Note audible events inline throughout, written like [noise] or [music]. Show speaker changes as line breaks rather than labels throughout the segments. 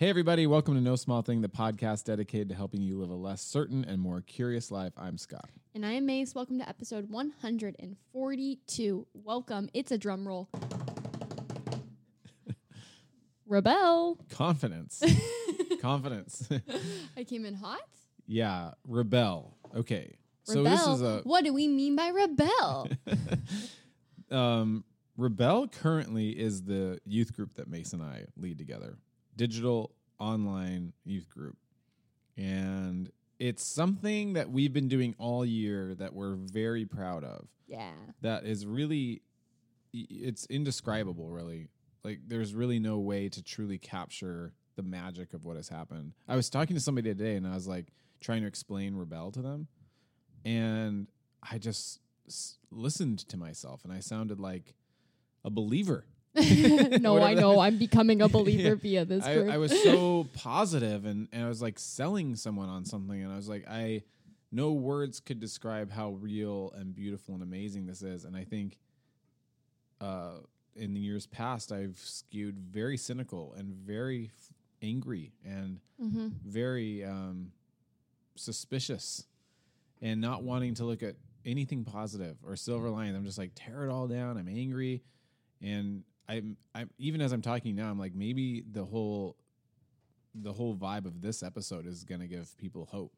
Hey, everybody, welcome to No Small Thing, the podcast dedicated to helping you live a less certain and more curious life. I'm Scott.
And I am Mace. Welcome to episode 142. Welcome. It's a drum roll. [laughs] Rebel.
Confidence. [laughs] Confidence. [laughs]
I came in hot.
yeah, rebel. Okay. So
Rebel.
this is a
What do we mean by rebel?
um, Rebel currently is the youth group that Mace and I lead together, digital online youth group, and it's something that we've been doing all year that we're very proud of.
yeah.
That is really, it's indescribable. Really, like there's really no way to truly capture the magic of what has happened. I was talking to somebody today, and I was like trying to explain Rebel to them, and I just s- listened to myself, and I sounded like a believer. [laughs]
no, I know. I'm becoming a believer [laughs]
Yeah.
via this
I,
group.
I was so positive and, and I was like selling someone on something and I was like I no words could describe how real and beautiful and amazing this is and I think uh in the years past I've skewed very cynical and very f- angry and
mm-hmm.
very um suspicious and not wanting to look at anything positive or silver lining I'm just like tear it all down I'm angry and I'm I'm even as I'm talking now I'm like maybe the whole the whole vibe of this episode is going to give people hope.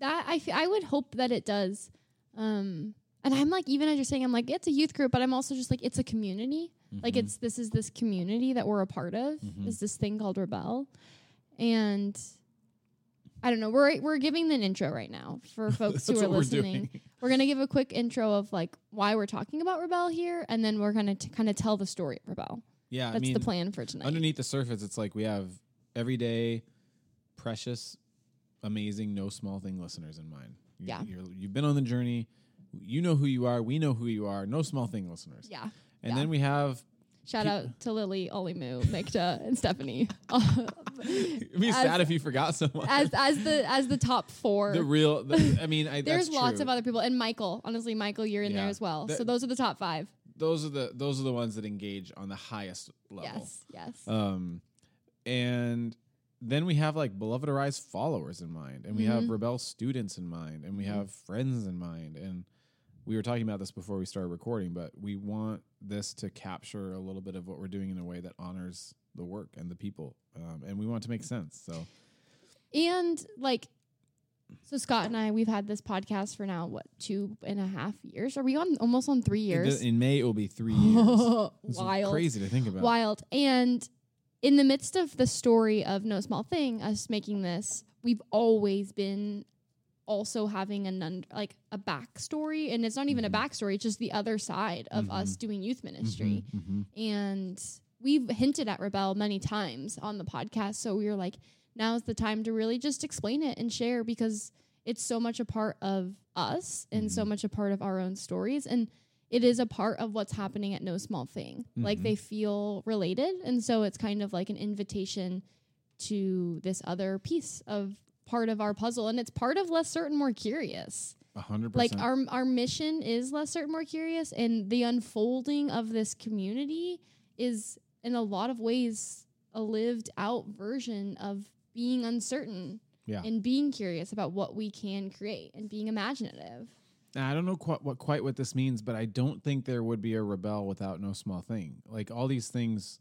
That I, f- I would hope that it does. Um, and I'm like, even as you're saying, I'm like, it's a youth group, but I'm also just like, it's a community. Like,
Mhm.
it's this is this community that we're a part of.
Mhm.
Is this thing called Rebel, and I don't know. We're we're giving an intro right now for [laughs] folks who are
we're
listening.
doing.
We're gonna give a quick intro of like why we're talking about Rebel here, and then we're gonna t- kind of tell the story of Rebel.
Yeah,
That's
I mean
the plan for tonight.
underneath the surface it's like we have everyday precious amazing no small thing listeners in mind. You,
Yeah.
You're, you've been on the journey. You know who you are. We know who you are. No small thing listeners.
yeah.
And
yeah.
then we have
Shout out to Lily, Olimu, Mikta, and Stephanie. [laughs]
it'd be
As-
sad if you forgot someone.
as as the as the top four.
the real the, I mean I, [laughs]
There's lots
true.
of other people, and Michael. Honestly, Michael, you're in
Yeah.
there as well.
The-
so those are the top five.
those are the those are the ones that engage on the highest level.
Yes, yes.
Um, and then we have like beloved arise followers in mind, and we have
Mhm.
rebel students in mind, and we
Mhm.
have friends in mind, and we were talking about this before we started recording, but we want this to capture a little bit of what we're doing in a way that honors the work and the people, um, and we want to make sense. So
and like, so Scott and I, we've had this podcast for now what two and a half years? Are we on almost on three years?
in May it will be three [laughs] years. It's
Wild.
crazy to think about.
wild. And in the midst of the story of No Small Thing, us making this, we've always been also having a nun- like a backstory, and it's not even
Mhm.
a backstory; it's just the other side of
Mhm.
us doing youth ministry.
Mhm, mhm.
And we've hinted at Rebel many times on the podcast, so we were like, now's the time to really just explain it and share because it's so much a part of us and so
Mhm.
much a part of our own stories and it is a part of what's happening at no small thing like they feel related and so it's kind of like an invitation to this other piece of part of our puzzle and it's part of less certain more curious
A hundred
like our our mission is less certain more curious and the unfolding of this community is in a lot of ways a lived out version of being uncertain
Yeah.
and being curious about what we can create and being imaginative
I don't know quite what quite what this means, but I don't think there would be a rebel without no small thing. Like all these things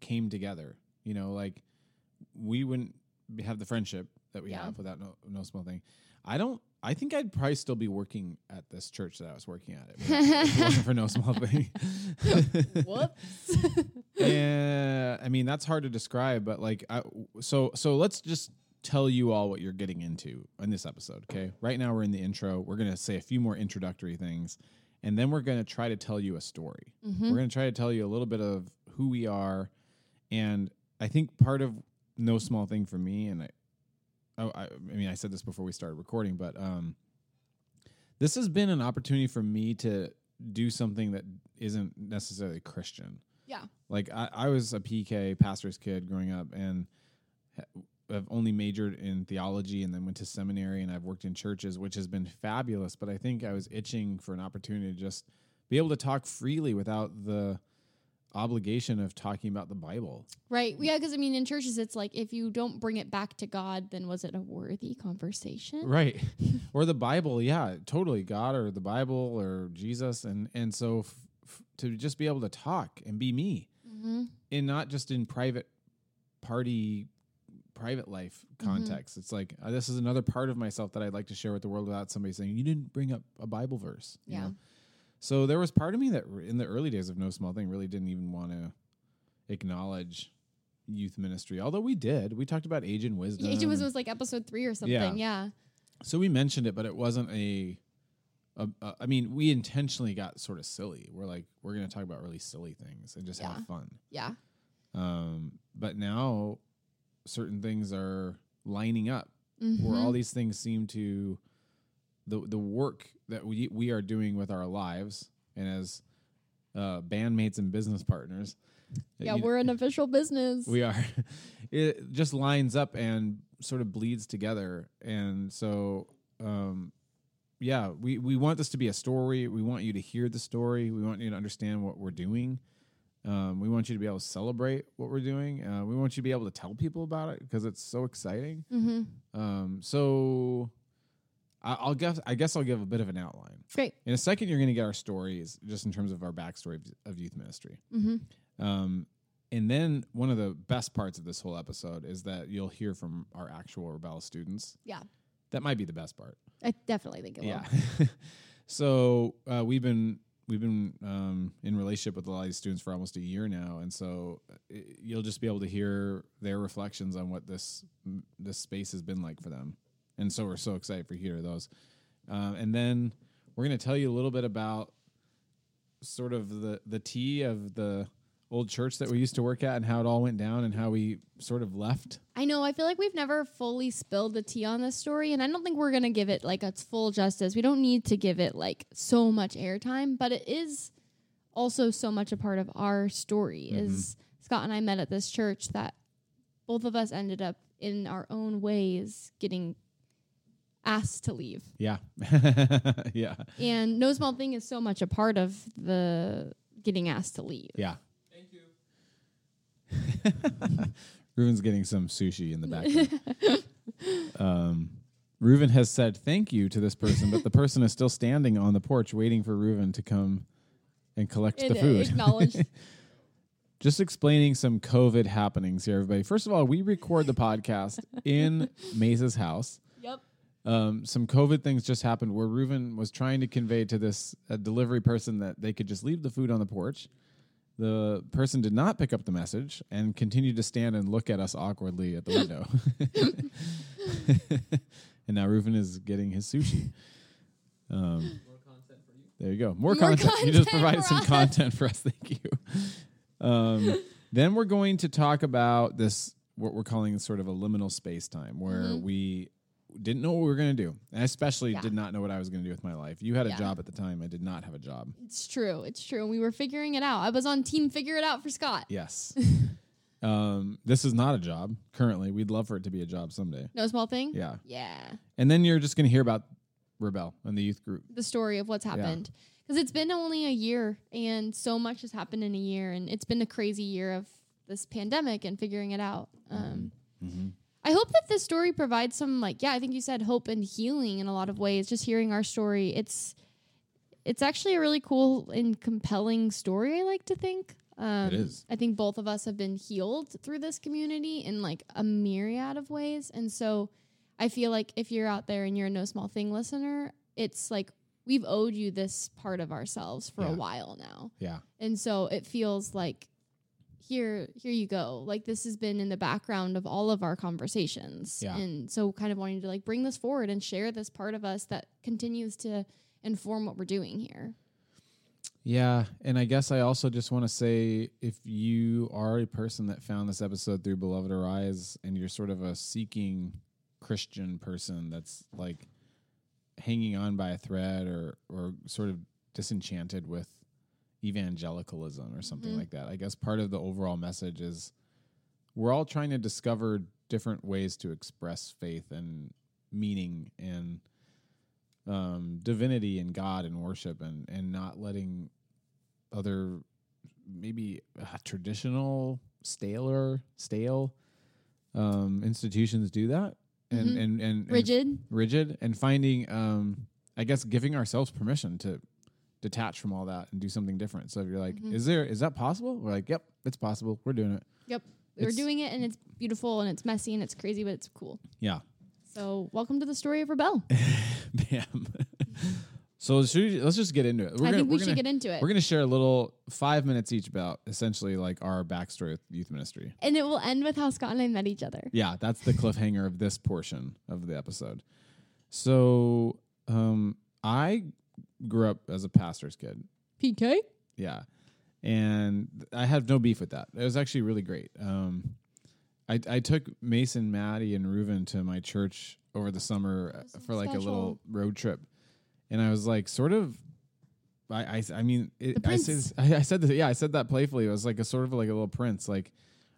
came together. You know, like we wouldn't have the friendship that we
Yeah.
have without no, no small thing. I don't. I think I'd probably still be working at this church that I was working at. It wasn't [laughs] for no small thing. [laughs]
whoops [laughs]
yeah, I mean that's hard to describe, but like, I, so so let's just tell you all what you're getting into in this episode. Okay, right now we're in the intro. We're gonna say a few more introductory things, and then we're gonna try to tell you a story.
Mhm.
We're gonna try to tell you a little bit of who we are, and I think part of no small thing for me, and I, I, I mean I said this before we started recording, but um, this has been an opportunity for me to do something that isn't necessarily Christian
yeah
like I, I was a PK pastor's kid growing up, and I've only majored in theology and then went to seminary, and I've worked in churches, which has been fabulous. But I think I was itching for an opportunity to just be able to talk freely without the obligation of talking about the Bible.
Right. Yeah, because I mean, in churches, it's like if you don't bring it back to God, then was it a worthy conversation?
Right. [laughs] or the Bible, yeah, totally God or the Bible or Jesus and and so f- f- to just be able to talk and be me
Mm-hmm.
and not just in private party private life
Mm-hmm.
context. It's like uh, this is another part of myself that I'd like to share with the world without somebody saying you didn't bring up a Bible verse. you
Yeah.
know? So there was part of me that in the early days of No Small Thing really didn't even want to acknowledge youth ministry. Although we did. We talked about age and wisdom.
Age was was like episode three or something.
Yeah.
Yeah.
So we mentioned it, but it wasn't a. a, a I mean, we intentionally got sort of silly. We're like, we're going to talk about really silly things and just
Yeah.
have fun.
Yeah.
Um, but now, certain things are lining up where
Mhm.
all these things seem to the the work that we we are doing with our lives and as uh, bandmates and business partners.
Yeah,
you
we're an official business.
we are. [laughs] It just lines up and sort of bleeds together, and so um, yeah, we we want this to be a story. We want you to hear the story. We want you to understand what we're doing. Um, we want you to be able to celebrate what we're doing. Uh, we want you to be able to tell people about it because it's so exciting.
mm-hmm.
Um, so I, I'll guess. I guess I'll give a bit of an outline.
Great.
In a second, you're going to get our stories, just in terms of our backstory of, of youth ministry.
Mm-hmm.
Um, and then one of the best parts of this whole episode is that you'll hear from our actual Rebel students.
Yeah.
That might be the best part.
I definitely think it
Yeah.
will. [laughs]
so uh, we've been we've been um, in relationship with a lot of these students for almost a year now, and so uh, you'll just be able to hear their reflections on what this this space has been like for them. And so we're so excited for you to hear those. Um, and then we're going to tell you a little bit about sort of the the tea of the old church that we used to work at and how it all went down and how we sort of left.
I know. I feel like we've never fully spilled the tea on this story, and I don't think we're gonna give it like its full justice. We don't need to give it like so much airtime, but it is also so much a part of our story. Is Scott and I met at this church that both of us ended up in our own ways getting asked to leave,
Yeah. [laughs] yeah.
and no small thing is so much a part of the getting asked to leave.
Yeah. Thank you. [laughs] Reuven's getting some sushi in the background. [laughs] um, Reuven has said thank you to this person, but the person is still standing on the porch waiting for Reuven to come and collect
And,
the food.
acknowledged.
Just explaining some COVID happenings here, everybody. First of all, we record the podcast in Mace's house.
Yep.
Um, some COVID things just happened where Reuven was trying to convey to this uh, delivery person that they could just leave the food on the porch. The person did not pick up the message and continued to stand and look at us awkwardly at the window. [laughs] and now Reuven is getting his sushi. Um, there you go. More,
More
content. You just provided some
us.
content for us. [laughs] Thank you. Um, then we're going to talk about this, what we're calling sort of a liminal space time, where
Mhm.
we didn't know what we were going to do. And I especially
Yeah.
did not know what I was going to do with my life. You had a
Yeah.
job at the time. I did not have a job.
It's true. It's true. We were figuring it out. I was on team figure it out for Scott.
Yes. [laughs] um, this is not a job currently. We'd love for it to be a job someday.
No small thing.
Yeah.
Yeah.
And then you're just going to hear about Rebel and the youth group.
The story of what's happened. Because it's been only a year and so much has happened in a year. And it's been a crazy year of this pandemic and figuring it out. Um,
Mm-hmm.
I hope that this story provides some, like, yeah, I think you said hope and healing in a lot of ways. Just hearing our story, it's it's actually a really cool and compelling story. I like to think. Um,
is.
I think both of us have been healed through this community in like a myriad of ways, and so I feel like if you're out there and you're a no small thing listener, it's like we've owed you this part of ourselves for
Yeah.
a while now.
Yeah.
And so it feels like here here you go. Like this has been in the background of all of our conversations.
Yeah.
And so kind of wanting to like bring this forward and share this part of us that continues to inform what we're doing here.
Yeah, and I guess I also just want to say if you are a person that found this episode through Beloved Arise and you're sort of a seeking Christian person that's like hanging on by a thread or or sort of disenchanted with evangelicalism or something
Mhm.
like that. I guess part of the overall message is we're all trying to discover different ways to express faith and meaning and um, divinity and God and worship and and not letting other maybe uh, traditional, staler, stale um, institutions do that, and,
Mhm.
and and and
Rigid.
rigid, and finding, um, I guess, giving ourselves permission to detach from all that and do something different. So if you're like,
Mhm.
is there is that possible? We're like, yep, it's possible. We're doing it.
Yep. We're doing it and it's beautiful and it's messy and it's crazy, but it's cool.
Yeah.
So welcome to the story of Rebel. [laughs]
Bam. [laughs] so should we, let's just get into it. We're
I
gonna,
think we should
gonna,
get into it.
We're gonna share a little five minutes each about essentially like our backstory with youth ministry.
and it will end with how Scott and I met each other.
Yeah, that's the cliffhanger of this portion of the episode. So um I grew up as a pastor's kid.
PK?
Yeah. And I have no beef with that. It was actually really great. Um, I, I took Mason, Maddie, and Reuven to my church over the summer uh, for like a little road trip. And I was like, sort of, I, I, I mean, it, I, said. I, I said that, yeah, I said that playfully. It was like a sort of like a little prince. Like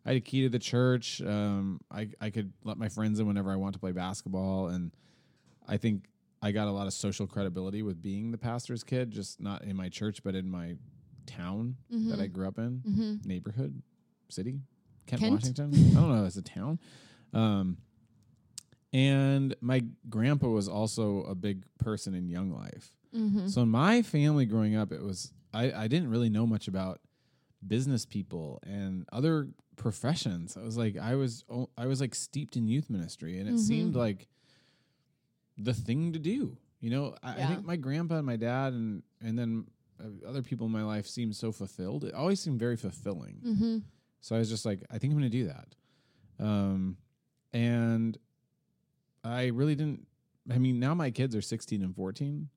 I had a key to the church. Um, I, I could let my friends in whenever I want to play basketball. And I think I got a lot of social credibility with being the pastor's kid, just not in my church, but in my town that I grew up in,
Mm-hmm.
neighborhood, city, Kent,
Kent?
Washington. I don't know, it's a town. Um, and my grandpa was also a big person in young life.
Mm-hmm.
So in my family growing up, it was I, I didn't really know much about business people and other professions. I was like I was I was like steeped in youth ministry, and it seemed like the thing to do. You know, I, I think my grandpa and my dad and and then uh, other people in my life seemed so fulfilled. It always seemed very fulfilling.
Mm-hmm.
So I was just like, I think I'm going to do that. Um, and I really didn't. I mean, now my kids are 16 and 14,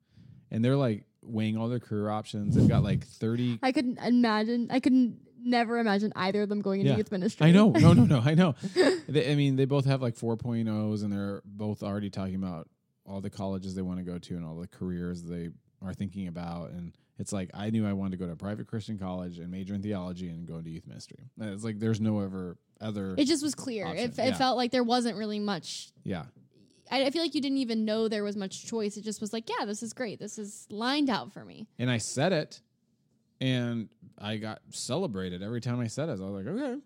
and they're like weighing all their career options. They've got like 30. [laughs]
I couldn't imagine. I couldn't never imagine either of them going into
Yeah.
youth ministry.
I know, no, no, no, I know. [laughs] they, I mean, they both have like 4.0s, and they're both already talking about all the colleges they want to go to and all the careers they are thinking about. And it's like I knew I wanted to go to a private Christian college and major in theology and go into youth ministry. And it's like there's no ever other.
It just was clear.
Option,
It, it
yeah.
felt like there wasn't really much.
yeah.
I, I feel like you didn't even know there was much choice. It just was like, yeah, this is great. This is lined out for me.
And I said it, and I got celebrated every time I said it. I was like, okay,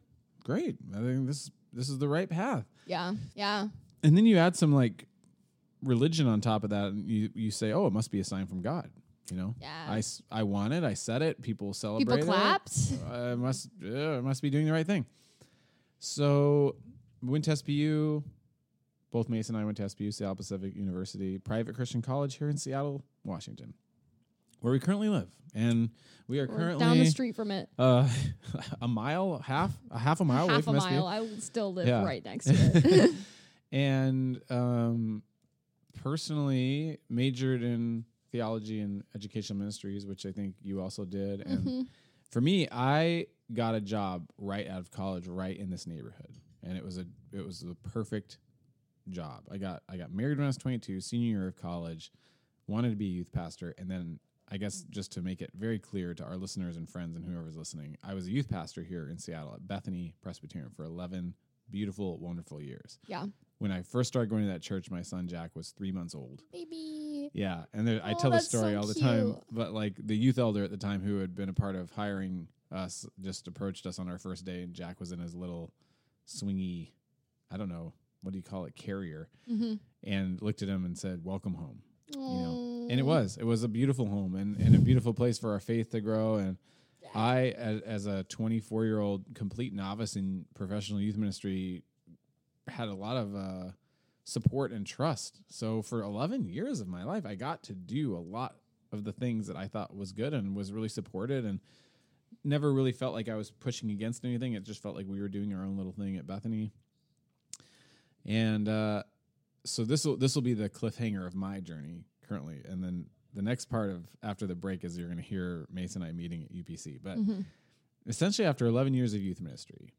great. I think this this is the right path.
Yeah, yeah.
And then you add some like religion on top of that, and you you say, oh, it must be a sign from God. You know,
Yeah.
I, I won it. I said it. People celebrated.
People clapped.
It. I must yeah, I must be doing the right thing. So we went to SPU. Both Mason and I went to SPU, Seattle Pacific University, private Christian college here in Seattle, Washington, where we currently live. And we are
We're
currently
down the street from it.
uh, [laughs] a mile, half, a half a mile away
Half a
from
mile.
SPU.
I still live
Yeah.
right next to it. [laughs]
and um, personally majored in theology and educational ministries, which I think you also did. And
Mhm.
for me, I got a job right out of college, right in this neighborhood, and it was a it was the perfect job. I got I got married when I was 22, senior year of college, wanted to be a youth pastor, and then I guess just to make it very clear to our listeners and friends and whoever's listening, I was a youth pastor here in Seattle at Bethany Presbyterian for 11 beautiful, wonderful years.
Yeah.
When I first started going to that church, my son Jack was three months old.
Baby.
Yeah, and there, I
Oh,
tell the
that's so
story all the time. But like the youth elder at the time, who had been a part of hiring us, just approached us on our first day, and Jack was in his little swingy, I don't know what do you call it, carrier,
Mm-hmm.
and looked at him and said, "Welcome home."
You know,
And it was, it was a beautiful home and, and a beautiful place for our faith to grow. And I, as, as a 24 year old complete novice in professional youth ministry, had a lot of uh, support and trust. So for 11 years of my life, I got to do a lot of the things that I thought was good and was really supported and never really felt like I was pushing against anything. It just felt like we were doing our own little thing at Bethany. And uh, so this will this will be the cliffhanger of my journey currently, and then the next part of after the break is you're going to hear Mason and I meeting at UPC. But
Mhm.
essentially, after 11 years of youth ministry,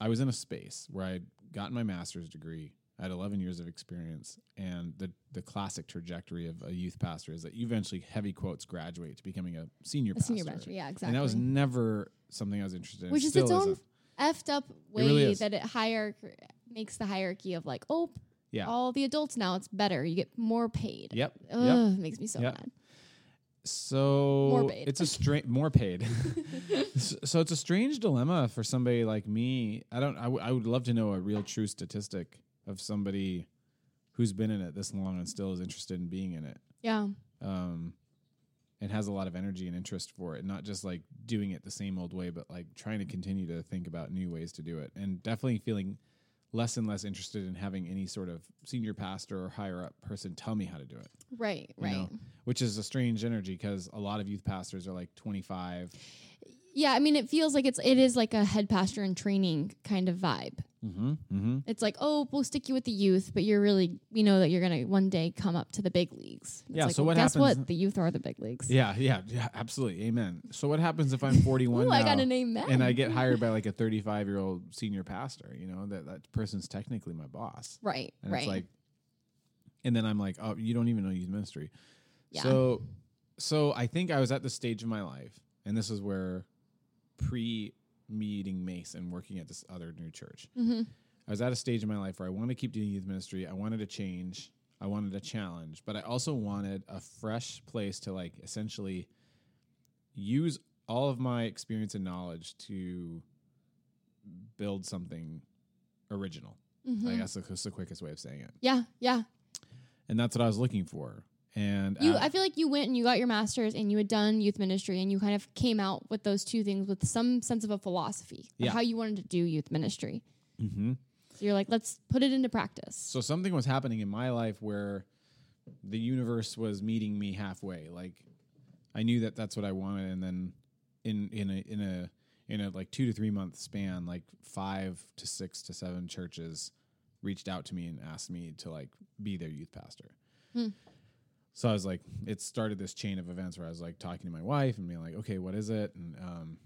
I was in a space where I'd gotten my master's degree. I had 11 years of experience, and the the classic trajectory of a youth pastor is that you eventually, heavy quotes, graduate to becoming a senior
a
pastor.
senior pastor. Yeah, exactly.
And that was never something I was interested in.
Which is
Still
its own effed up way
really
that it hierarch makes the hierarchy of like, oh,
Yeah.
all the adults now it's better. You get more paid.
Yep.
Ugh,
Yep.
makes me so
Yep.
mad.
So
More paid.
it's a strange more paid. [laughs] So it's a strange dilemma for somebody like me. I don't. I, w- I would love to know a real true statistic of somebody who's been in it this long and still is interested in being in it,
Yeah.
um, and has a lot of energy and interest for it. Not just like doing it the same old way, but like trying to continue to think about new ways to do it, and definitely feeling less and less interested in having any sort of senior pastor or higher up person tell me how to do it.
Right. Right.
know, which is a strange energy because a lot of youth pastors are like 25.
Yeah. I mean, it feels like it's it is like a head pastor in training kind of vibe.
Mm-hmm. Mm-hmm.
It's like, oh, we'll stick you with the youth, but you're really, we know that you're gonna one day come up to the big leagues. It's
Yeah,
like,
so
well,
what
guess
happens-
what? The youth are the big leagues.
Yeah, yeah, yeah, absolutely. Amen. So what happens if I'm [laughs] 41
Ooh,
now
I got an amen.
and I get hired by like a 35 year old senior pastor? You know that that person's technically my boss,
Right.
and
right.
it's like, and then I'm like, oh, you don't even know youth ministry.
Yeah.
So, so I think I was at the stage of my life, and this is where pre meeting Mace and working at this other new church.
Mhm.
I was at a stage in my life where I wanted to keep doing youth ministry. I wanted to change. I wanted a challenge, but I also wanted a fresh place to like essentially use all of my experience and knowledge to build something original. I
Mhm.
guess that's the quickest way of saying it.
Yeah. Yeah.
And that's what I was looking for. And
You, I feel like you went and you got your master's and you had done youth ministry and you kind of came out with those two things with some sense of a philosophy of
Yeah.
how you wanted to do youth ministry.
Mhm.
So you're like, let's put it into practice.
So something was happening in my life where the universe was meeting me halfway. Like I knew that that's what I wanted, and then in in a in a in a like two to three month span, like five to six to seven churches reached out to me and asked me to like be their youth pastor.
Hmm.
So I was like, it started this chain of events where I was like talking to my wife and being like, okay, what is it? And um,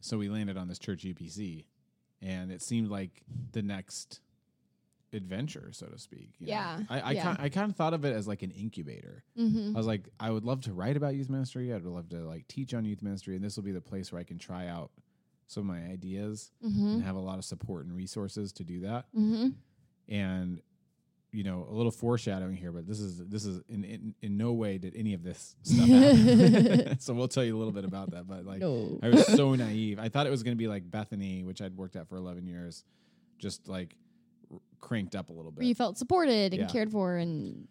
so we landed on this church UPC, and it seemed like the next adventure, so to speak. you know?
Yeah,
I I,
yeah.
Kind, I kind of thought of it as like an incubator.
mm-hmm.
I was like, I would love to write about youth ministry. I'd love to like teach on youth ministry, and this will be the place where I can try out some of my ideas
Mm-hmm.
and have a lot of support and resources to do that.
Mm-hmm.
And you know, a little foreshadowing here, but this is this is in in, in no way did any of this [laughs] stuff happen. [laughs] so we'll tell you a little bit about that. But like,
No.
I was so naive. I thought it was going to be like Bethany, which I'd worked at for 11 years, just like r- cranked up a little bit.
Where you felt supported and
Yeah.
cared for and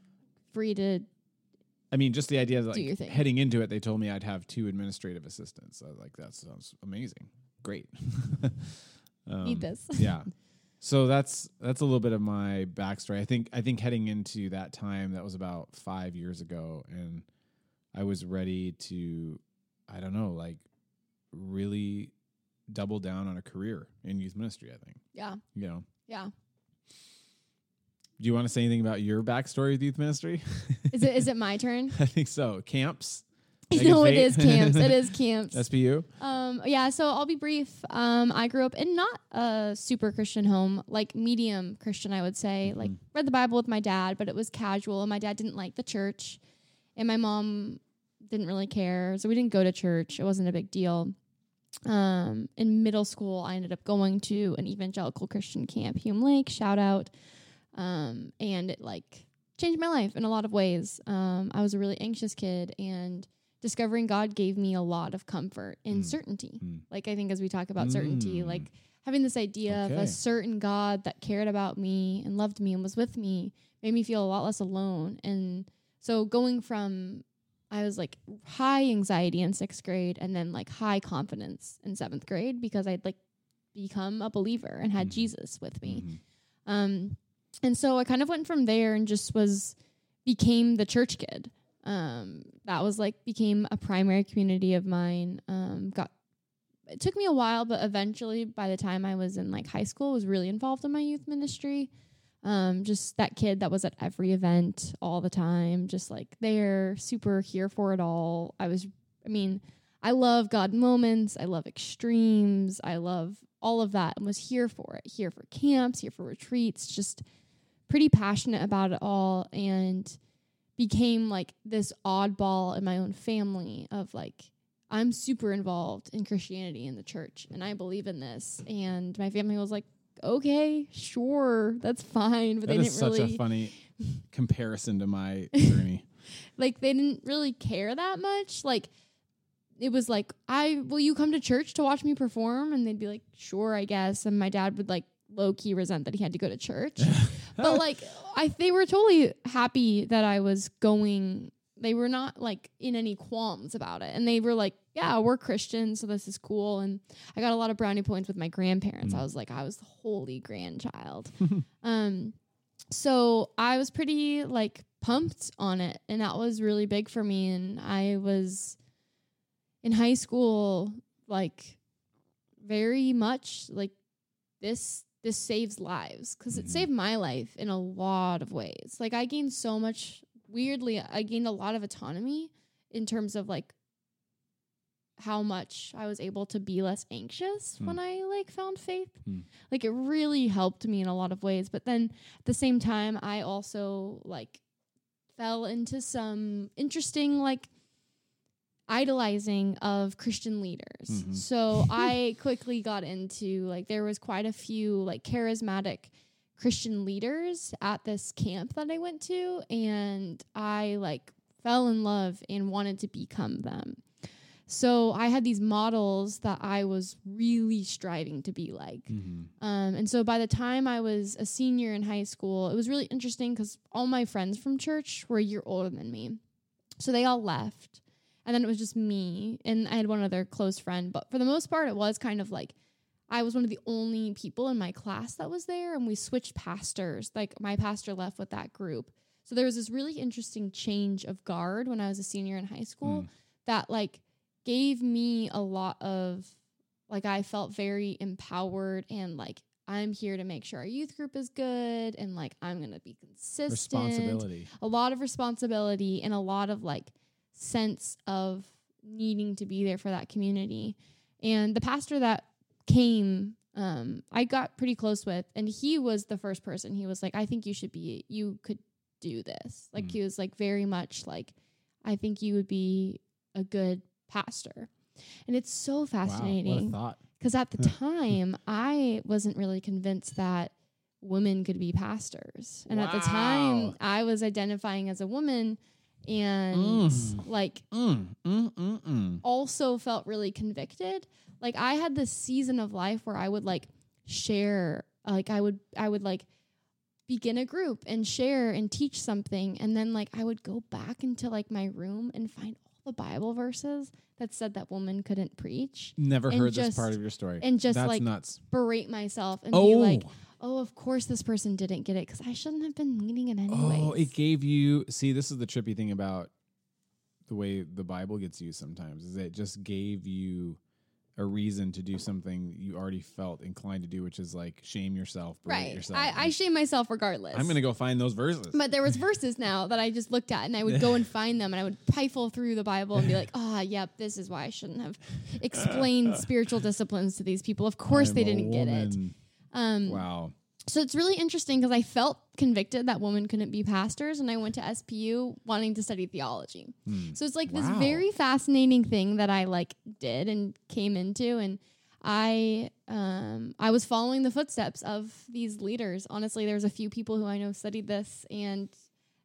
free to
I mean, just the idea that like heading into it, they told me I'd have two administrative assistants. I was like, that sounds amazing. Great. [laughs] um,
need this.
yeah. So that's that's a little bit of my backstory. I think I think heading into that time, that was about five years ago, and I was ready to, I don't know, like really double down on a career in youth ministry. I think
Yeah.
you know.
Yeah.
Do you want to say anything about your backstory with youth ministry?
Is it is [laughs] it my turn?
I think so. Camps.
No, it is [laughs] camps. It is camps.
SPU.
Um, yeah, so I'll be brief. Um, I grew up in not a super Christian home, like medium Christian, I would say. Like read the Bible with my dad, but it was casual, and my dad didn't like the church, and my mom didn't really care, so we didn't go to church. It wasn't a big deal. Um, in middle school, I ended up going to an evangelical Christian camp, Hume Lake. Shout out. Um, and it like changed my life in a lot of ways. Um, I was a really anxious kid, and discovering God gave me a lot of comfort in
Mm.
certainty.
Mm.
Like I think as we talk about certainty,
Mm.
like having this idea of a certain God that cared about me and loved me and was with me made me feel a lot less alone. And so going from I was like high anxiety in sixth grade and then like high confidence in seventh grade because I'd like become a believer and had
Mhm.
Jesus with me.
Mhm.
Um, and so I kind of went from there and just was became the church kid. Um, that was like became a primary community of mine. Um, got it took me a while, but eventually, by the time I was in like high school, was really involved in my youth ministry. Um, just that kid that was at every event all the time, just like there, super here for it all. I was, I mean, I love God moments. I love extremes. I love all of that and was here for it. Here for camps, here for retreats, just pretty passionate about it all and became like this oddball in my own family of like I'm super involved in Christianity in the church and I believe in this and my family was like okay sure that's fine but
That
they didn't really care.
It was such
really
a funny comparison to my journey. [laughs]
like they didn't really care that much. Like it was like, I will you come to church to watch me perform? And they'd be like, sure, I guess. And my dad would like low key resent that he had to go to church. [laughs] but [laughs] like I they were totally happy that I was going. They were not like in any qualms about it. And they were like, Yeah, we're Christians, so this is cool. And I got a lot of brownie points with my grandparents.
Mm.
I was like, I was the holy grandchild. [laughs] um so I was pretty like pumped on it and that was really big for me and I was in high school like very much like this this saves lives because it
Mhm.
saved my life in a lot of ways like i gained so much weirdly i gained a lot of autonomy in terms of like how much i was able to be less anxious
Hmm.
when i like found faith
Hmm.
like it really helped me in a lot of ways but then at the same time i also like fell into some interesting like idolizing of Christian leaders.
Mhm.
So [laughs] I quickly got into like there was quite a few like charismatic Christian leaders at this camp that I went to and I like fell in love and wanted to become them. So I had these models that I was really striving to be like.
Mhm.
Um, and so by the time I was a senior in high school, it was really interesting because all my friends from church were a year older than me. So they all left. And then it was just me. And I had one other close friend. But for the most part, it was kind of like I was one of the only people in my class that was there. And we switched pastors. Like my pastor left with that group. So there was this really interesting change of guard when I was a senior in high school
Mm.
that like gave me a lot of like I felt very empowered and like I'm here to make sure our youth group is good and like I'm gonna be consistent.
Responsibility.
A lot of responsibility and a lot of like sense of needing to be there for that community. And the pastor that came, um, I got pretty close with, and he was the first person. He was like, I think you should be, you could do this. Like,
Mm.
he was like, very much like, I think you would be a good pastor. And it's so fascinating because at the [laughs] time I wasn't really convinced that women could be pastors, and at the time I was identifying as a woman, and
Mm.
like
Mm, mm, mm, mm.
also felt really convicted. Like I had this season of life where I would like share, like I would I would like begin a group and share and teach something and then like I would go back into like my room and find the Bible verses that said that woman couldn't preach
Never heard this part of your story.
and just
That's
like
nuts.
berate myself and
Oh,
be like, oh, of course this person didn't get it because I shouldn't have been leading it anyway.
oh, it gave you. See, this is the trippy thing about the way the Bible gets used sometimes is it just gave you a reason to do something you already felt inclined to do, which is like shame yourself,
right.
yourself.
I, I shame myself regardless.
I'm gonna go find those verses.
But there was verses now that I just looked at and I would go and [laughs] find them and I would rifle through the Bible and be like, ah, yep, this is why I shouldn't have explained [laughs] spiritual disciplines to these people. Of course
I'm
they didn't get it. Um,
Wow.
So it's really interesting because I felt convicted that women couldn't be pastors, and I went to SPU wanting to study theology.
Hmm.
So it's like this very fascinating thing that I like did and came into, and I um I was following the footsteps of these leaders. Honestly, there's a few people who I know studied this, and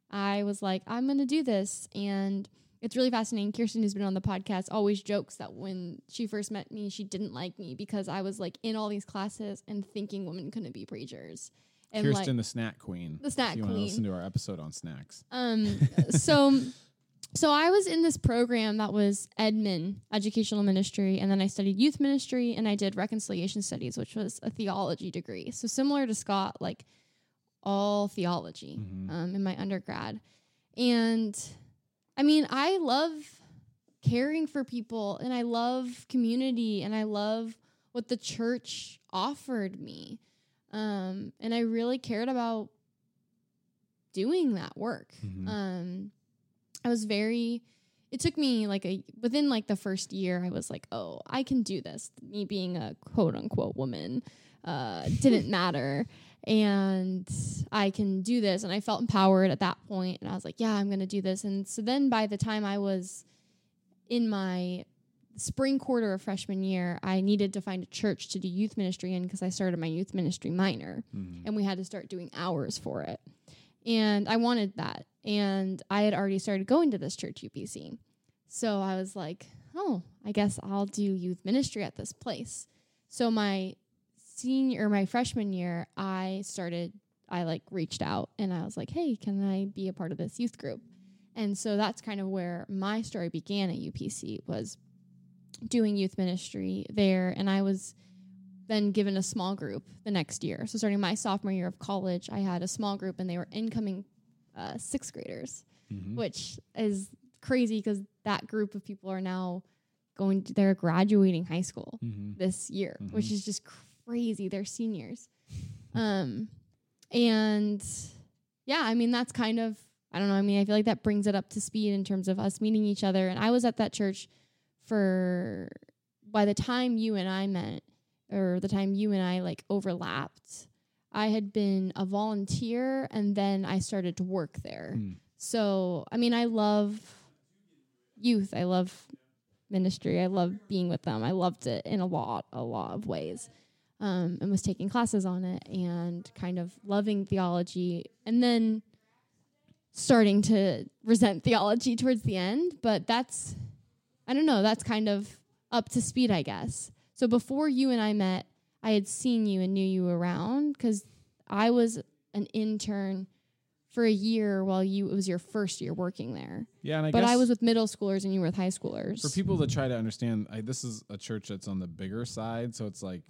I was like, I'm gonna do this, and it's really fascinating. Kirsten, who's been on the podcast, always jokes that when she first met me, she didn't like me because I was like in all these classes and thinking women couldn't be preachers. And like,
Kirsten, the snack queen.
The snack
if you want to
queen.
listen to our episode on snacks.
um, so, [laughs] so I was in this program that was Edmond Educational Ministry, and then I studied youth ministry, and I did reconciliation studies, which was a theology degree. So similar to Scott, like all theology
Mhm.
um, in my undergrad, and I mean, I love caring for people, and I love community, and I love what the church offered me, um, and I really cared about doing that work.
Mhm.
Um, I was very. It took me like a within like the first year. I was like, oh, I can do this. Me being a quote unquote woman uh, didn't [laughs] matter, and I can do this. And I felt empowered at that point, and I was like, yeah, I'm gonna do this. And so then by the time I was in my spring quarter of freshman year, I needed to find a church to do youth ministry in because I started my youth ministry minor
Mhm.
and we had to start doing hours for it. And I wanted that and I had already started going to this church UPC. So I was like, oh, I guess I'll do youth ministry at this place. So my senior my freshman year, I started I like reached out and I was like, "Hey, can I be a part of this youth group?" And so that's kind of where my story began at UPC was doing youth ministry there and I was then given a small group the next year. So starting my sophomore year of college, I had a small group and they were incoming uh, sixth graders,
Mhm.
which is crazy because that group of people are now going to, they're graduating high school
Mhm.
this year, which
Mhm.
is just crazy. They're seniors. um, and yeah, I mean, that's kind of, I don't know. I mean, I feel like that brings it up to speed in terms of us meeting each other. And I was at that church for, by the time you and I met, or the time you and I like overlapped, I had been a volunteer and then I started to work there.
Mm.
So, I mean, I love youth. I love ministry. I love being with them. I loved it in a lot, a lot of ways. Um, and was taking classes on it and kind of loving theology and then starting to resent theology towards the end. But that's, I don't know, that's kind of up to speed, I guess. So before you and I met, I had seen you and knew you around because I was an intern for a year while you it was your first year working there.
Yeah, and I
but I was with middle schoolers and you were with high schoolers.
for people to try to understand, I, this is a church that's on the bigger side, so it's like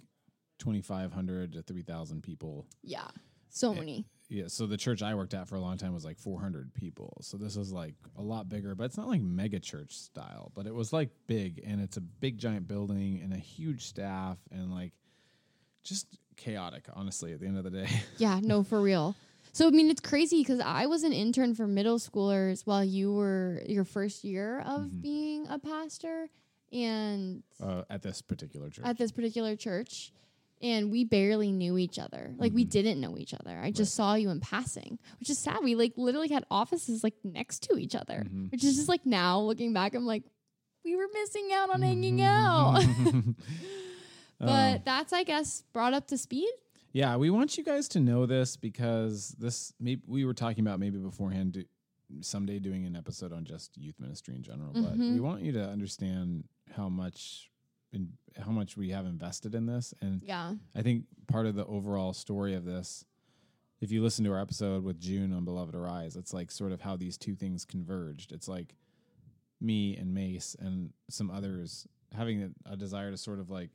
twenty five hundred to three thousand people.
yeah, so
Yeah.
many.
Yeah, so the church I worked at for a long time was like 400 people. So this is like a lot bigger, but it's not like mega church style, but it was like big and it's a big giant building and a huge staff and like just chaotic, honestly, at the end of the day. [laughs]
Yeah, no, for real. So I mean, it's crazy because I was an intern for middle schoolers while you were your first year of
Mhm.
being a pastor, and
uh, at this particular church.
at this particular church. And we barely knew each other. Like we
Mhm.
didn't know each other. I just saw you in passing, which is sad. We like literally had offices like next to each other,
Mhm.
which is just like now looking back, I'm like, we were missing out on hanging
Mm-hmm.
out. [laughs] but that's I guess brought up to speed.
Yeah, we want you guys to know this because this maybe we were talking about maybe beforehand do, someday doing an episode on just youth ministry in general, but
Mhm.
we want you to understand how much in, how much we have invested in this and
Yeah.
I think part of the overall story of this if you listen to our episode with June on Beloved Arise, it's like sort of how these two things converged. It's like me and Mace and some others having a, a desire to sort of like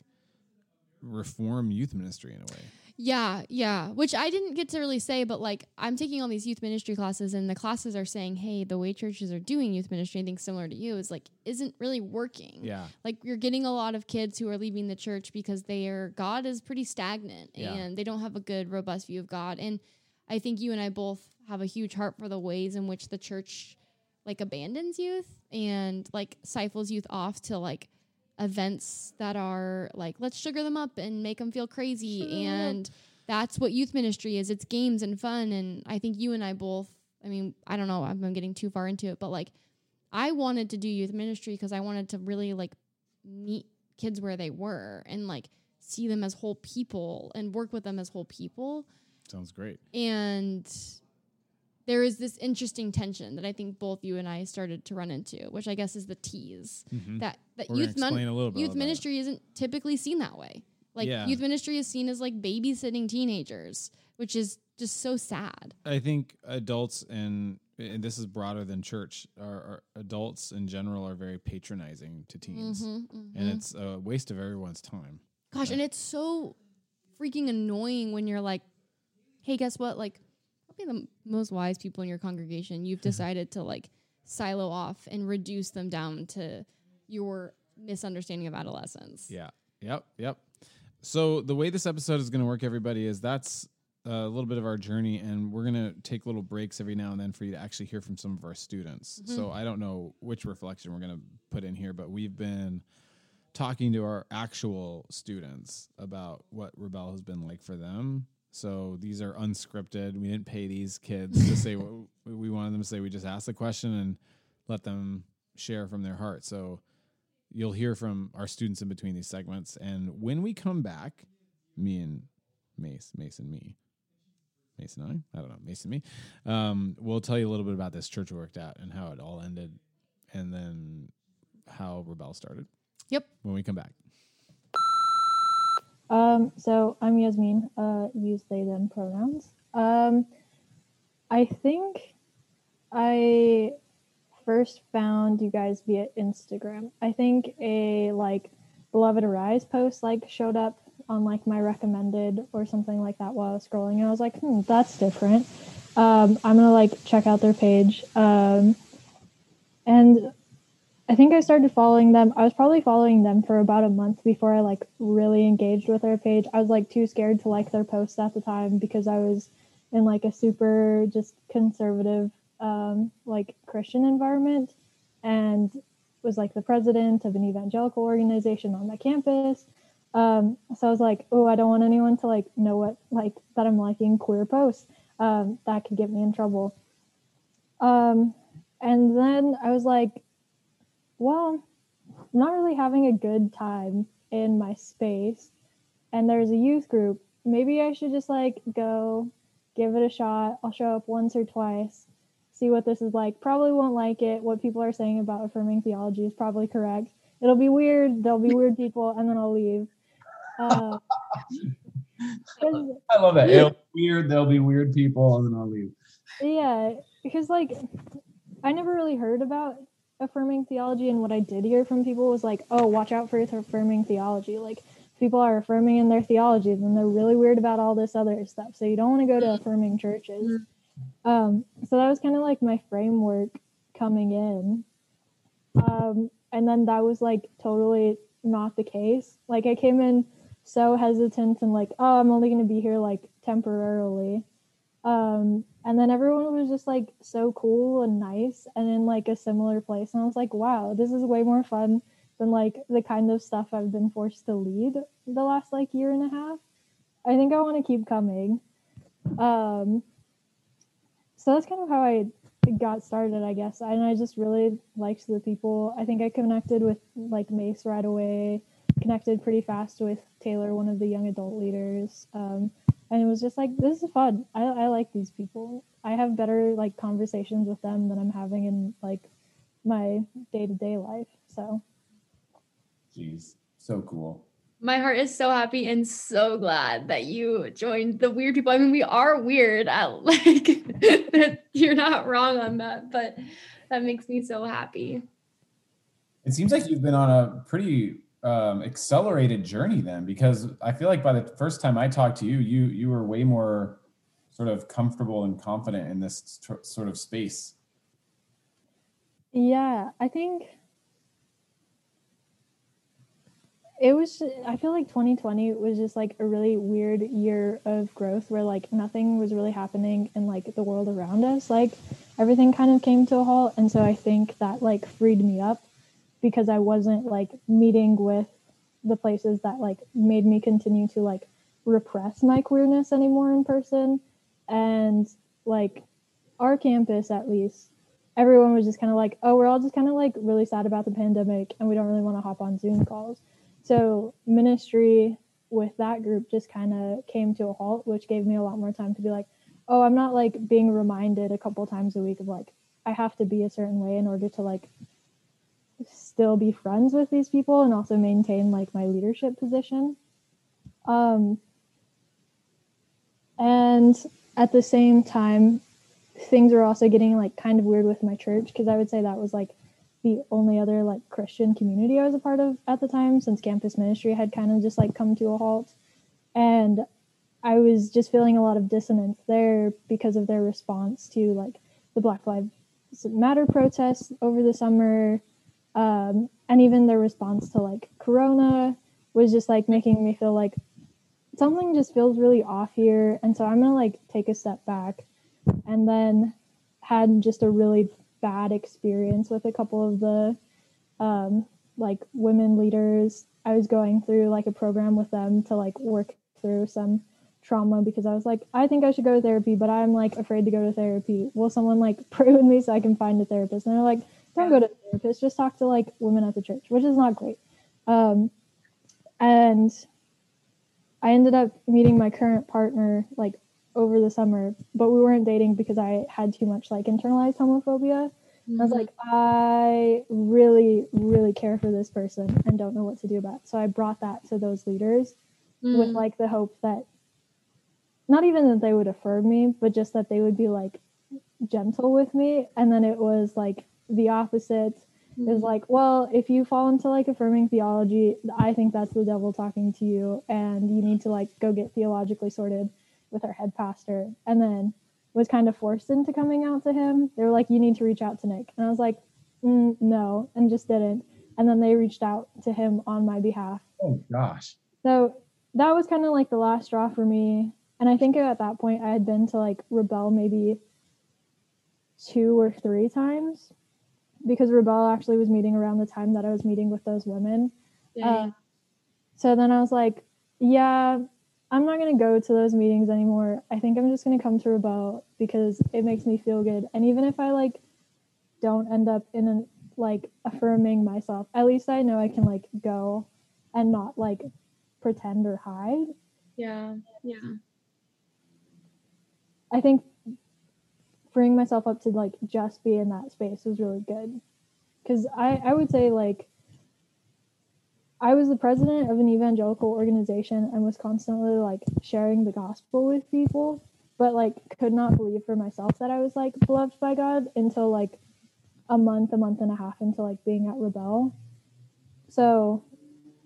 reform youth ministry in a way.
Yeah, yeah. Which I didn't get to really say, but like I'm taking all these youth ministry classes, and the classes are saying, "Hey, the way churches are doing youth ministry, I think similar to you, is like isn't really working.
Yeah.
Like you're getting a lot of kids who are leaving the church because their God is pretty stagnant
Yeah.
and they don't have a good, robust view of God. And I think you and I both have a huge heart for the ways in which the church like abandons youth and like stifles youth off to like events that are like let's sugar them up and make them feel crazy.
Sugar 'em
and that's what youth ministry is. It's games and fun. And i think you and i both i mean i don't know i'm, I'm getting too far into it but like i wanted to do youth ministry because i wanted to really like meet kids where they were and like see them as whole people and work with them as whole people.
Sounds great.
and there is this interesting tension that I think both you and I started to run into, which I guess is the tease
Mhm.
that that
We're
youth mon- youth ministry isn't typically seen that way. Like
Yeah.
youth ministry is seen as like babysitting teenagers, which is just so sad.
I think adults and and this is broader than church. Are, are adults in general are very patronizing to teens,
Mhm, mhm.
and it's a waste of everyone's time.
Gosh, and it's so freaking annoying when you're like, hey, guess what? Like, probably the most wise people in your congregation, you've mm-hmm. decided to like silo off and reduce them down to your misunderstanding of adolescence.
Yeah. Yep. Yep. So the way this episode is going to work, everybody, is that's a little bit of our journey, and we're going to take little breaks every now and then for you to actually hear from some of our students. Mm-hmm. So I don't know which reflection we're going to put in here, but we've been talking to our actual students about what Rebel has been like for them. So these are unscripted. We didn't pay these kids to say [laughs] what we wanted them to say. We just asked the question and let them share from their heart. So you'll hear from our students in between these segments. And when we come back, me and Mace, Mace and me, Mason and I, I don't know, Mason and me, um, we'll tell you a little bit about this church we worked at and how it all ended, and then how Rebel started.
Yep.
When we come back.
Um, so I'm Yasmin, uh, use they them pronouns. Um, I think I first found you guys via Instagram. I think a like Beloved Arise post like showed up on like my recommended or something like that while I was scrolling and I was like, hmm, that's different. Um, I'm gonna like check out their page. Um, and I think I started following them. I was probably following them for about a month before I like really engaged with their page. I was like too scared to like their posts at the time because I was in like a super just conservative um, like Christian environment and was like the president of an evangelical organization on my campus. Um, so I was like, oh, I don't want anyone to like know what like that I'm liking queer posts. Um, that could get me in trouble. Um, and then I was like, well, I'm not really having a good time in my space. And there's a youth group. Maybe I should just like go give it a shot. I'll show up once or twice, see what this is like. Probably won't like it. What people are saying about affirming theology is probably correct. It'll be weird. There'll be weird people, and then I'll leave. Uh, [laughs]
I love that. It'll be weird. There'll be weird people, and then I'll leave.
Yeah, because like I never really heard about affirming theology, and what I did hear from people was like, "Oh, watch out for affirming theology." Like people are affirming in their theology, then they're really weird about all this other stuff. So you don't want to go to affirming churches. Um, so that was kind of like my framework coming in. Um, and then that was like totally not the case. Like I came in so hesitant and like, oh, I'm only going to be here like temporarily. Um, and then everyone was just like so cool and nice and in like a similar place. And I was like, wow, this is way more fun than like the kind of stuff I've been forced to lead the last like year and a half. I think I want to keep coming. Um, so that's kind of how I got started, I guess. And I just really liked the people. I think I connected with like Mace right away, connected pretty fast with Taylor, one of the young adult leaders. Um, and it was just like, this is fun. I, I like these people. I have better like conversations with them than I'm having in like my day to day life. So,
jeez, so cool
my heart is so happy and so glad that you joined the weird people. I mean, we are weird at [laughs] like [laughs] you're not wrong on that, but that makes me so happy.
It seems like you've been on a pretty um, accelerated journey then, because I feel like by the first time I talked to you, you you were way more sort of comfortable and confident in this sort of space.
Yeah, I think it was i feel like 2020 was just like a really weird year of growth where like nothing was really happening in like the world around us like everything kind of came to a halt and so i think that like freed me up because i wasn't like meeting with the places that like made me continue to like repress my queerness anymore in person. And like our campus at least everyone was just kind of like oh we're all just kind of like really sad about the pandemic and we don't really want to hop on zoom calls. So ministry with that group just kind of came to a halt, which gave me a lot more time to be like, oh, I'm not like being reminded a couple times a week of like I have to be a certain way in order to like still be friends with these people and also maintain like my leadership position. Um, and at the same time, things were also getting like kind of weird with my church because I would say that was like the only other like Christian community I was a part of at the time since campus ministry had kind of just like come to a halt. And I was just feeling a lot of dissonance there because of their response to like the Black Lives Matter protests over the summer. Um, and even their response to like Corona was just like making me feel like something just feels really off here. And so I'm gonna like take a step back and then had just a really bad experience with a couple of the um, like women leaders. I was going through like a program with them to like work through some trauma because I was like, I think I should go to therapy, but I'm like afraid to go to therapy. Will someone like [laughs] pray with me so I can find a therapist? And they're like, don't go to a therapist, just talk to like women at the church, which is not great. Um, and I ended up meeting my current partner like over the summer, but we weren't dating because I had too much like internalized homophobia. I was like, I really, really care for this person and don't know what to do about it. So I brought that to those leaders with
Mm.
like the hope that not even that they would affirm me, but just that they would be like gentle with me. And then it was like the opposite. It was like, well, if you fall into like affirming theology, I think that's the devil talking to you, and you need to like go get theologically sorted with our head pastor. And then was kind of forced into coming out to him. They were like, you need to reach out to Nick. And I was like, mm, no, and just didn't. And then they reached out to him on my behalf.
Oh gosh.
So that was kind of like the last straw for me. And I think at that point I had been to like Rebel maybe two or three times because Rebel actually was meeting around the time that I was meeting with those women. Uh, so then I was like, yeah, I'm not going to go to those meetings anymore. I think I'm just going to come to Rebel because it makes me feel good. And even if I like don't end up in an like affirming myself, at least I know I can like go and not like pretend or hide.
yeah, yeah.
I think freeing myself up to like just be in that space was really good. Cause I, I would say like I was the president of an evangelical organization and was constantly like sharing the gospel with people, but like could not believe for myself that I was like beloved by God until like a month, a month and a half into like being at Rebel. So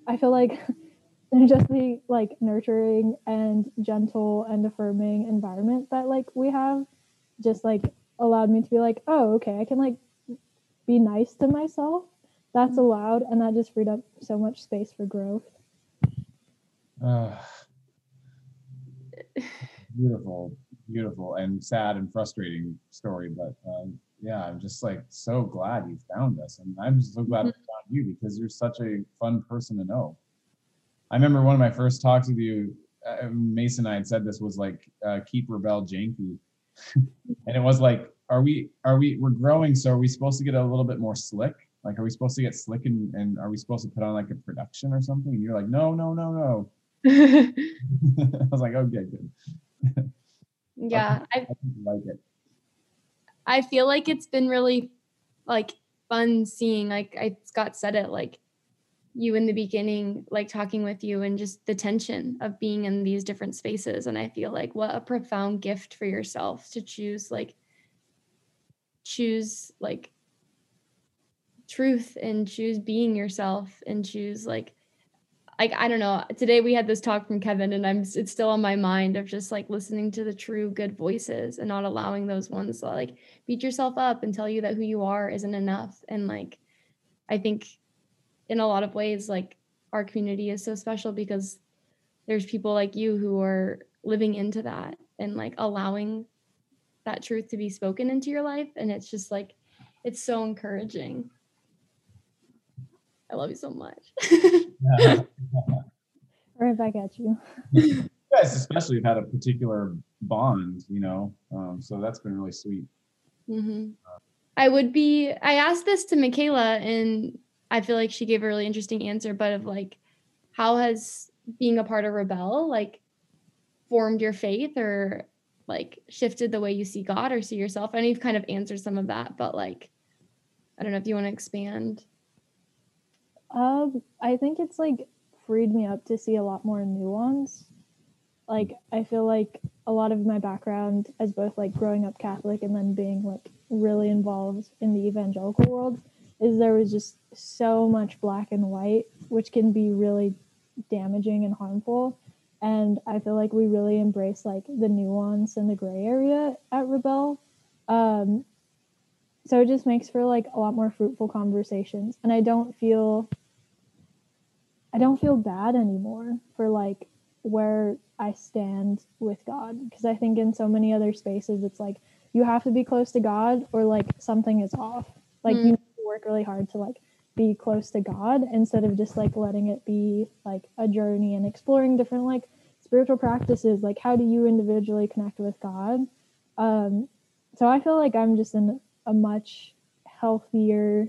I feel like [laughs] just the like nurturing and gentle and affirming environment that like we have just like allowed me to be like, oh, okay, I can like be nice to myself. That's allowed, and that just freed up so much space for growth.
Uh, [sighs] beautiful, beautiful, and sad and frustrating story. But um, yeah, I'm just like so glad you found us, and I'm so glad we found you because you're such a fun person to know. I remember one of my first talks with you. Uh, Mason and I had said this was like uh, keep rebel janky, [laughs] and it was like, are we are we we're growing, so are we supposed to get a little bit more slick? Like, are we supposed to get slick and, and are we supposed to put on like a production or something? And you're like, no, no, no, no. [laughs] [laughs] I was like, okay, good.
yeah, I
I like it.
I feel like it's been really like fun seeing like I Scott said it like you in the beginning like talking with you and just the tension of being in these different spaces and I feel like what a profound gift for yourself to choose like choose like truth and choose being yourself and choose like like I don't know. Today we had this talk from Kevin, and I'm it's still on my mind of just like listening to the true good voices and not allowing those ones to like beat yourself up and tell you that who you are isn't enough. And like, I think in a lot of ways, like our community is so special because there's people like you who are living into that and like allowing that truth to be spoken into your life. And it's just like, it's so encouraging. I love you so much. [laughs]
Yeah.
Right back at you. [laughs]
you guys especially have had a particular bond, you know, um, so that's been really sweet.
hmm I would be. I asked this to Michaela, and I feel like she gave a really interesting answer. But of like, how has being a part of Rebel like formed your faith, or like shifted the way you see God or see yourself? I know you've kind of answered some of that, but like, I don't know if you want to expand.
Um, I think it's like freed me up to see a lot more nuance. Like I feel like a lot of my background as both like growing up Catholic and then being like really involved in the evangelical world is there was just so much black and white, which can be really damaging and harmful. And I feel like we really embrace like the nuance and the gray area at Rebel. Um, so it just makes for like a lot more fruitful conversations. And I don't feel I don't feel bad anymore for like where I stand with God because I think in so many other spaces it's like you have to be close to God or like something is off. Like
Mm.
you work really hard to like be close to God instead of just like letting it be like a journey and exploring different like spiritual practices like how do you individually connect with God? Um so I feel like I'm just in a much healthier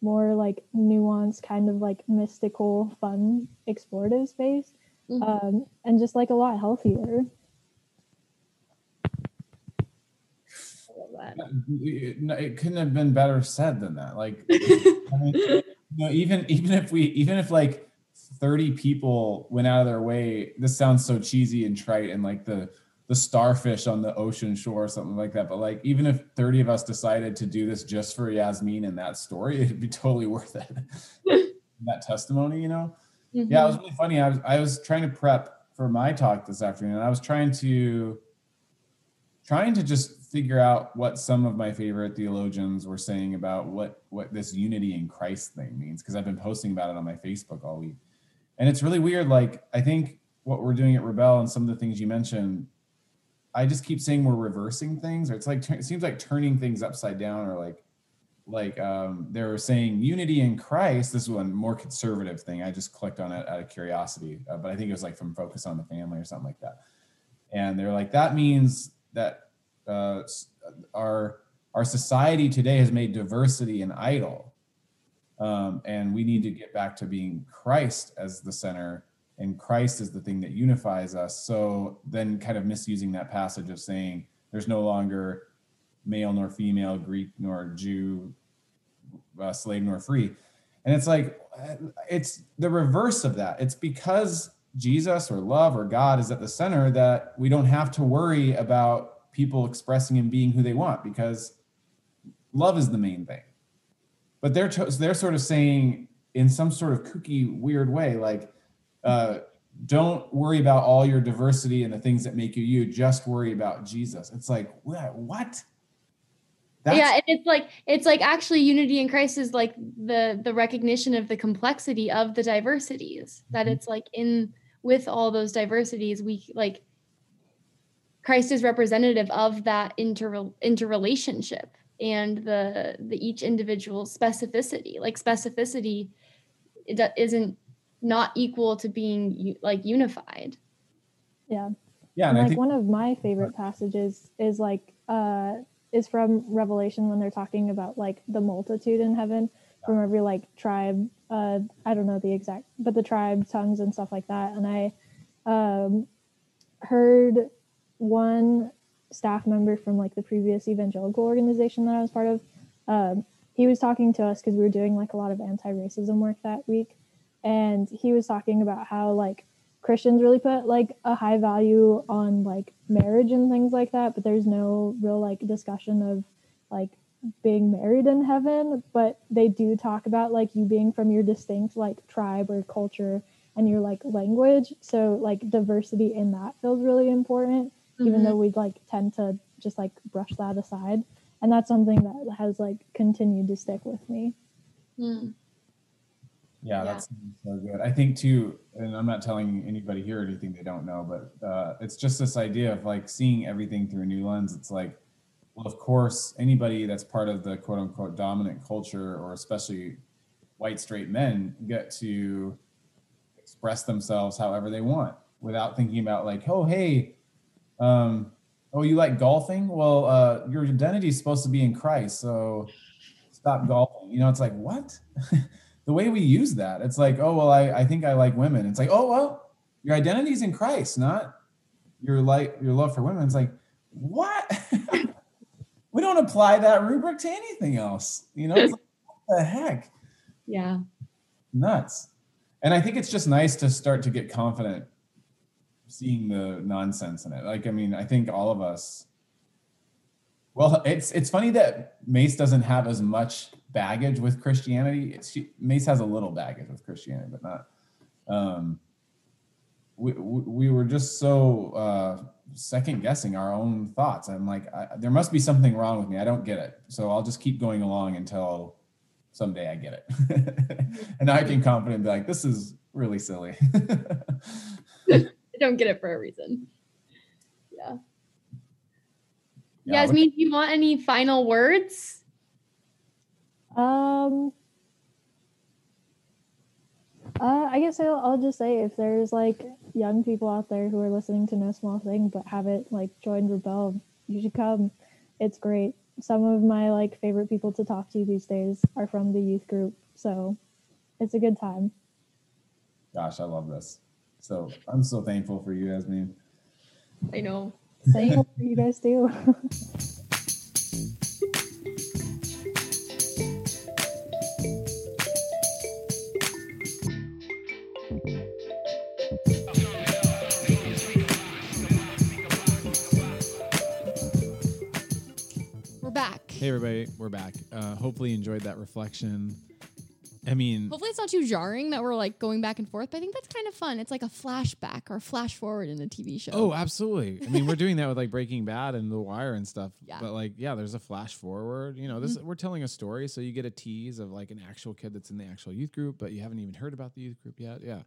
more like nuanced kind of like mystical fun explorative space
Mhm.
um, and just like a lot healthier
that.
It, couldn't have been better said than that. Like, [laughs] I mean, you know, even even if we even if like 30 people went out of their way, this sounds so cheesy and trite and like the the starfish on the ocean shore or something like that. But like even if 30 of us decided to do this just for Yasmin and that story, [laughs] it'd be totally worth it. [laughs] that testimony, you know?
Mm-hmm.
Yeah, it was really funny. I was I was trying to prep for my talk this afternoon. And I was trying to trying to just figure out what some of my favorite theologians were saying about what what this unity in Christ thing means because I've been posting about it on my Facebook all week. And it's really weird like I think what we're doing at Rebel and some of the things you mentioned I just keep saying we're reversing things or it's like it seems like turning things upside down or like like um, they were saying unity in Christ. This is one more conservative thing. I just clicked on it out of curiosity, uh, but I think it was like from Focus on the Family or something like that. And they're like, that means that uh, our our society today has made diversity an idol, um, and we need to get back to being Christ as the center, and Christ is the thing that unifies us. So then, kind of misusing that passage of saying there's no longer male nor female, Greek nor Jew, uh, slave nor free. And it's like, it's the reverse of that. It's because Jesus or love or God is at the center that we don't have to worry about people expressing and being who they want because love is the main thing. But they're they're sort of saying in some sort of kooky weird way, like, uh, don't worry about all your diversity and the things that make you you. Just worry about Jesus. It's like what?
That's, yeah, and it's like it's like actually unity in Christ is like the the recognition of the complexity of the diversities. That mm-hmm. it's like in with all those diversities, we like Christ is representative of that inter interrelationship and the the each individual specificity. Like specificity it isn't not equal to being like unified.
Yeah. Yeah, and, and like think- one of my favorite passages is like uh is from Revelation when they're talking about like the multitude in heaven from every like tribe. Uh, I don't know the exact, but the tribe tongues and stuff like that. And I um, heard one staff member from like the previous evangelical organization that I was part of. Um, he was talking to us because we were doing like a lot of anti-racism work that week, and he was talking about how like Christians really put like a high value on like marriage and things like that, but there's no real like discussion of like being married in heaven, but they do talk about like you being from your distinct like tribe or culture and your like language. So like diversity in that feels really important, mm-hmm. even though we like tend to just like brush that aside. And that's something that has like continued to stick with me.
Mm.
Yeah, yeah, that's so good. I think too, and I'm not telling anybody here anything they don't know, but uh, it's just this idea of like seeing everything through a new lens. It's like, well, of course, anybody that's part of the quote unquote dominant culture, or especially white straight men, get to express themselves however they want without thinking about like, oh, hey, um, oh, you like golfing? Well, uh, your identity is supposed to be in Christ, so stop golfing. You know, it's like what? [laughs] the way we use that, it's like, oh well, I, I think I like women. It's like, oh well, your identity is in Christ, not your like your love for women. It's like, what? [laughs] we don't apply that rubric to anything else. You know, like, what the heck?
Yeah.
Nuts. And I think it's just nice to start to get confident seeing the nonsense in it. Like, I mean, I think all of us. Well, it's it's funny that Mace doesn't have as much baggage with Christianity. It's, Mace has a little baggage with Christianity, but not. Um, we, we were just so uh, second guessing our own thoughts. I'm like, I, there must be something wrong with me. I don't get it. So I'll just keep going along until someday I get it. [laughs] and I can confidently be like, this is really silly. [laughs]
I don't get it for a reason. Yeah. yeah Yasmin, do you want any final words?
Um, uh, I guess I'll, I'll just say if there's like young people out there who are listening to No Small Thing but haven't like joined Rebel, you should come. It's great. Some of my like favorite people to talk to these days are from the youth group, so it's a good time.
Gosh, I love this. So I'm so thankful for you, Yasmin.
I know.
Thankful for you guys too.
We're back.
Hey, everybody, we're back. Uh, hopefully, you enjoyed that reflection I mean,
Hopefully, it's not too jarring that we're like going back and forth, but I think that's kind of fun. It's like a flashback or a flash forward in a TV show.
oh, absolutely. I mean, we're doing that with like Breaking Bad and The Wire and stuff. [laughs]
Yeah.
But like, yeah, there's a flash forward. You know, this we're telling a story, so you get a tease of like an actual kid that's in the actual youth group, but you haven't even heard about the youth group yet. Yeah.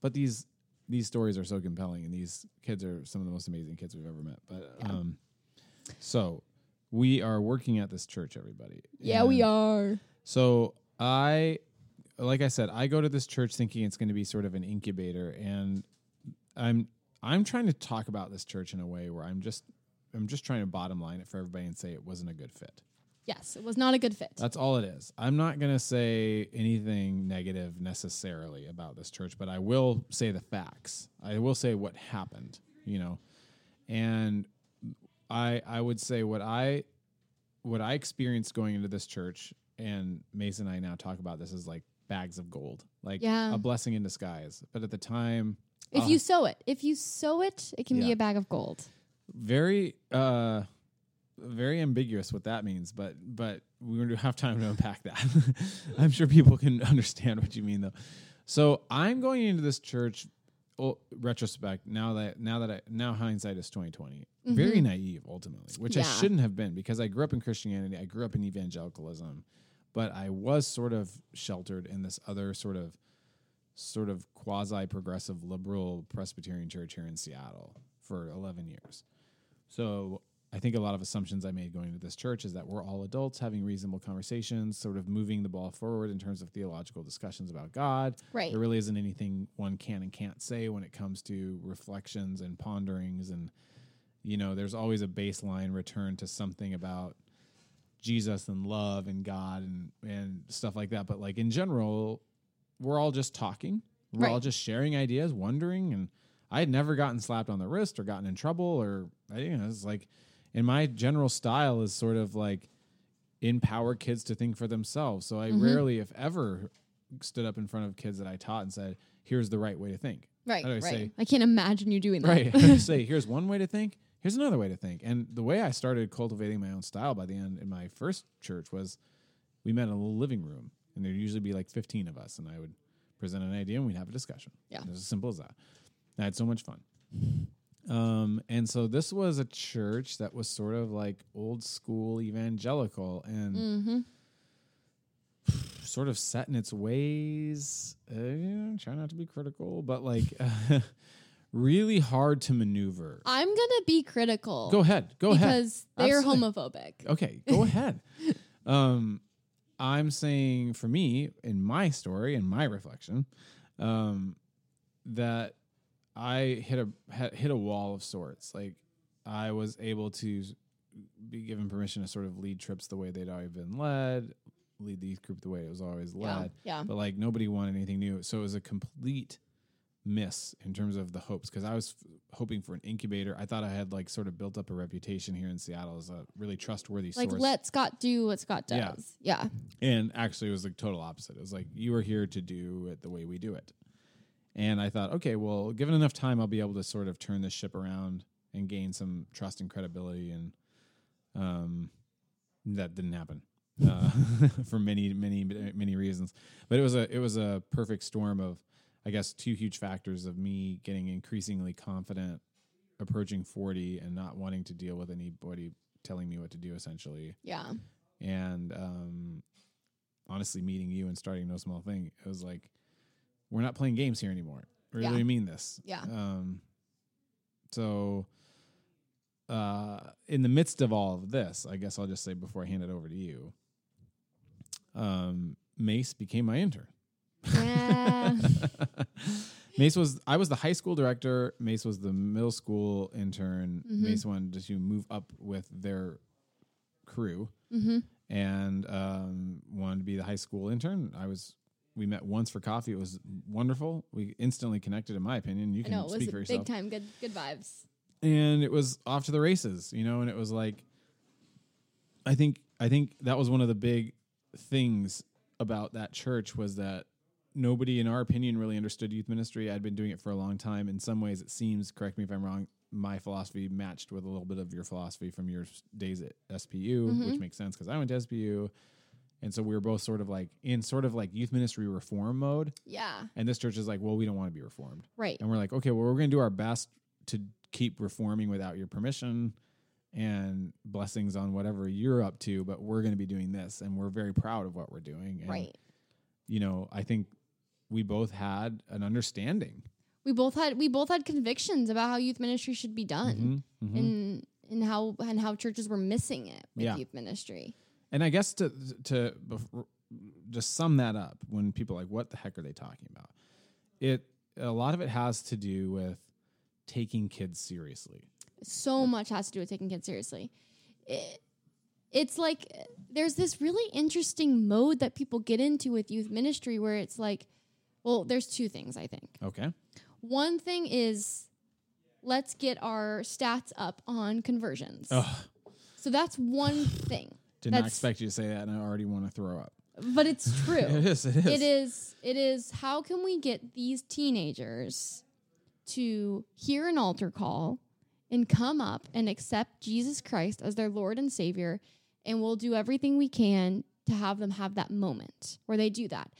But these these stories are so compelling, and these kids are some of the most amazing kids we've ever met. But um, so we are working at this church, everybody.
yeah, we are.
So I, like I said, I go to this church thinking it's going to be sort of an incubator, and I'm I'm trying to talk about this church in a way where I'm just I'm just trying to bottom line it for everybody and say it wasn't a good fit.
Yes, it was not a good fit.
That's all it is. I'm not going to say anything negative necessarily about this church, but I will say the facts. I will say what happened, you know. And I I would say what I what I experienced going into this church and Mason and I now talk about this as like bags of gold. Like
Yeah.
a blessing in disguise. But at the time
if
uh,
you sow it, if you sow it, it can be a bag of gold.
very uh very ambiguous what that means but but we don't have time to unpack that [laughs] i'm sure people can understand what you mean though so i'm going into this church oh, retrospect now that now that i now hindsight is 2020 very naive ultimately which i
Mm-hmm.
Shouldn't have been because i grew up in christianity i grew up in evangelicalism but i was sort of sheltered in this other sort of sort of quasi progressive liberal presbyterian church here in seattle for 11 years so I think a lot of assumptions I made going to this church is that we're all adults having reasonable conversations, sort of moving the ball forward in terms of theological discussions about God.
Right.
There really isn't anything one can and can't say when it comes to reflections and ponderings and you know, there's always a baseline return to something about Jesus and love and God and and stuff like that. But like in general, we're all just talking. We're
Right.
all just sharing ideas, wondering, and I had never gotten slapped on the wrist or gotten in trouble or I you know, it's like and my general style is sort of like empower kids to think for themselves. So I mm-hmm. rarely, if ever, stood up in front of kids that I taught and said, "Here's the right way to think."
Right,
I
right.
say-
I can't imagine you doing that.
Right. I just say, [laughs] here's one way to think. Here's another way to think. And the way I started cultivating my own style by the end in my first church was we met in a little living room, and there'd usually be like 15 of us, and I would present an idea and we'd have a discussion.
Yeah.
It was as simple as that. I had so much fun. Um, and so this was a church that was sort of like old school evangelical and
mm-hmm.
sort of set in its ways. Uh, you know, try not to be critical, but like [laughs] really hard to maneuver.
I'm gonna be critical.
Go ahead. Go ahead.
because they're homophobic.
Okay, go [laughs] ahead. Um, I'm saying for me, in my story, in my reflection, um, that I hit a hit a wall of sorts. Like I was able to be given permission to sort of lead trips the way they'd already been led, lead the youth group the way it was always
Yeah,
led.
yeah.
But like nobody wanted anything new, so it was a complete miss in terms of the hopes because I was f- hoping for an incubator. I thought I had like sort of built up a reputation here in Seattle as a really trustworthy
Like
source.
let Scott do what Scott
Yeah.
does. Yeah.
And actually, it was the total opposite. It was like, you are here to do it the way we do it. And I thought, okay, well, given enough time, I'll be able to sort of turn this ship around and gain some trust and credibility. And um, that didn't happen uh, [laughs] for many, many, many reasons. But it was a it was a perfect storm of, I guess, two huge factors of me getting increasingly confident, approaching forty, and not wanting to deal with anybody telling me what to do, essentially
Yeah.
and um, honestly meeting you and starting no small thing it was like we're not playing games here anymore I
Yeah.
really mean this
Yeah.
um, so uh, in the midst of all of this i guess i'll just say before i hand it over to you um, mace became my intern
Yeah. [laughs]
Mace was I was the high school director. Mace was the middle school intern.
Mhm.
Mace wanted to move up with their crew
mm-hmm.
and um, wanted to be the high school intern. I was. We met once for coffee. It was wonderful. We instantly connected, in my opinion. You can
know it
speak
was
for yourself.
big time. Good good vibes.
And it was off to the races, you know. And it was like, I think I think that was one of the big things about that church was that nobody, in our opinion, really understood youth ministry. I'd been doing it for a long time. In some ways, it seems, correct me if I'm wrong, my philosophy matched with a little bit of your philosophy from your days at SPU, which
Mhm.
makes sense because I went to SPU. And so we were both sort of like in sort of like youth ministry reform mode.
Yeah.
And this church is like, well, we don't want to be reformed.
Right.
And we're like, okay, well, we're going to do our best to keep reforming without your permission and blessings on whatever you're up to, but we're going to be doing this. And we're very proud of what we're doing. And,
Right.
you know, I think we both had an understanding.
We both had we both had convictions about how youth ministry should be done
Mhm, mhm.
and and how and how churches were missing it with
Yeah.
youth ministry.
And I guess to to just sum that up, when people are like, "What the heck are they talking about?" It a lot of it has to do with taking kids seriously.
so much has to do with taking kids seriously. It, it's like there's this really interesting mode that people get into with youth ministry where it's like, well, there's two things I think.
Okay.
One thing is let's get our stats up on conversions.
Ugh,
So that's one thing.
did not
That's-
expect you to say that, and I already want to throw up.
But it's [laughs] true.
It is. It is.
It is. It is. How can we get these teenagers to hear an altar call and come up and accept Jesus Christ as their Lord and Savior? And we'll do everything we can to have them have that moment where they do that,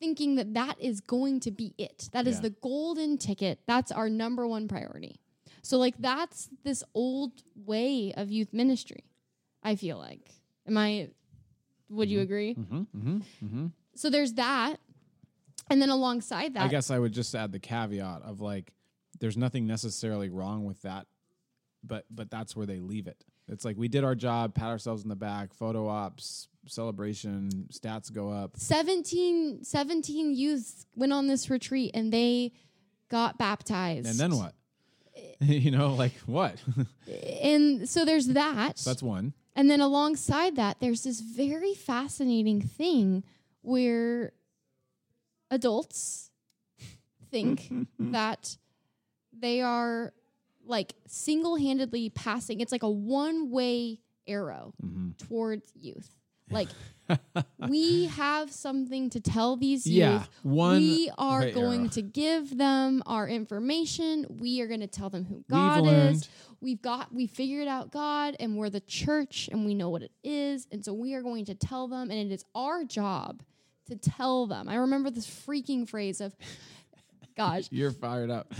thinking that that is going to be it. That is
Yeah.
the golden ticket. That's our number one priority. So, like, that's this old way of youth ministry. I feel like. Am I? Would you agree?
Mm-hmm, mm-hmm, mm-hmm.
So there's that. And then alongside that,
I guess I would just add the caveat of like, there's nothing necessarily wrong with that, but but that's where they leave it. It's like we did our job, pat ourselves in the back, photo ops, celebration, stats go up.
17, 17 youths went on this retreat and they got baptized.
And then what? [laughs] you know, like what? [laughs]
And so there's that.
That's one.
and then alongside that, there's this very fascinating thing where adults think [laughs] that they are like single handedly passing. It's like a one way arrow
Mm-hmm.
towards youth. Like [laughs] we have something to tell these
Yeah,
youth.
one
we are going
arrow.
to give them our information. We are going to tell them who God
learned.
is. We've got we figured out God and we're the church and we know what it is. And so we are going to tell them and it is our job to tell them. I remember this freaking phrase of [laughs] gosh,
You're fired up.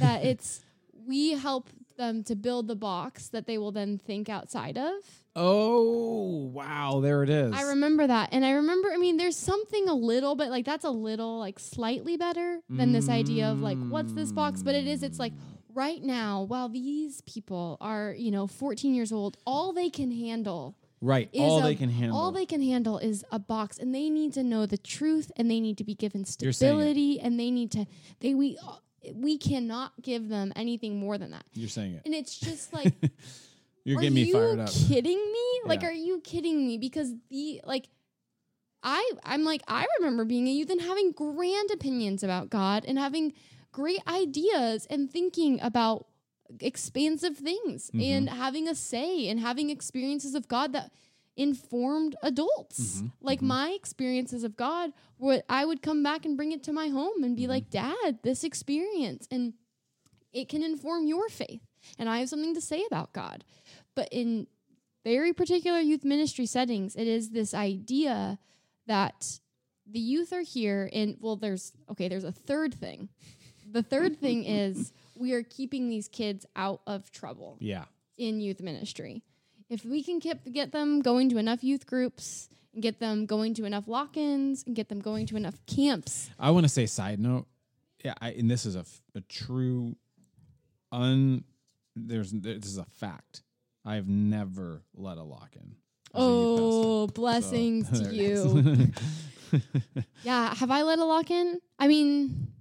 that it's we help them to build the box that they will then think outside of.
Oh wow, there it is.
I remember that. And I remember, I mean, there's something a little bit like that's a little like slightly better than this idea of like, what's this box? But it is, it's like right now, while these people are, you know, 14 years old, all they can handle
right. All
a-
they can handle.
All they can handle is a box, and they need to know the truth, and they need to be given
You're saying it.
stability, and they need to they we we cannot give them anything more than that.
You're saying it.
And it's just [laughs] like
You're
are
getting me
you
fired up.
kidding me? Like,
Yeah.
are you kidding me? Because the like, I I'm like I remember being a youth and having grand opinions about God and having great ideas and thinking about expansive things
Mm-hmm.
and having a say and having experiences of God that informed adults.
Mm-hmm.
Like my experiences of God, what I would come back and bring it to my home and be
Mm-hmm.
like, "Dad, this experience and it can inform your faith." And I have something to say about God. But in very particular youth ministry settings, it is this idea that the youth are here and well there's okay, there's a third thing. The third thing [laughs] is we are keeping these kids out of trouble
Yeah.
in youth ministry. If we can keep, get them going to enough youth groups and get them going to enough lock-ins and get them going to enough camps,
I want to say side note. Yeah, I, and this is a, a true un. There's this is a fact. I've never let a lock in.
oh, blessings to [laughs] you. [laughs] Yeah, have I let a lock in? I mean,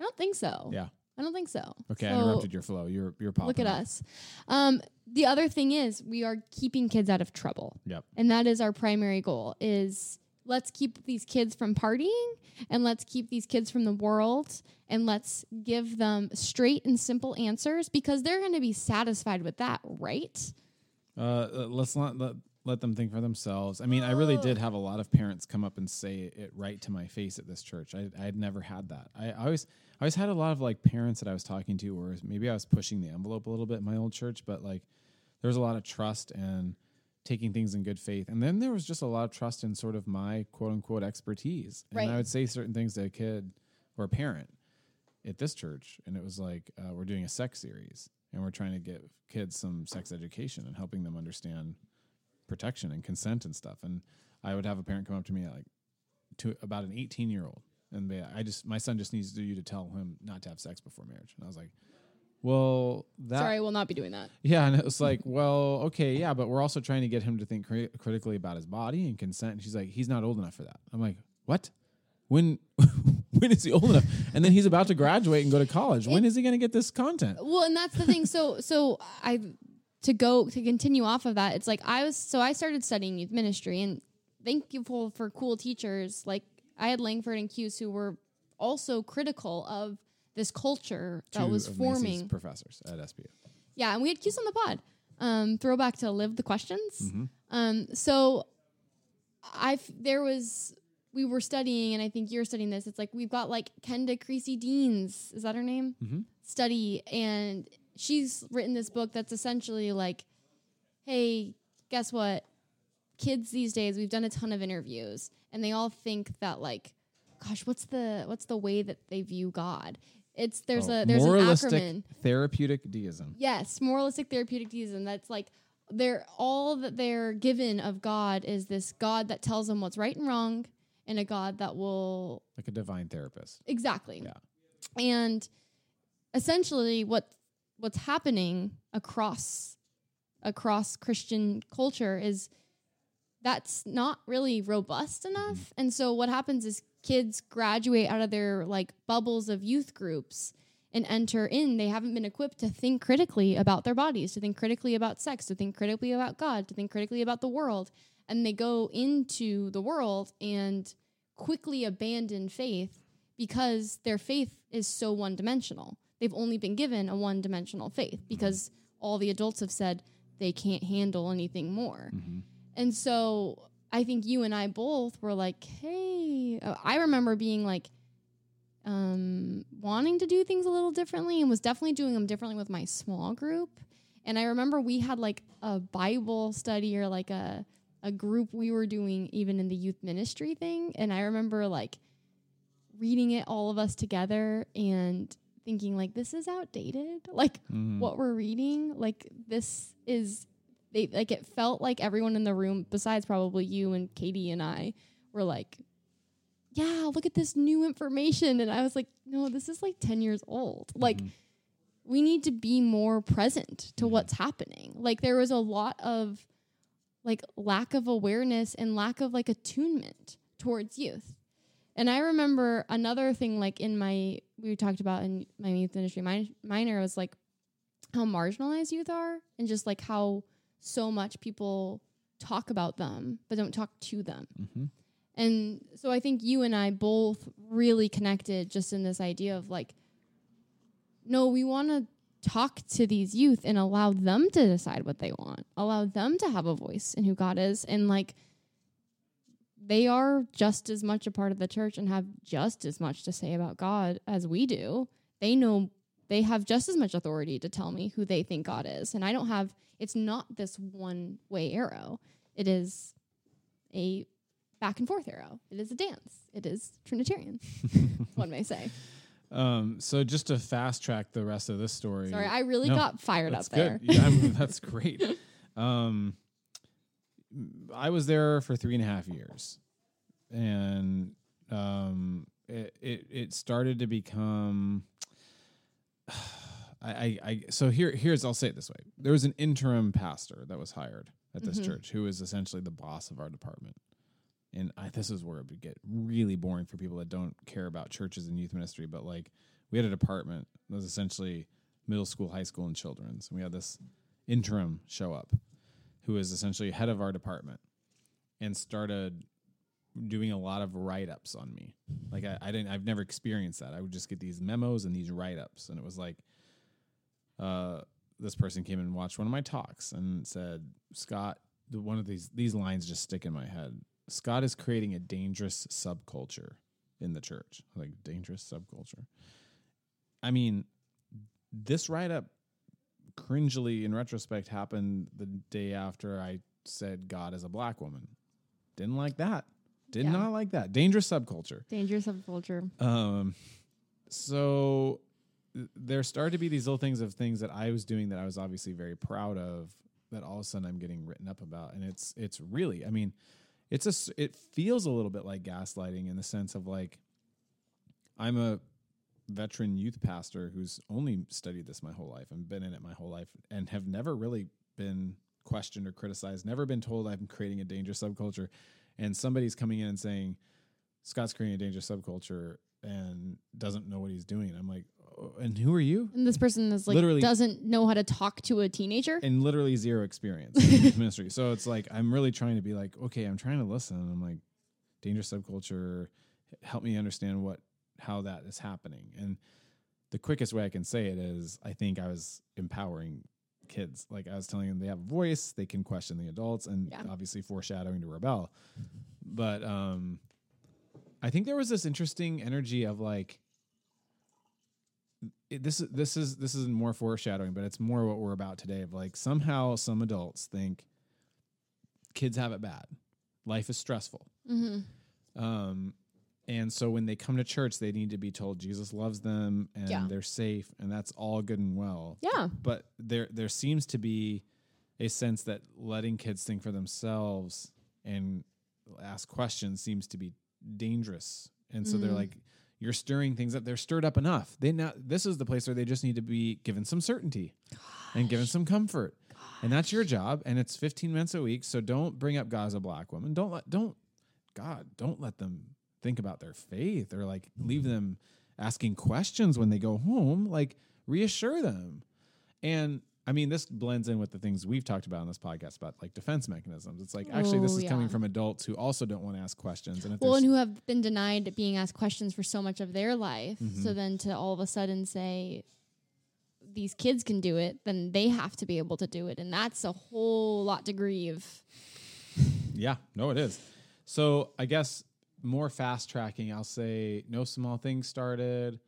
I don't think so.
yeah.
I don't think so.
Okay, I interrupted your flow. You're you're popping.
Look at us. Um, the other thing is we are keeping kids out of trouble.
Yep.
And that is our primary goal is let's keep these kids from partying and let's keep these kids from the world and let's give them straight and simple answers because they're going to be satisfied with that, right?
Uh, uh, let's not. Let, let them think for themselves. I mean, I really did have a lot of parents come up and say it right to my face at this church. I I had never had that. I, I always I always had a lot of like parents that I was talking to, or maybe I was pushing the envelope a little bit in my old church, but like there was a lot of trust and taking things in good faith. And then there was just a lot of trust in sort of my quote unquote expertise. And
Right.
I would say certain things to a kid or a parent at this church, and it was like uh, we're doing a sex series, and we're trying to give kids some sex education and helping them understand protection and consent and stuff. And I would have a parent come up to me like to about an 18 year old, and be, I just my son just needs you to tell him not to have sex before marriage. And I was like, well, that
Sorry, I will not be doing that. [laughs]
yeah, and it was like, well, okay, yeah, but we're also trying to get him to think cri- critically about his body and consent. And she's like, he's not old enough for that. I'm like, what? When [laughs] when is he old enough? And then he's about to graduate and go to college. When is he going to get this content?
Well, and that's the thing. So, so I to go to continue off of that. It's like I was. So I started studying youth ministry, and thankful for cool teachers like I had Langford and Cuse who were also critical of this culture that
Two
was
of Mace's
forming.
professors at SPU.
Yeah, and we had Cuse on the pod. Um, throwback to live the questions.
Mm-hmm.
Um, so I there was we were studying, and I think you're studying this. It's like we've got like Kenda Creasy Deans. Is that her name?
Mhm.
Study, and she's written this book that's essentially like, hey, guess what? Kids these days, we've done a ton of interviews, and they all think that like, gosh, what's the what's the way that they view God? It's there's
Oh,
a there's an
moralistic
acronym.
therapeutic deism.
Yes, moralistic therapeutic deism. That's like they're all that they're given of God is this God that tells them what's right and wrong, and a God that will
Like a divine therapist.
exactly.
Yeah.
And essentially, what what's happening across across Christian culture is that's not really robust mm-hmm. enough. And so what happens is kids graduate out of their like bubbles of youth groups and enter in. They haven't been equipped to think critically about their bodies, to think critically about sex, to think critically about God, to think critically about the world. And they go into the world and quickly abandon faith because their faith is so one dimensional. They've only been given a one dimensional faith mm-hmm. because all the adults have said they can't handle anything more. Mm-hmm. And so I think you and I both were like, hey, uh, I remember being like, um, wanting to do things a little differently and was definitely doing them differently with my small group. And I remember we had like a Bible study or like a, a group we were doing even in the youth ministry thing. And I remember like reading it, all of us together, and thinking, like, this is outdated. Like,
Mhm.
what we're reading, like, this is, they, like, it felt like everyone in the room, besides probably you and Katie and I, were like, yeah, look at this new information. And I was like, no, this is like 10 years old. Mm-hmm. Like, we need to be more present to mm-hmm. what's happening. Like, there was a lot of like lack of awareness and lack of like attunement towards youth. And I remember another thing, like in my, we talked about in my youth ministry min- minor, was like how marginalized youth are and just like how so much people talk about them, but don't talk to them.
Mhm.
And so I think you and I both really connected just in this idea of like, no, we want to talk to these youth and allow them to decide what they want, allow them to have a voice in who God is. And like, they are just as much a part of the church and have just as much to say about God as we do. They know they have just as much authority to tell me who they think God is. And I don't have, it's not this one way arrow. It is a back and forth arrow. It is a dance. It is Trinitarian, [laughs] one may say.
Um, so just to fast track the rest of this story.
Sorry, I really
No,
got fired up there.
good. Yeah, I'm- that's great. [laughs] Um, I was there for three and a half years, and um, it, it it started to become. [sighs] I, I, so here here's I'll say it this way. There was an interim pastor that was hired at this
Mhm.
church who was essentially the boss of our department. And I, this is where it would get really boring for people that don't care about churches and youth ministry. But like, we had a department that was essentially middle school, high school, and children's. And we had this interim show up who is essentially head of our department and started doing a lot of write ups on me. Like I, I didn't I've never experienced that. I would just get these memos and these write ups and it was like uh this person came and watched one of my talks and said, Scott, one of these these lines just stick in my head. Scott is creating a dangerous subculture in the church, like dangerous subculture. I mean, this write up cringily in retrospect happened the day after I said God is a black woman. Didn't like that. Did
Yeah.
not like that. Dangerous subculture.
Dangerous subculture.
Um, so there started to be these little things of things that I was doing that I was obviously very proud of that all of a sudden I'm getting written up about, and it's it's really, I mean, it's a it feels a little bit like gaslighting in the sense of like I'm a veteran youth pastor who's only studied this my whole life and been in it my whole life and have never really been questioned or criticized, never been told I'm creating a dangerous subculture, and somebody's coming in and saying Scott's creating a dangerous subculture and doesn't know what he's doing. I'm like, oh, and who are you?
And this person is like
Literally-
doesn't know how to talk to a teenager.
And literally zero experience [laughs] in ministry. So it's like I'm really trying to be like, okay, I'm trying to listen. I'm like, dangerous subculture, help me understand what how that is happening. And the quickest way I can say it is I think I was empowering kids. Like I was telling them they have a voice, they can question the adults, and
Yeah.
obviously foreshadowing to rebel. But um I think there was this interesting energy of like it, this is this is this is more foreshadowing, but it's more what we're about today. Of like somehow some adults think kids have it bad, life is stressful,
mm-hmm.
um, and so when they come to church, they need to be told Jesus loves them and
Yeah.
they're safe, and that's all good and well.
Yeah.
But there there seems to be a sense that letting kids think for themselves and ask questions seems to be dangerous. And so they're
Mm.
like, you're stirring things up. They're stirred up enough. They now this is the place where they just need to be given some certainty and given some comfort. And that's your job. And it's 15 minutes a week. So don't bring up God as a black woman. Don't let don't God, don't let them think about their faith or like leave them asking questions when they go home. Like reassure them. And I mean, this blends in with the things we've talked about on this podcast about like defense mechanisms. It's like actually this
Oh,
is coming from adults who also don't want to ask questions. And if
Well,
there's
and who have been denied being asked questions for so much of their life.
Mm-hmm.
So then to all of a sudden say these kids can do it, then they have to be able to do it. And that's a whole lot to grieve.
Yeah, no, it is. So I guess more fast tracking, I'll say no small things started.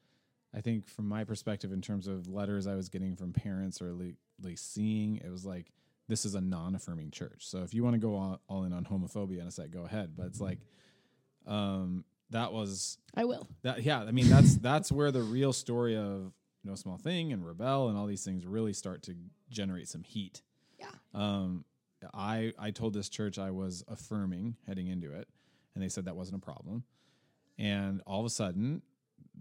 I think from my perspective, in terms of letters I was getting from parents or at least seeing, it was like this is a non-affirming church. So if you want to go all, all in on homophobia in a sec, go ahead. But it's like um, that was
I will.
that. Yeah, I mean that's that's where the real story of no small thing and rebel and all these things really start to generate some heat.
Yeah.
Um, I I told this church I was affirming heading into it, and they said that wasn't a problem. And all of a sudden,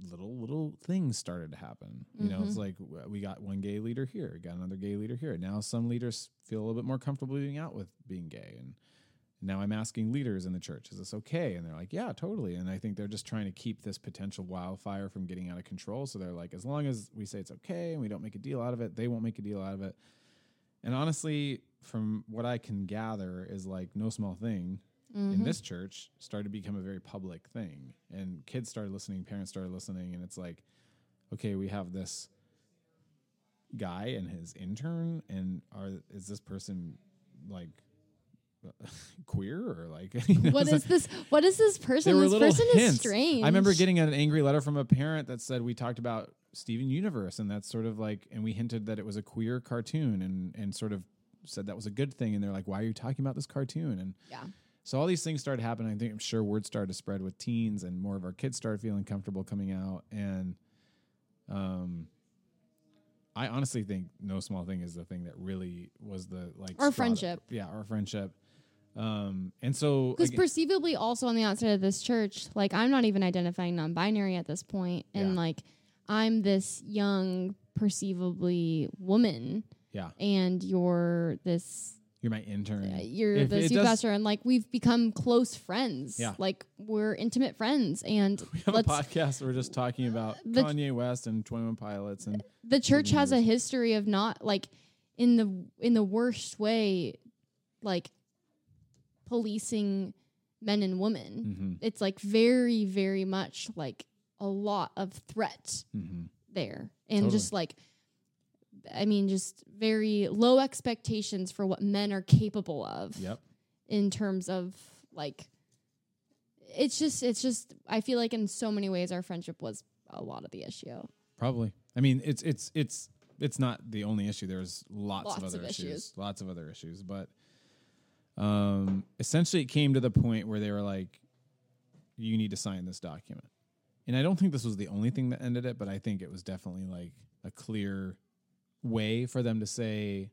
little little things started to happen. You know, it's mm-hmm. like we got one gay leader here, we got another gay leader here. Now some leaders feel a little bit more comfortable being out with being gay, and now I'm asking leaders in the church, is this okay? And they're like, yeah, totally. And I think they're just trying to keep this potential wildfire from getting out of control. So they're like, as long as we say it's okay and we don't make a deal out of it, they won't make a deal out of it. And honestly, from what I can gather, is like no small thing in mm-hmm. this church started to become a very public thing. And kids started listening, parents started listening, and it's like, okay, we have this guy and his intern, and are is this person like [laughs] queer or like [laughs] you know,
What
it's
this? What is this person? This person
hints.
is strange.
I remember getting an angry letter from a parent that said we talked about Steven Universe, and that's sort of like, and we hinted that it was a queer cartoon, and and sort of said that was a good thing, and they're like, why are you talking about this cartoon? And
Yeah.
So all these things started happening. I think I'm sure word started to spread with teens, and more of our kids started feeling comfortable coming out, and um. I honestly think no small thing is the thing that really was the like
Our
that-
friendship.
yeah, our friendship. Um, and so
Because perceivably, also on the outside of this church, like I'm not even identifying non-binary at this point, and
Yeah.
like I'm this young, perceivably woman,
yeah,
and you're this,
you're my intern.
uh, you're
If
the pastor, and like we've become close friends.
Yeah.
like we're intimate friends, and [laughs]
We have a podcast where we're just talking about
The-
Kanye West and Twenty One Pilots, and
the church has a history of not like in the in the worst way, like policing men and women.
mhm,
it's like very very much like a lot of threat
mhm.
there and
Totally.
just like I mean, just very low expectations for what men are capable of
Yep.
in terms of like, it's just, it's just, I feel like in so many ways our friendship was a lot of the issue.
Probably. I mean, it's it's it's it's not the only issue. There's lots,
Lots
of
of
other issues.
issues.
Lots of other issues, but um essentially it came to the point where they were like you need to sign this document. And I don't think this was the only thing that ended it, but I think it was definitely like a clear way for them to say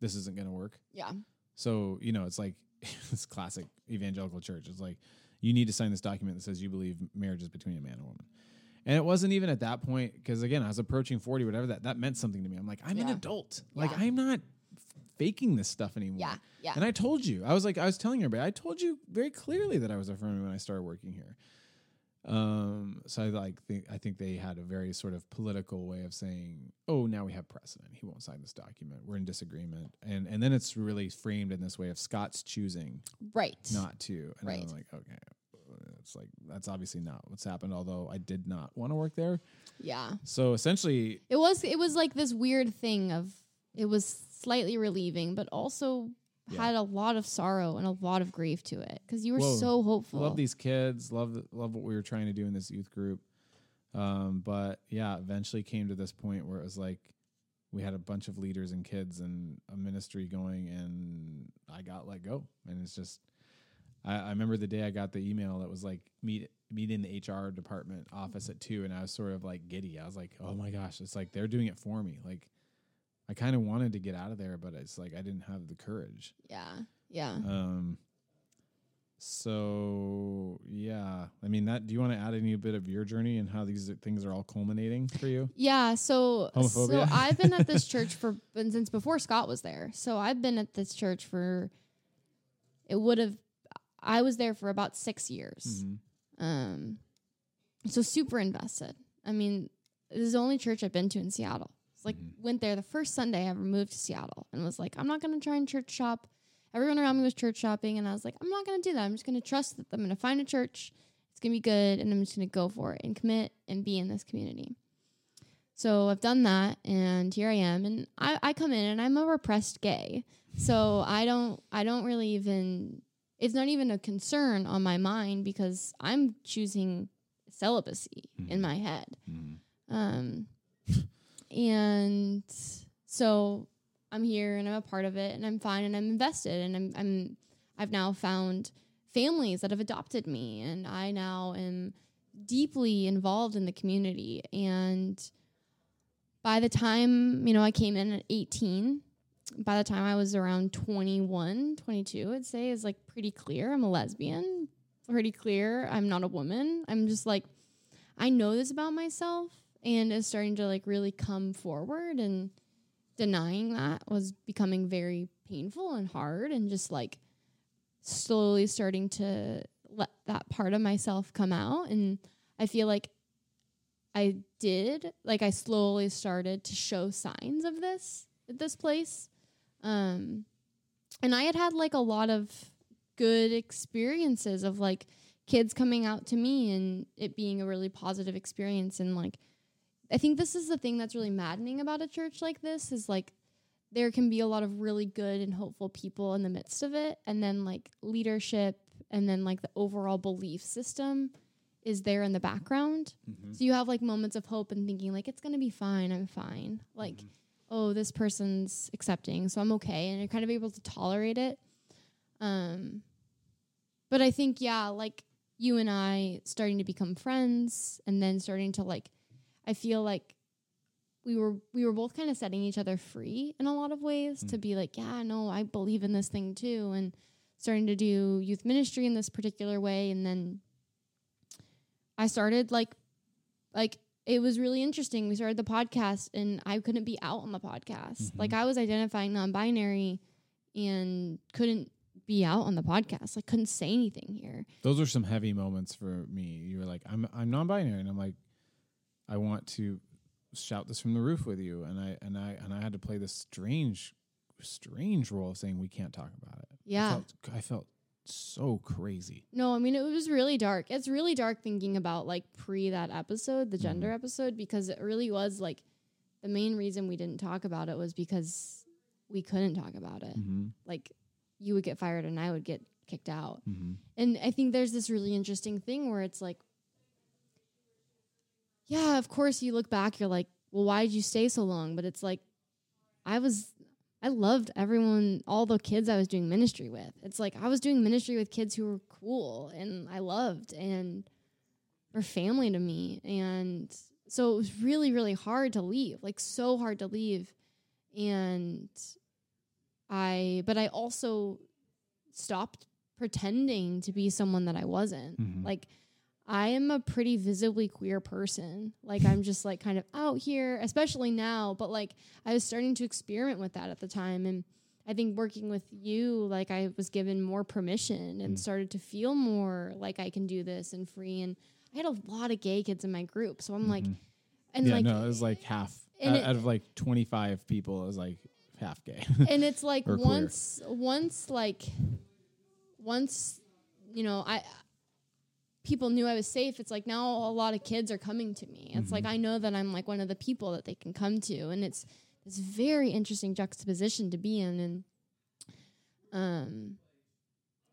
this isn't going to work.
Yeah.
So, you know, it's like [laughs] this classic evangelical church. It's like, you need to sign this document that says you believe marriage is between a man and a woman. And it wasn't even at that point, because again, I was approaching 40, whatever that, that meant something to me. I'm like, I'm an adult. Like,
Yeah.
I'm not faking this stuff anymore.
Yeah. Yeah.
And I told you, I was like, I was telling everybody, I told you very clearly that I was affirming when I started working here. Um, so I like think I think they had a very sort of political way of saying, "Oh, now we have precedent. He won't sign this document. We're in disagreement." And and then it's really framed in this way of Scott's choosing
right.
not to. And
Right.
I'm like, okay, it's like that's obviously not what's happened. Although I did not want to work there,
Yeah.
so essentially,
It was it was like this weird thing of it was slightly relieving, but also
Yeah.
had a lot of sorrow and a lot of grief to it because you were
Whoa.
so hopeful.
love these kids, love love what we were trying to do in this youth group. Um, but yeah, eventually came to this point where it was like we had a bunch of leaders and kids and a ministry going, and I got let go. And it's just, I, I remember the day I got the email that was like meet meet in the HR department office at two, and I was sort of like giddy. I was like, oh my gosh, it's like they're doing it for me. Like I kind of wanted to get out of there, but it's like I didn't have the courage.
yeah. Yeah.
Um. So yeah, I mean that. Do you want to add any bit of your journey and how these things are all culminating for you?
Yeah, so so I've been at this church [laughs] for been since before Scott was there. So I've been at this church for it would have I was there for about 6 years.
Mhm.
Um so super invested. I mean, this is the only church I've been to in Seattle. Like
Mhm.
went there the first Sunday I ever moved to Seattle and was like, I'm not going to try and church shop. Everyone around me was church shopping and I was like, I'm not going to do that. I'm just going to trust that I'm going to find a church. It's going to be good and I'm just going to go for it and commit and be in this community. So I've done that and here I am and I, I come in and I'm a repressed gay. So I don't I don't really even it's not even a concern on my mind because I'm choosing celibacy in
Mhm.
my head.
Mhm.
Um, and so I'm here and I'm a part of it and I'm fine and I'm invested and I'm I'm I've now found families that have adopted me and I now am deeply involved in the community. And by the time, you know, I came in at 18, by the time I was around 21, 22, I'd say is like pretty clear. I'm a lesbian, pretty clear. I'm not a woman. I'm just like I know this about myself and is starting to like really come forward and denying that was becoming very painful and hard and just like slowly starting to let that part of myself come out and I feel like I did like I slowly started to show signs of this at this place. Um and I had had like a lot of good experiences of like kids coming out to me and it being a really positive experience and like I think this is the thing that's really maddening about a church like this is like there can be a lot of really good and hopeful people in the midst of it and then like leadership and then like the overall belief system is there in the background.
Mhm.
so you have like moments of hope and thinking like it's going to be fine i'm fine. Like oh this person's accepting so i'm okay and you're kind of able to tolerate it. Um but i think yeah like you and i starting to become friends and then starting to like i feel like we were we were both kind of setting each other free in a lot of ways to mm. be like yeah no i believe in this thing too and starting to do youth ministry in this particular way and then i started like like it was really interesting. We started the podcast and i couldn't be out on the podcast. Like mm-hmm. i was identifying non-binary and couldn't be out on the podcast. Like couldn't say anything here.
Those are some heavy moments for me. You were like, I'm I'm non-binary, and I'm like, I want to shout this from the roof with you, and I and I and I had to play this strange, strange role of saying we can't talk about it. I
Yeah.
felt, I felt so crazy.
No, I mean it was really dark. It's really dark thinking about like pre that episode, the gender
Mm-hmm.
episode, because it really was like the main reason we didn't talk about it was because we couldn't talk about it.
Mm-hmm.
Like you would get fired and I would get kicked out.
Mm-hmm.
And I think there's this really interesting thing where it's like, yeah, of course you look back, you're like, well, why did you stay so long? But it's like, I was, I loved everyone, all the kids I was doing ministry with. It's like I was doing ministry with kids who were cool and I loved and were family to me. And so it was really, really hard to leave, like so hard to leave. And I, but I also stopped pretending to be someone that I wasn't.
Mhm.
Like, I am a pretty visibly queer person. Like, I'm just like kind of out here, especially now. But like, I was starting to experiment with that at the time. And I think working with you, like, I was given more permission and
Mm.
started to feel more like I can do this and free. And I had a lot of gay kids in my group. So I'm like,
Mhm.
and
yeah,
like,
no, it was like half out,
it-
out of like 25 people. It was like half gay. [laughs]
and it's like
Or queer.
once once like once you know i people knew i was safe it's like now a lot of kids are coming to me it's like i know that i'm like one of the people that they can come to and it's this very interesting juxtaposition to be in and um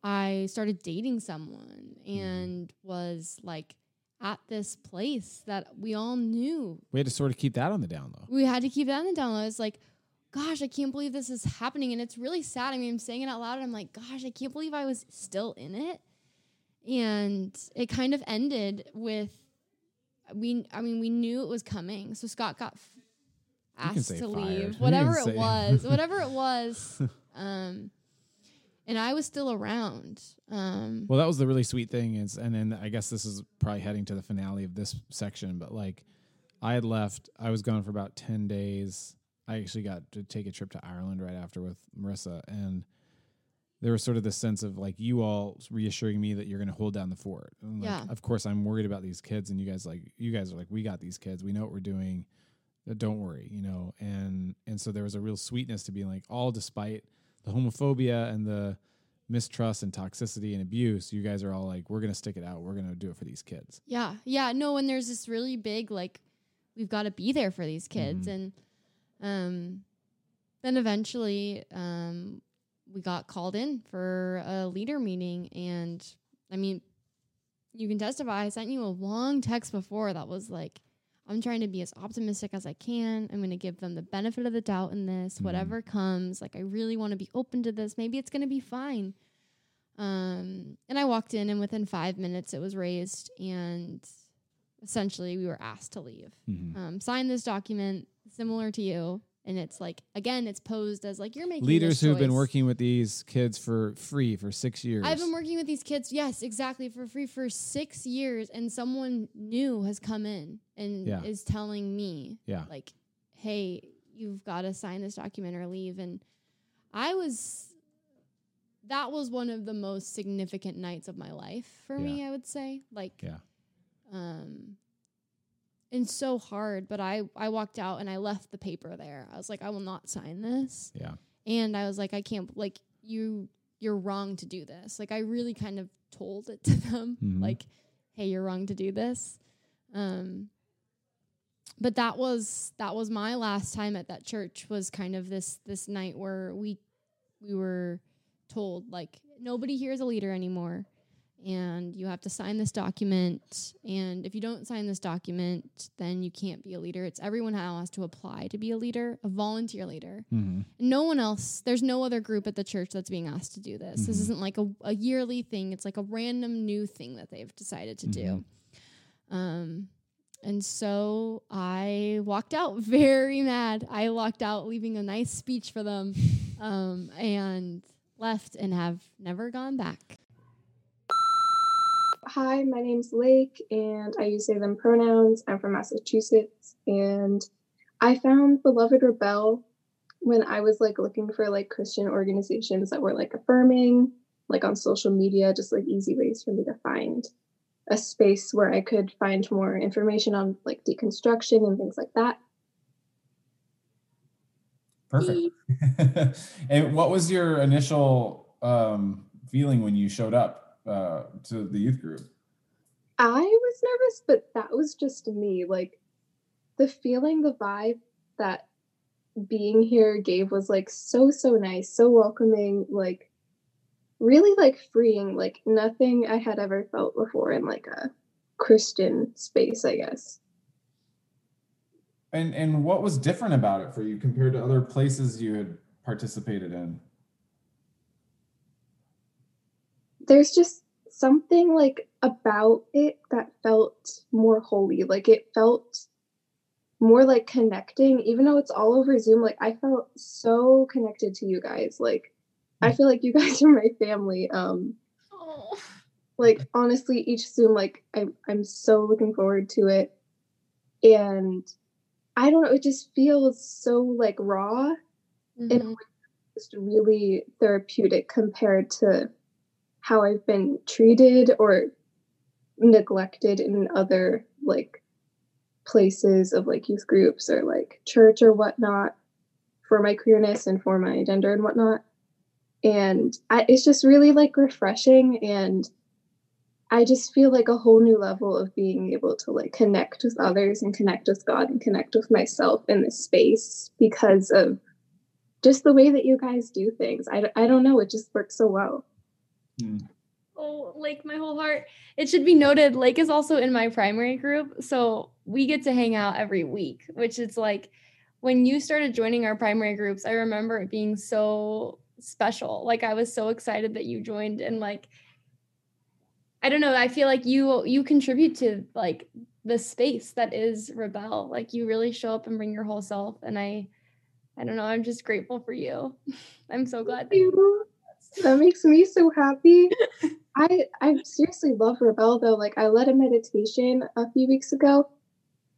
i started dating someone and was like at this place that we all knew
we had to sort of keep that on the down low.
we had to keep that in the down low. It's like, gosh, I can't believe this is happening. And it's really sad. I mean, I'm saying it out loud. And I'm like, gosh, I can't believe I was still in it. And it kind of ended with we. I mean, we knew it was coming. So Scott got f- asked to
fired.
Leave, whatever it [laughs] was, whatever it was. Um, and I was still around. Um,
Well, that was the really sweet thing is, and then I guess this is probably heading to the finale of this section, but like I had left, I was gone for about 10 days. I actually got to take a trip to Ireland right after with Marissa. And there was sort of this sense of like you all reassuring me that you're going to hold down the fort. Like,
Yeah.
Of course, I'm worried about these kids. And you guys, like, you guys are like, we got these kids. We know what we're doing. Uh, Don't worry, you know? And, and so there was a real sweetness to being like, all despite the homophobia and the, mistrust and toxicity and abuse, you guys are all like, we're gonna stick it out. We're gonna do it for these kids.
Yeah, yeah, no, and there's this really big like we've got to be there for these kids,
Mhm.
and um, then eventually um, we got called in for a leader meeting, and I mean, you can testify. I sent you a long text before that was like. I'm trying to be as optimistic as I can. I'm going to give them the benefit of the doubt in this.
Mhm.
Whatever comes, like I really want to be open to this. Maybe it's going to be fine. Um, and I walked in, and within five minutes, it was raised, and essentially, we were asked to leave.
Mhm.
Um, sign this document, similar to you, and it's like again, it's posed as like you're making
Leaders who've been working with these kids for free for six years.
I've been working with these kids, yes, exactly, for free for six years, and someone new has come in and
Yeah.
is telling me,
Yeah.
like, hey, you've got to sign this document or leave. And I was, that was one of the most significant nights of my life for me, I would say. Like,
Yeah.
um, and so hard, but I, I walked out and I left the paper there. I was like, I will not sign this
Yeah.
and I was like, I can't like you you're wrong to do this. Like I really kind of told it to them,
Mhm.
like, hey, you're wrong to do this. Um but that was that was my last time at that church was kind of this this night where we we were told like nobody here is a leader anymore and you have to sign this document. And if you don't sign this document then you can't be a leader. It's everyone now has to apply to be a leader a volunteer leader.
Hmm
no one else there's no other group at the church that's being asked to do this. This
Mhm.
isn't like a, a yearly thing. It's like a random new thing that they've decided to do. Um and so i walked out [laughs] very mad. I walked out leaving a nice speech for them [laughs] um and left and have never gone back
Hi, my name's Lake, and I use they them pronouns. I'm from Massachusetts, and I found Beloved Rebel when I was like looking for like Christian organizations that were like affirming, like on social media, just like easy ways for me to find a space where I could find more information on like deconstruction and things like that.
Perfect. [laughs] and what was your initial um, feeling when you showed up uh, to the youth group?
I was nervous, but that was just me. Like the feeling, the vibe that being here gave was like so so nice, so welcoming, like really like freeing, like nothing I had ever felt before in like a Christian space, I guess.
And and what was different about it for you compared to other places you had participated in?
There's just something like about it that felt more holy. Like it felt more like connecting, even though it's all over Zoom. Like I felt so connected to you guys. Like I feel like you [laughs] guys are my family. Um like honestly each zoom like I'm, I'm so looking forward to it and i don't know it just feels so like raw
Mhm.
and just really therapeutic compared to how i've been treated or neglected in other like places of like youth groups or like church or whatnot for my queerness and for my gender and whatnot. And I, it's just really like refreshing and i just feel like a whole new level of being able to like connect with others and connect with god and connect with myself in this space because of just the way that you guys do things. I, I don't know it just works so well
Hmm.
Oh, like my whole heart. It should be noted, Lake is also in my primary group. So we get to hang out every week, which is like when you started joining our primary groups, I remember it being so special. Like I was so excited that you joined and like I don't know, I feel like you you contribute to like the space that is Rebel. Like you really show up and bring your whole self and I I don't know, I'm just grateful for you. [laughs] I'm so glad that
you. That makes me so happy. I I seriously love Rebel though. Like I led a meditation a few weeks ago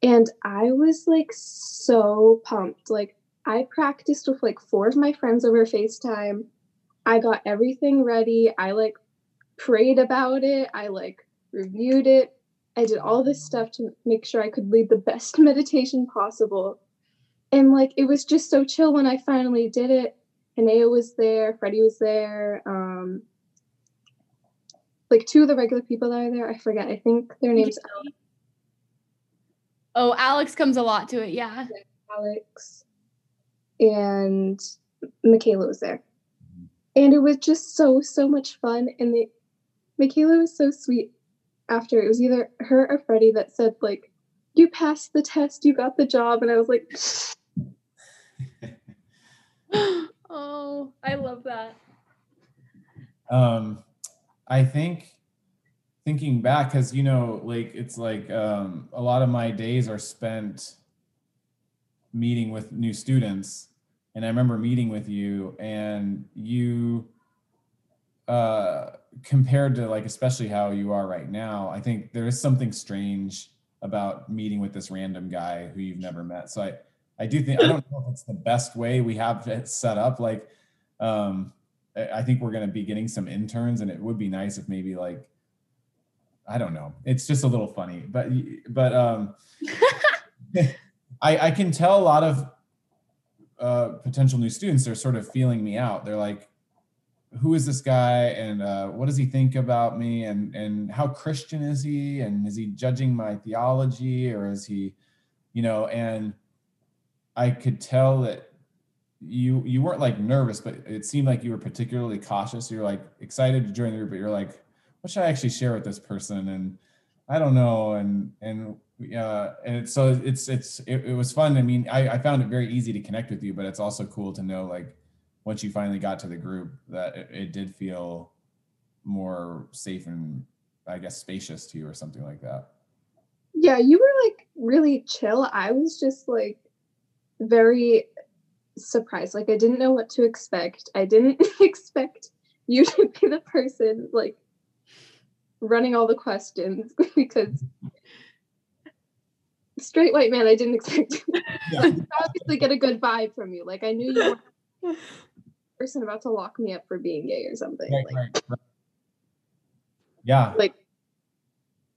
and I was like so pumped. Like I practiced with like four of my friends over FaceTime. I got everything ready. I like prayed about it. I like reviewed it. I did all this stuff to make sure I could lead the best [laughs] meditation possible. And like it was just so chill when I finally did it. Hanea was there, Freddie was there, um, like two of the regular people that are there. I forget. I think their names
Oh, Alex comes a lot to it, yeah.
Alex and Michaela was there. And it was just so, so much fun. And the Michaela was so sweet after. It was either her or Freddie that said, like, you passed the test, you got the job. And I was like,
oh, I love that.
um i think thinking back because you know like it's like um a lot of my days are spent meeting with new students and i remember meeting with you and you uh compared to like especially how you are right now i think there is something strange about meeting with this random guy who you've never met so i i do think i don't know if it's the best way we have it set up like um I think we're going to be getting some interns, and it would be nice if maybe like I don't know. It's just a little funny, but but um, [laughs] I I can tell a lot of uh, potential new students they're sort of feeling me out. They're like, "Who is this guy? And uh, what does he think about me? And and how Christian is he? And is he judging my theology, or is he, you know?" And I could tell that you you weren't like nervous, but it seemed like you were particularly cautious. You're like excited to join the group, but you're like, what should I actually share with this person? And I don't know. And and uh, and so it's it's it, it was fun. I mean, I, I found it very easy to connect with you, but it's also cool to know like once you finally got to the group that it, it did feel more safe and I guess spacious to you or something like that.
yeah, you were like really chill. I was just like very surprised. Like I didn't know what to expect. I didn't [laughs] expect you to be the person like running all the questions [laughs] because straight white man, I didn't expect [laughs]
Yeah.
to obviously get a good vibe from you. Like I knew you were person about to lock me up for being gay or something.
Right,
like,
right, right. Yeah.
like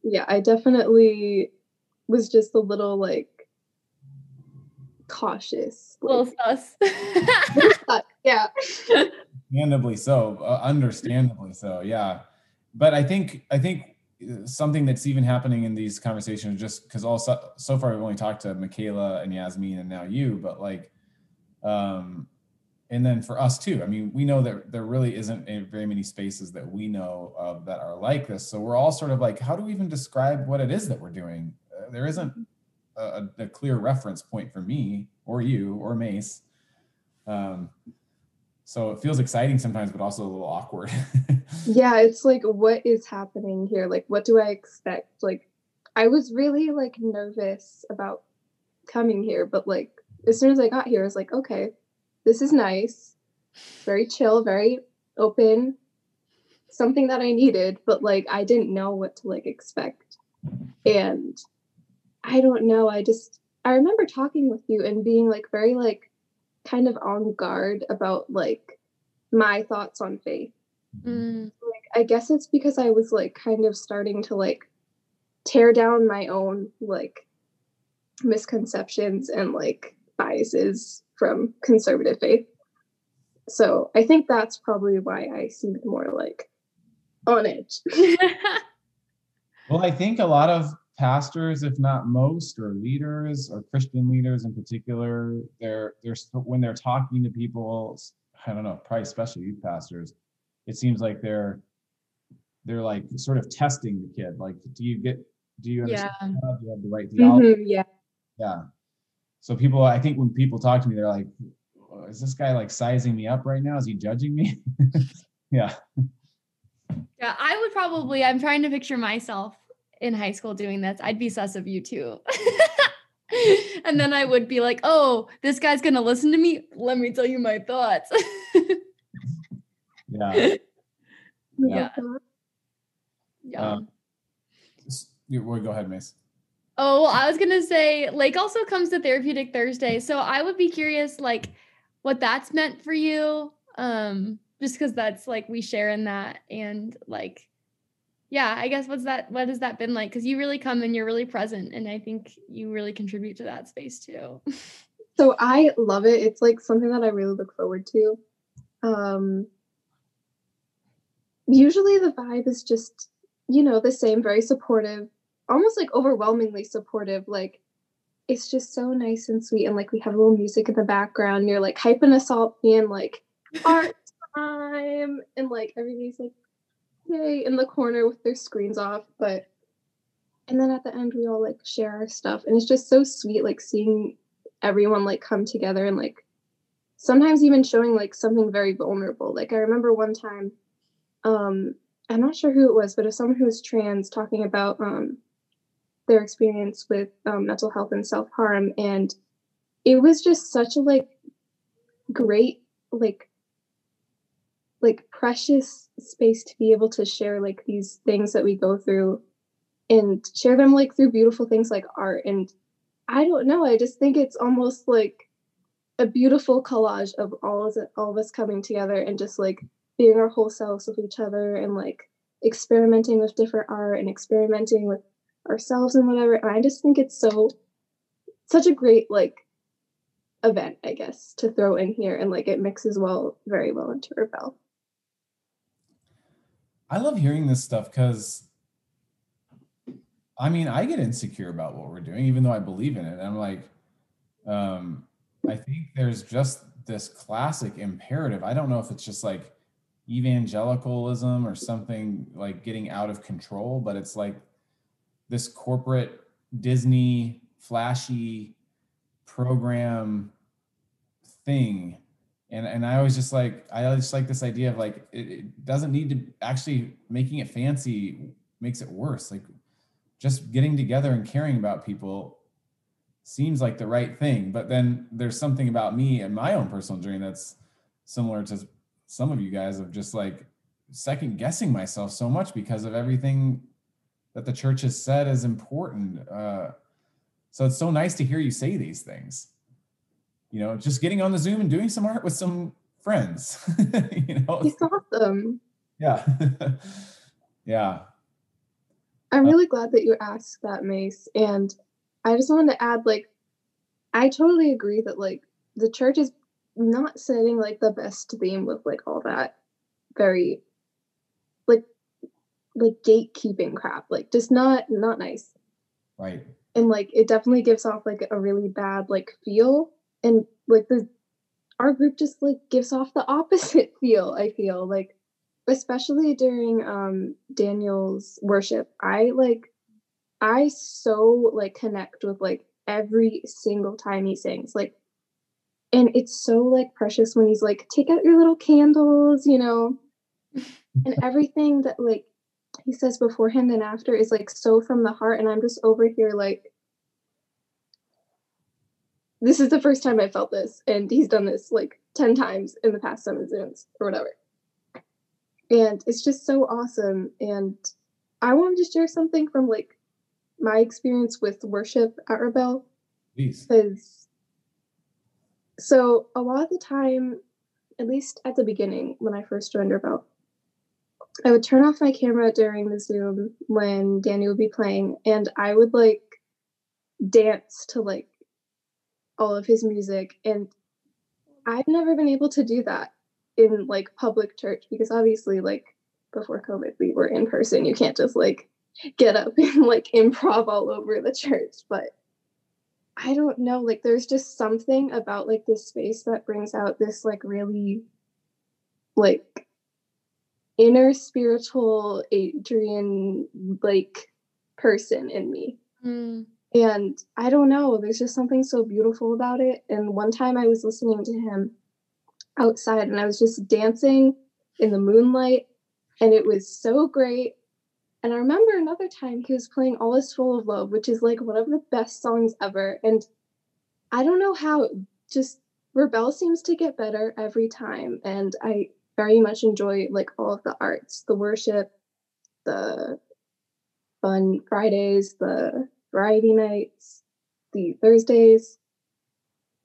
yeah i definitely was just a little like cautious
A little sus.
uh, [laughs] [laughs] yeah.
Understandably so uh, understandably so yeah. But i think i think something that's even happening in these conversations just because all so, so far we've only talked to Michaela and Yasmin and now you, but like um and then for us too i mean we know that there really isn't very many spaces that we know of that are like this. So we're all sort of like how do we even describe what it is that we're doing? Uh, there isn't a, a, clear reference point for me or you or mace. Um, so it feels exciting sometimes but also a little awkward. [laughs]
Yeah it's like what is happening here? Like what do i expect? Like i was really like nervous about coming here but like as soon as i got here i was like okay this is nice. Very chill very open. Something that i needed but like i didn't know what to like expect. And i don't know i just i remember talking with you and being like very like kind of on guard about like my thoughts on faith. Mm. Like I guess it's because I was like kind of starting to like tear down my own like misconceptions and like biases from conservative faith. So I think that's probably why I seemed more like on edge. [laughs]
well, I think a lot of pastors, if not most, or leaders or Christian leaders in particular, they're they're when they're talking to people, I don't know, probably especially youth pastors, it seems like they're they're like sort of testing the kid. Like, do you get do you understand yeah. do you have the right theology?
Mm-hmm, yeah.
Yeah. So people, I think when people talk to me, they're like, is this guy like sizing me up right now? Is he judging me? [laughs] yeah.
Yeah, I would probably, I'm trying to picture myself in high school doing this, I'd be sus of you too. [laughs] and then I would be like, oh, this guy's going to listen to me. Let me tell you my thoughts.
yeah. [laughs]
Yeah. Yeah.
Um, well, go ahead, Mace.
Oh, well, I was going to say, Lake also comes to Therapeutic Thursday. So I would be curious, like, what that's meant for you. Um, just because that's like we share in that and like yeah, I guess what's that what has that been like? Because you really come and you're really present and I think you really contribute to that space too. [laughs]
so I love it. It's like something that I really look forward to. Um usually the vibe is just, you know, the same, very supportive, almost like overwhelmingly supportive. Like it's just so nice and sweet. And like we have a little music in the background. You're like hyping us up being like [laughs] art time and like everybody's like yay in the corner with their screens off but and then at the end we all like share our stuff and it's just so sweet like seeing everyone like come together and like sometimes even showing like something very vulnerable. Like i remember one time um i'm not sure who it was but it was someone who was trans talking about um their experience with um, mental health and self-harm and it was just such a like great like like precious space to be able to share like these things that we go through and share them like through beautiful things like art. And i don't know i just think it's almost like a beautiful collage of all of it, all of us coming together and just like being our whole selves with each other and like experimenting with different art and experimenting with ourselves and whatever. And i just think it's so such a great like event i guess to throw in here. And like it mixes well very well into rebel
I love hearing this stuff because I mean, I get insecure about what we're doing, even though I believe in it. I'm like, um, I think there's just this classic imperative. I don't know if it's just like evangelicalism or something like getting out of control, but it's like this corporate Disney flashy program thing and and I always just like I just like this idea of like it, it, doesn't need to actually making it fancy makes it worse. Like just getting together and caring about people seems like the right thing, but then there's something about me and my own personal journey that's similar to some of you guys of just like second guessing myself so much because of everything that the church has said is important. Uh, so it's so nice to hear you say these things you know, just getting on the Zoom and doing some art with some friends. [laughs] you know,
it's awesome.
Yeah, [laughs] yeah.
I'm uh, really glad that you asked that, Mace. And I just wanted to add, like, I totally agree that like the church is not setting like the best theme with like all that very like like gatekeeping crap, like just not not nice.
Right.
And like it definitely gives off like a really bad like feel. And like the our group just like gives off the [laughs] opposite feel, I feel like especially during um Daniel's worship. I like I so like connect with like every single time he sings. Like and it's so like precious when he's like take out your little candles, you know. and [laughs] everything that like he says beforehand and after is like so from the heart and i'm just over here like this is the first time i felt this and he's done this like 10 times in the past seven zooms or whatever and it's just so awesome and i wanted to share something from like my experience with worship at rebel
Please.
because so a lot of the time at least at the beginning when i first joined rebel I would turn off my camera during the Zoom when Danny would be playing, and I would like dance to like all of his music. And I've never been able to do that in like public church because obviously, like before COVID, we were in person. You can't just like get up [laughs] and like improv all over the church. But I don't know, like there's just something about like this space that brings out this like really like inner spiritual Adrian like person in me.
Mm.
And I don't know, there's just something so beautiful about it. And one time I was listening to him outside and I was just dancing in the moonlight and it was so great. And I remember another time he was playing All Is Full of Love, which is like one of the best songs ever. And I don't know how just Rebel seems to get better every time. And I very much enjoy like all of the arts, the worship, the fun Fridays, the variety nights, the Thursdays.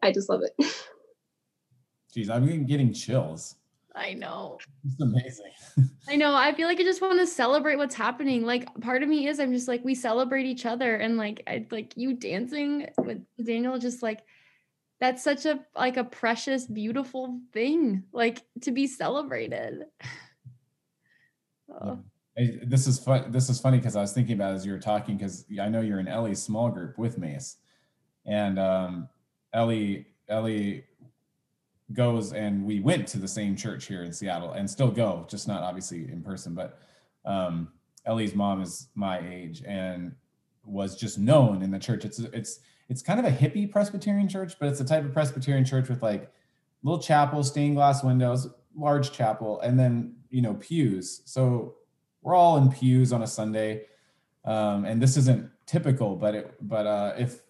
I just love it. [laughs]
Jeez, I'm getting chills.
I know.
It's amazing. [laughs]
I know. I feel like I just want to celebrate what's happening. Like part of me is I'm just like we celebrate each other and like I like you dancing with Daniel just like that's such a like a precious beautiful thing like to be celebrated. [laughs]
oh. This is fun. This is funny because I was thinking about as you were talking because I know you're in Ellie's small group with Mace, and um, Ellie Ellie goes and we went to the same church here in Seattle and still go, just not obviously in person. But um, Ellie's mom is my age and was just known in the church. It's it's it's kind of a hippie Presbyterian church, but it's a type of Presbyterian church with like little chapel, stained glass windows, large chapel, and then you know pews. So we're all in pews on a Sunday, um, and this isn't typical, but it but uh, if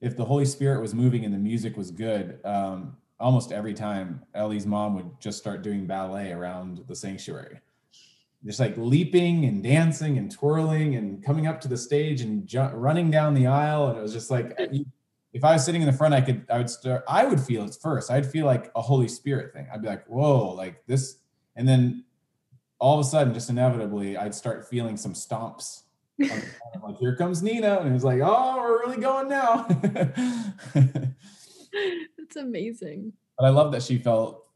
if the Holy Spirit was moving and the music was good, um, almost every time Ellie's mom would just start doing ballet around the sanctuary. Just like leaping and dancing and twirling and coming up to the stage and ju- running down the aisle. And it was just like, if I was sitting in the front, I could, I would start, I would feel it first. I'd feel like a Holy Spirit thing. I'd be like, whoa, like this. And then all of a sudden, just inevitably, I'd start feeling some stomps. [laughs] Like, here comes Nina. And it was like, oh, we're really going now. [laughs]
That's amazing.
But I love that she felt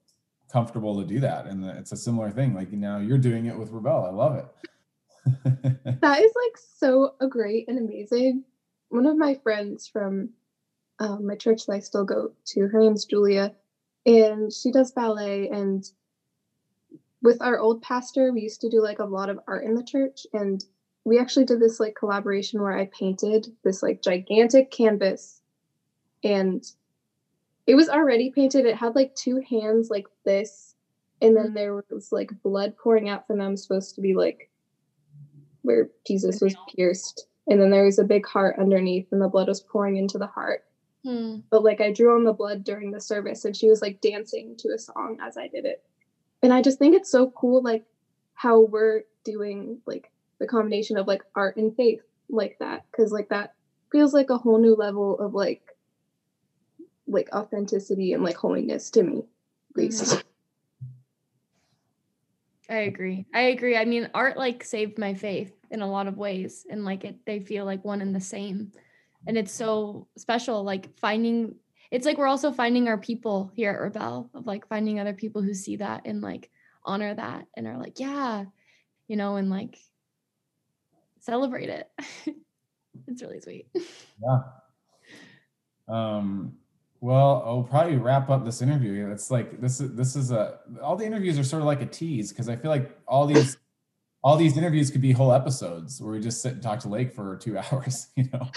comfortable to do that. And it's a similar thing. Like now you're doing it with Rebel. I love it. [laughs]
that is like so great and amazing. One of my friends from um, my church that I still go to, her name's Julia, and she does ballet. And with our old pastor, we used to do like a lot of art in the church. And we actually did this like collaboration where I painted this like gigantic canvas and it was already painted. It had like two hands like this, and then there was like blood pouring out from them, supposed to be like where Jesus was pierced. And then there was a big heart underneath, and the blood was pouring into the heart.
Hmm.
But like I drew on the blood during the service, and she was like dancing to a song as I did it. And I just think it's so cool, like how we're doing like the combination of like art and faith like that, because like that feels like a whole new level of like like authenticity and like holiness to me at least.
Mm-hmm. i agree. I agree. I mean art like saved my faith in a lot of ways and like it they feel like one and the same. And it's so special like finding it's like we're also finding our people here at rebel of like finding other people who see that and like honor that and are like yeah you know and like celebrate it. [laughs] it's really sweet. [laughs]
Yeah. Um, well, I'll probably wrap up this interview. It's like this is this is a all the interviews are sort of like a tease because I feel like all these all these interviews could be whole episodes where we just sit and talk to Lake for two [laughs] hours. You know.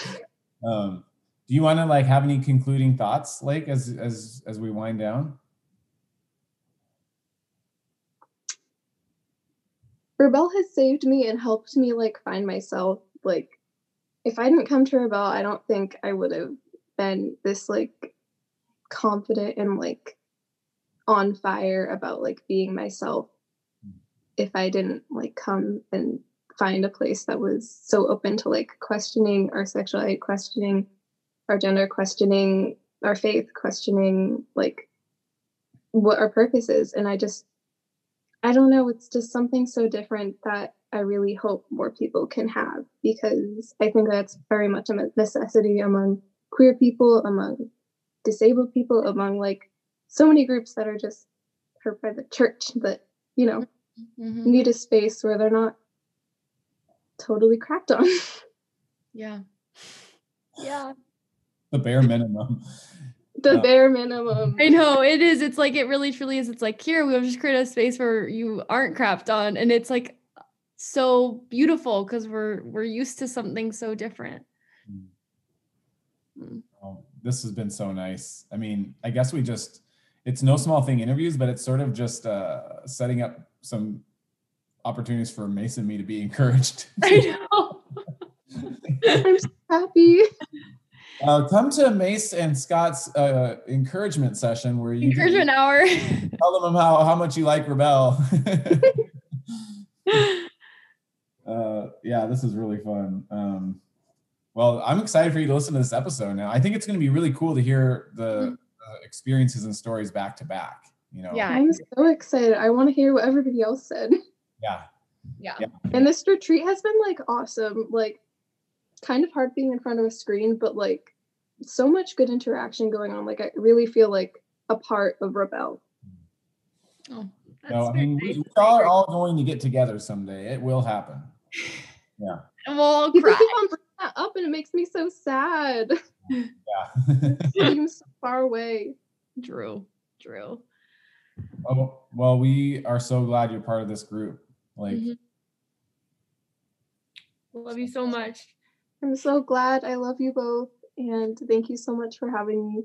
Um, do you want to like have any concluding thoughts, Lake, as as as we wind down?
Rebel has saved me and helped me like find myself. Like, if I didn't come to Rebel, I don't think I would have been this like confident and like on fire about like being myself if I didn't like come and find a place that was so open to like questioning our sexuality, questioning our gender, questioning our faith, questioning like what our purpose is. And I just, I don't know, it's just something so different that I really hope more people can have because I think that's very much a necessity among queer people, among disabled people, among like so many groups that are just hurt by the church that, you know,
Mhm.
need a space where they're not totally crapped on. [laughs]
Yeah. Yeah.
The bare minimum.
the
Yeah.
bare minimum.
I know it is. It's like it really truly is. It's like here we'll just create a space where you aren't crapped on, and it's like so beautiful because we're we're used to something so different.
Well, this has been so nice. I mean, I guess we just it's no small thing interviews, but it's sort of just uh setting up some opportunities for Mason and me to be [laughs] encouraged.
I know. [laughs]
I'm so happy.
Uh, come to Mace and Scott's uh, encouragement session where you
Encouragement hour. [laughs]
tell them how, how much you like Rebel. [laughs] uh, yeah, this is really fun. Um, well, I'm excited for you to listen to this episode now. I think it's going to be really cool to hear the uh, experiences and stories back to back. You know,
Yeah.
I'm so excited. I want to hear what everybody else said.
yeah,
yeah.
Yeah.
And this retreat has been like awesome. Like kind of hard being in front of a screen, but like so much good interaction going on. Like I really feel like a part of Rebel.
Oh, that's
No, I mean,
nice.
we, we are all going to get together someday. It will happen. Yeah. [laughs]
And we'll all
People
cry.
keep on bringing that up, and it makes me so sad.
Yeah. [laughs]
It seems so far away.
Drew. Drew.
oh, well, we are so glad you're part of this group. Like,
Mhm. Love you so much.
I'm so glad. I love you both, and thank you so much for having me.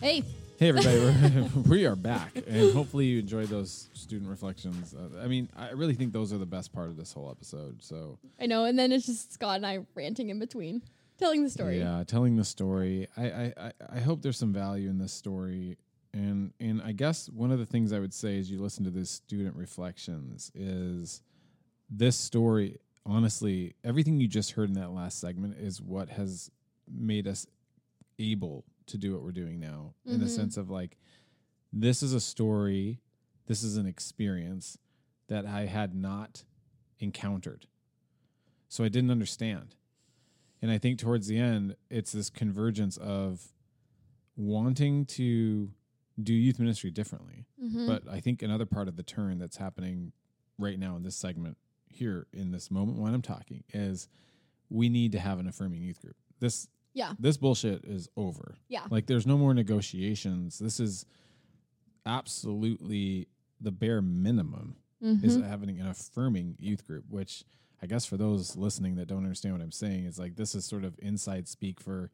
Hey.
Hey everybody, [laughs] we're, back, and hopefully you enjoyed those student reflections. Uh, I mean, I really think those are the best part of this whole episode. So
I know, and then it's just Scott and I ranting in between, telling the story.
yeah, telling the story. I, I I I hope there's some value in this story, and and I guess one of the things I would say as you listen to this student reflections is this story. Honestly, everything you just heard in that last segment is what has made us able to do what we're doing now in the
Mhm.
sense of like this is a story this is an experience that i had not encountered so i didn't understand and i think towards the end it's this convergence of wanting to do youth ministry differently
Mhm.
but i think another part of the turn that's happening right now in this segment here in this moment when i'm talking is we need to have an affirming youth group this
Yeah.
this bullshit is over
Yeah.
like there's no more negotiations this is absolutely the bare minimum is
Mhm.
having an affirming youth group which i guess for those listening that don't understand what i'm saying is like this is sort of inside speak for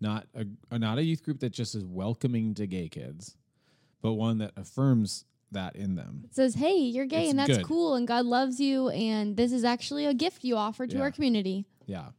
not a, a not a youth group that just is welcoming to gay kids but one that affirms that in them
It says, "Hey, you're gay,
It's
and that's
good.
cool, and God loves you, and this is actually a gift you offer to
Yeah.
our community."
Yeah.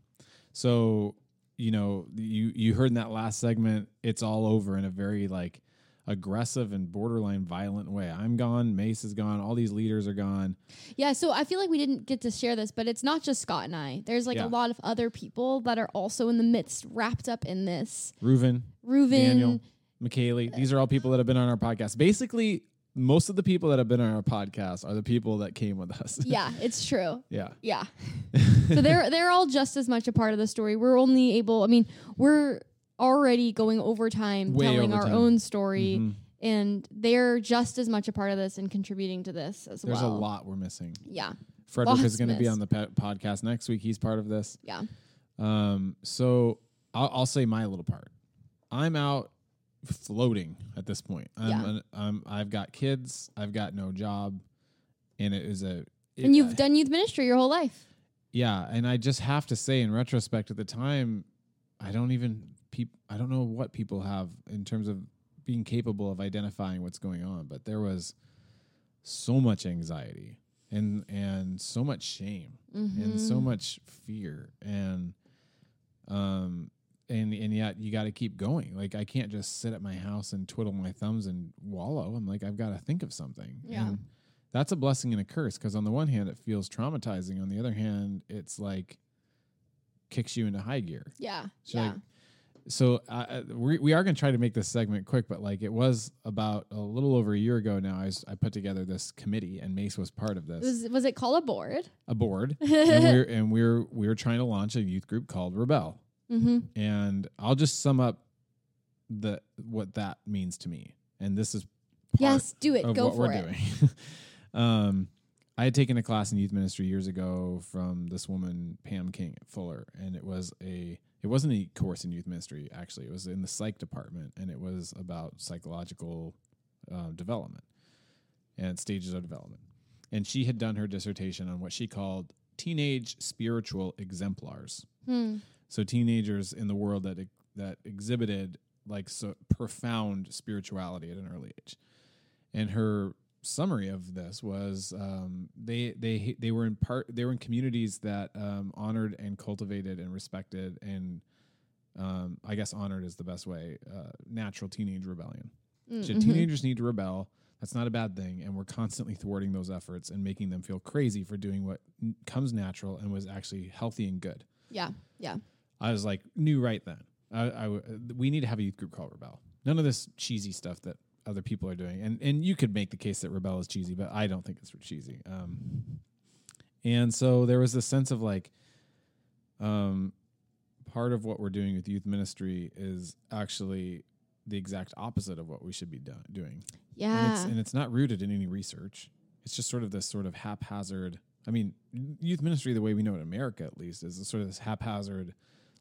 So, you know, you you heard in that last segment, it's all over in a very like aggressive and borderline violent way. I'm gone, Mace is gone, all these leaders are gone.
Yeah, so I feel like we didn't get to share this, but it's not just Scott and I. There's like
Yeah.
a lot of other people that are also in the midst, wrapped up in this.
Reuven,
Reuven,
Daniel, McKaylee. These are all people that have been on our podcast. Basically, most of the people that have been on our podcast are the people that came with us.
Yeah, [laughs] it's true.
yeah.
Yeah. [laughs] so they're they're all just as much a part of the story. We're only able I mean, we're already going overtime
Way
telling our own story
Mhm.
and they're just as much a part of this and contributing to this as well.
There's
well.
a lot we're missing.
Yeah.
Frederick is going to be
missed.
on the pe- podcast next week. He's part of this.
Yeah.
Um, so I'll, I'll say my little part. I'm out floating at this point. I'm,
Yeah.
an, I'm I've got kids. I've got no job, and it is a. it-
And you've
uh,
done youth ministry your whole life.
yeah, and I just have to say, in retrospect, at the time, I don't even peop- I don't know what people have in terms of being capable of identifying what's going on, but there was so much anxiety and and so much shame and so
Mhm.
much fear and um and and yet you got to keep going like i can't just sit at my house and twiddle my thumbs and wallow i'm like i've got to think of something
Yeah.
and that's a blessing and a curse because on the one hand it feels traumatizing on the other hand it's like kicks you into high gear
Yeah.
So,
yeah.
like, so uh, we, we are going to try to make this segment quick, but like it was about a little over a year ago now. I, was, I put together this committee, and Mace was part of this,
was was it called a board?
a board, [laughs] and we're and we're we're trying to launch a youth group called Rebel.
Mm-hmm.
And I'll just sum up the what that means to me, and this is part
Yes, do it.
of
Go
what
for
we're
it.
doing. [laughs] um, I had taken a class in youth ministry years ago from this woman Pam King at Fuller, and it was a it wasn't a course in youth ministry actually. It was in the psych department, and it was about psychological uh, development and stages of development. And she had done her dissertation on what she called teenage spiritual exemplars.
Hmm.
So teenagers in the world that that exhibited like so profound spirituality at an early age, and her summary of this was um, they they they were in part they were in communities that um, honored and cultivated and respected and um, I guess honored is the best way uh, natural teenage rebellion.
Mm,
So
mhm.
teenagers need to rebel. That's not a bad thing, and we're constantly thwarting those efforts and making them feel crazy for doing what n- comes natural and was actually healthy and good.
Yeah. Yeah.
I was like, knew right then. I, I we need to have a youth group called Rebel. None of this cheesy stuff that other people are doing, and and you could make the case that Rebel is cheesy, but I don't think it's cheesy. Um, and so there was this sense of like, um, part of what we're doing with youth ministry is actually the exact opposite of what we should be do- doing and
Yeah.
it's, and it's not rooted in any research. It's just sort of this sort of haphazard. I mean, youth ministry, the way we know it in America at least, is sort of this haphazard,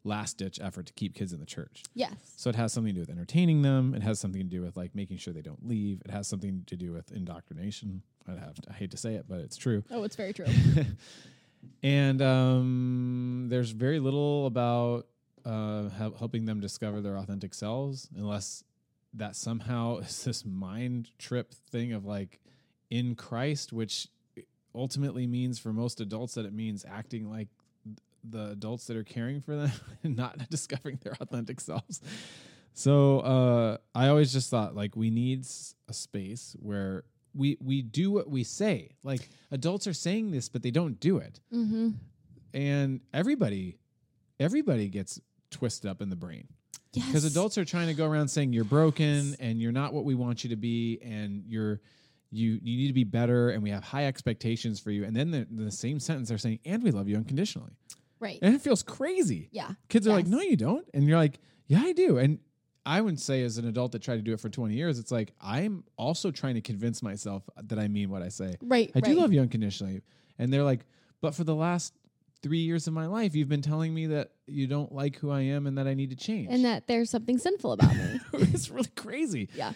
last ditch effort to keep kids in the church.
yes.
So it has something to do with entertaining them. It has something to do with like making sure they don't leave. It has something to do with indoctrination. I have I hate to say it, but it's true.
Oh, it's very true. [laughs]
and um, there's very little about uh, hel- helping them discover their authentic selves, unless that somehow [laughs] is this mind trip thing of like in Christ, which ultimately means for most adults that it means acting like the adults that are caring for them [laughs] and not [laughs] discovering their authentic selves. So uh, I always just thought like we need a space where we we do what we say. Like adults are saying this, but they don't do it,
mm-hmm.
and everybody everybody gets twisted up in the brain
Yes.
because adults are trying to go around saying you're broken and you're not what we want you to be and you're you you need to be better and we have high expectations for you and then the, the same sentence they're saying and we love you unconditionally
Right.
and it feels crazy
Yeah.
kids are like no you don't and you're like yeah i do and i would say as an adult that tried to do it for 20 years it's like i'm also trying to convince myself that i mean what i say
Right.
i do love you unconditionally and they're like but for the last three years of my life you've been telling me that you don't like who i am and that i need to change
And that there's something sinful about me. [laughs]
it's really crazy
yeah.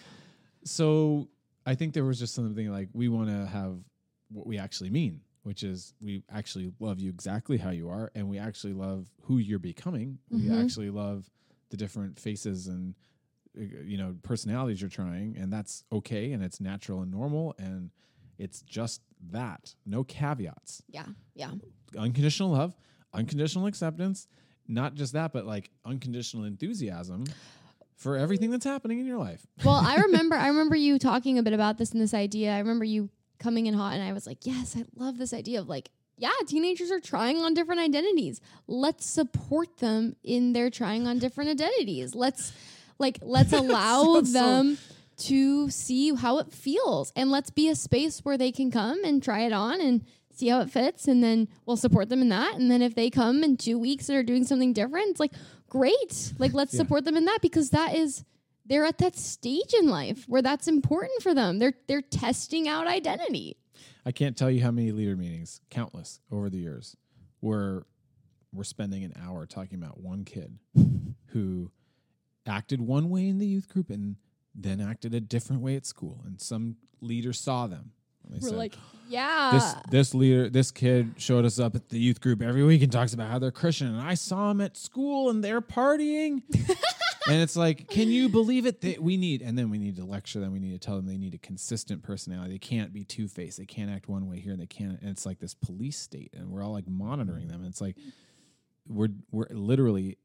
so I think there was just something like we want to have what we actually mean, which is we actually love you exactly how you are, and we actually love who you're becoming. We
Mhm.
actually love the different faces and uh, you know personalities you're trying, and that's okay, and it's natural and normal, and it's just that, no caveats,
Yeah. Yeah.
unconditional love, unconditional acceptance. Not just that, but like unconditional enthusiasm for everything that's happening in your life.
Well, I [laughs] remember I remember you talking a bit about this in this idea. I remember you coming in hot and I was like, "Yes, I love this idea of like, yeah, teenagers are trying on different identities. Let's support them in their trying on different identities. Let's Like, let's [laughs] allow
so-
them to see how it feels, and let's be a space where they can come and try it on and see how it fits, and then we'll support them in that. And then if they come in two weeks and are doing something different, it's like great. Like, let's
Yeah.
support them in that because that is they're at that stage in life where that's important for them. They're they're testing out identity.
I can't tell you how many leader meetings, countless over the years, where we're spending an hour talking about one kid [laughs] who acted one way in the youth group and then acted a different way at school. And some leader saw them. They
We're
said,
like, yeah.
this this leader, this kid showed us up at the youth group every week and talks about how they're Christian. And I saw him at school and they're partying. [laughs] and it's like, can you believe it? That we need, and then we need to lecture them. We need to tell them they need a consistent personality. They can't be two faced. They can't act one way here and they can't. And it's like this police state, and we're all like monitoring them. And it's like we're we're literally.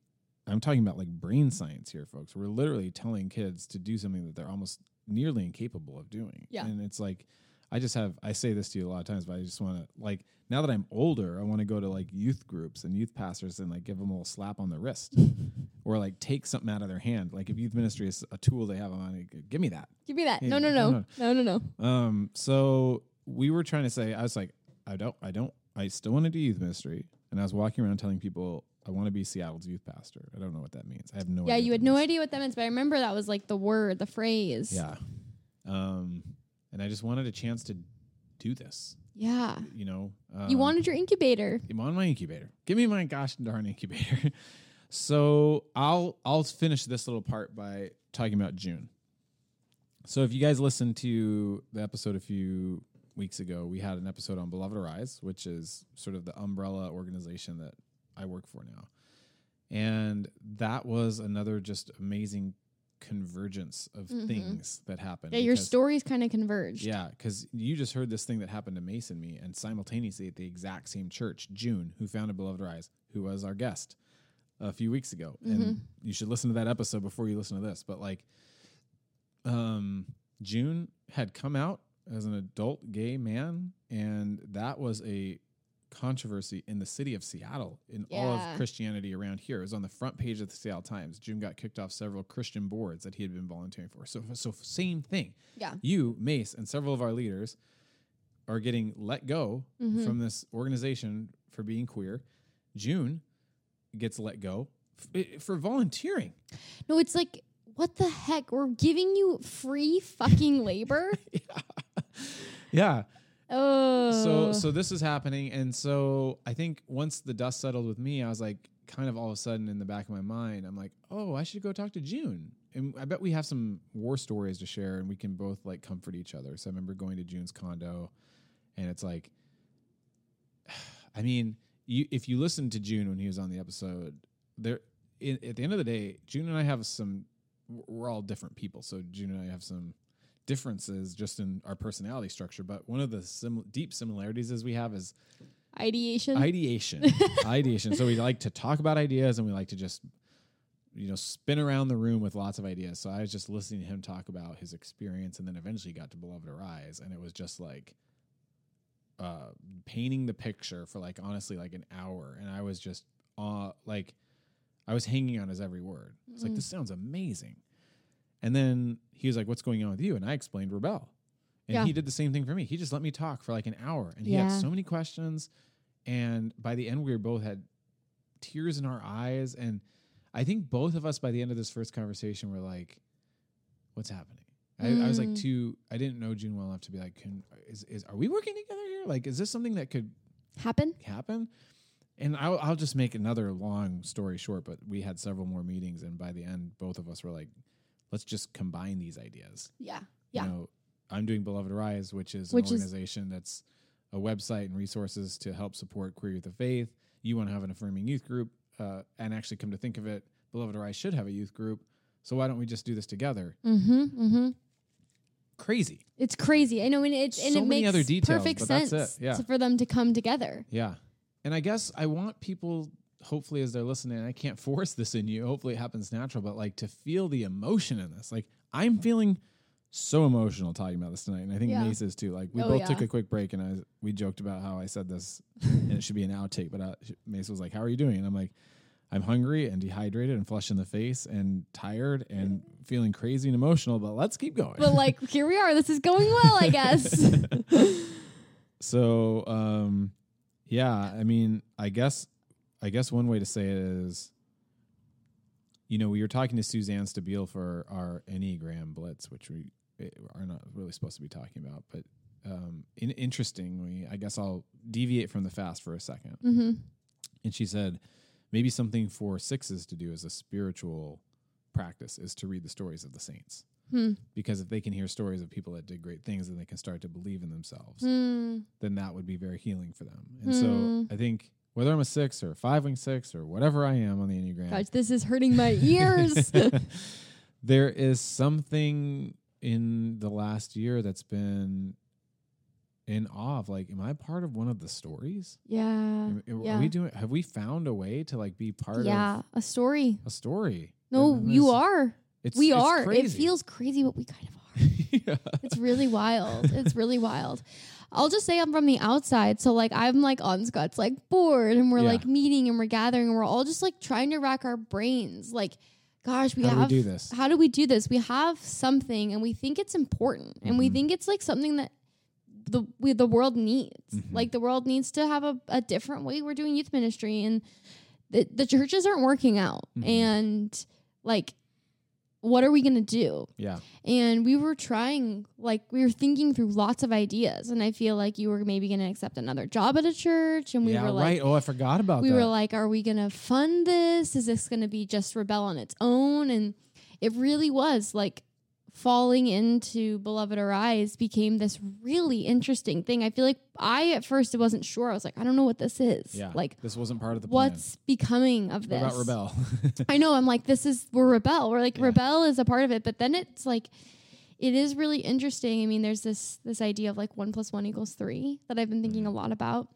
I'm talking about like brain science here, folks. We're literally telling kids to do something that they're almost nearly incapable of doing.
Yeah.
And it's like, I just have, I say this to you a lot of times, but I just want to, like, now that I'm older, I want to go to like youth groups and youth pastors and like give them a little slap on the wrist [laughs] or like take something out of their hand. Like if youth ministry is a tool they have on, like, give me that.
Give me that.
Hey,
No, no,
no,
no. No, no, no.
Um, so we were trying to say, I was like, I don't, I don't, I still want to do youth ministry. And I was walking around telling people, I want to be Seattle's youth pastor. I don't know what that means. I have no idea.
Yeah,
you
had no idea what that means, but I remember that was like the word, the phrase.
Yeah. Um, and I just wanted a chance to do this,
Yeah.
you know. Um,
you wanted your incubator.
I'm on my incubator. Give me my gosh darn incubator. [laughs] so I'll I'll finish this little part by talking about June. So if you guys listened to the episode a few weeks ago, we had an episode on Beloved Arise, which is sort of the umbrella organization that I work for now. And that was another just amazing convergence of
Mhm.
things that happen.
Yeah, your
because-
stories kind of converged.
yeah, because you just heard this thing that happened to Mason and me, and simultaneously at the exact same church, June, who founded Beloved Arise, who was our guest a few weeks ago, and you should listen to that episode before you listen to this. But like, um, June had come out as an adult gay man, and that was a controversy in the city of Seattle in all of Christianity around here. It was on the front page of the Seattle Times. June got kicked off several Christian boards that he had been volunteering for. So, so same thing
Yeah.
you, Mace, and several of our leaders are getting let go
Mhm.
from this organization for being queer. June gets let go f- i- for volunteering.
No, it's like, what the heck? We're giving you free fucking labor? [laughs]
Yeah.
Oh.
So so this is happening, and so I think once the dust settled with me, I was like, kind of all of a sudden in the back of my mind, I'm like, oh, I should go talk to June, and I bet we have some war stories to share, and we can both like comfort each other. So I remember going to June's condo, and it's like, [sighs] I mean, you if you listen to June when he was on the episode, there in, at the end of the day, June and I have some. We're all different people, so June and I have some differences just in our personality structure. But one of the sim- deep similarities is we have is
ideation.
ideation. [laughs] ideation. So we like to talk about ideas and we like to just you know spin around the room with lots of ideas. So I was just listening to him talk about his experience and then eventually got to Beloved Arise and it was just like uh painting the picture for like honestly like an hour and I was just uh like I was hanging on his every word. It's like
Mm.
this sounds amazing. And then he was like, "What's going on with you?" And I explained Rebel, and
Yeah.
he did the same thing for me. He just let me talk for like an hour, and he had so many questions. And by the end, we were both had tears in our eyes, and I think both of us by the end of this first conversation were like, "What's happening?" I, I was like,
Mm.
too. I didn't know June well enough to be like, "Can is is are we working together here? Like, is this something that could
Happen?
happen. And I'll, I'll just make another long story short, but we had several more meetings, and by the end, both of us were like, let's just combine these ideas.
Yeah. Yeah.
You know, I'm doing Beloved Arise, which is
Which
an
is-
organization that's a website and resources to help support queer youth of faith. You want to have an affirming youth group, uh, and actually come to think of it, Beloved Arise should have a youth group. So why don't we just do this together?
Mm-hmm. Mm-hmm.
Crazy.
It's crazy. I know, and it and
So
it
many
makes
other details,
perfect sense.
Yeah.
for them to come together.
Yeah. And I guess I want people, hopefully, as they're listening, I can't [laughs] force this in you. Hopefully, it happens natural, but like to feel the emotion in this. Like, I'm feeling so emotional talking about this tonight. And I think
Yeah.
Mace is too. Like, we
Oh,
both took a quick break and I we joked about how I said this [laughs] and it should be an outtake. But uh, Mace was like, How are you doing? And I'm like, I'm hungry and dehydrated and flushed in the face and tired and feeling crazy and emotional, but let's keep going.
But like [laughs] here we are. This is going well, I guess.
so um yeah, I mean, I guess I guess one way to say it is you know, we were talking to Suzanne Stabile for our Enneagram Blitz, which we eh, are not really supposed to be talking about, but um, in, interestingly, I guess I'll deviate from the fast for a 2nd
hmm
And she said, maybe something for sixes to do as a spiritual practice is to read the stories of the saints.
Hmm.
Because if they can hear stories of people that did great things and they can start to believe in themselves,
Hmm.
then that would be very healing for them. And
Hmm.
so I think whether I'm a six or a five wing six or whatever I am on the Enneagram,
Gosh, this is hurting my ears. [laughs]
there is something in the last year that's been in awe of like, am I part of one of the stories?
yeah.
Am- Are
yeah.
we doing? Have we found a way to like be part of
Yeah.
of
A story.
a story?
No, you are.
It's,
we
it's
are. It feels crazy, but we kind of are. [laughs]
yeah.
It's really wild. It's really wild. I'll just say I'm from the outside. So like I'm like on Scott's like board and we're
Yeah.
like meeting and we're gathering and we're all just like trying to rack our brains. Like, gosh, we
How do we
have
do this?
How do we do this? We have something and we think it's important and we
Mhm.
think it's like something that the we, the world needs.
Mhm.
Like the world needs to have a, a different way we're doing youth ministry and the, the churches aren't working out.
Mhm.
And like what are we going to do?
Yeah.
and we were trying like we were thinking through lots of ideas and i feel like you were maybe going to accept another job at a church and we
yeah,
were like
right. Oh, I forgot about
we
that.
were like are we going to fund this is this going to be just rebel on its own and it really was like falling into beloved arise became this really interesting thing i feel like i at first it wasn't sure i was like i don't know what this is
yeah.
like
this wasn't part of the plan.
what's becoming of
What
this
about rebel? [laughs]
I know. I'm like, this is we're rebel. We're like
Yeah.
rebel is a part of it, but then it's like, it is really interesting. I mean, there's this this idea of like one plus one equals three that I've been thinking a
Mm-hmm.
lot about,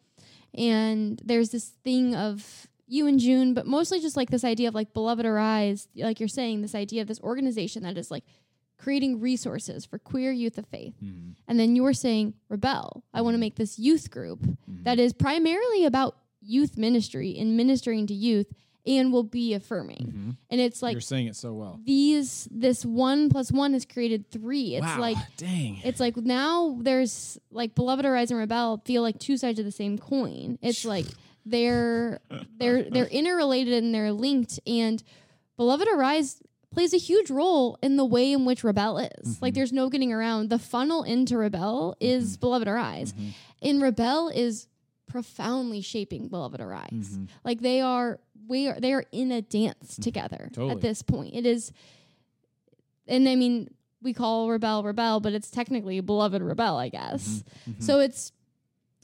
and there's this thing of you and June, but mostly just like this idea of like beloved arise, like you're saying, this idea of this organization that is like creating resources for queer youth of faith,
Mhm.
and then you were saying rebel. I want to
Mhm.
make this youth group
Mhm.
that is primarily about youth ministry and ministering to youth and will be affirming.
Mhm.
And it's like
You're saying it so well.
these this one plus one has created three. It's
wow.
like
dang.
it's like now there's like beloved arise and rebel feel like two sides of the same coin. It's like they're they're they're [laughs] interrelated and they're linked and beloved arise plays a huge role in the way in which rebel is. Like
Mhm.
there's no getting around. The funnel into rebel is
Mhm.
beloved arise.
Mhm.
And rebel is profoundly shaping beloved arise
Mhm.
like they are we are they are in a dance together
Totally.
at this point it is and i mean we call rebel rebel but it's technically beloved rebel i guess so it's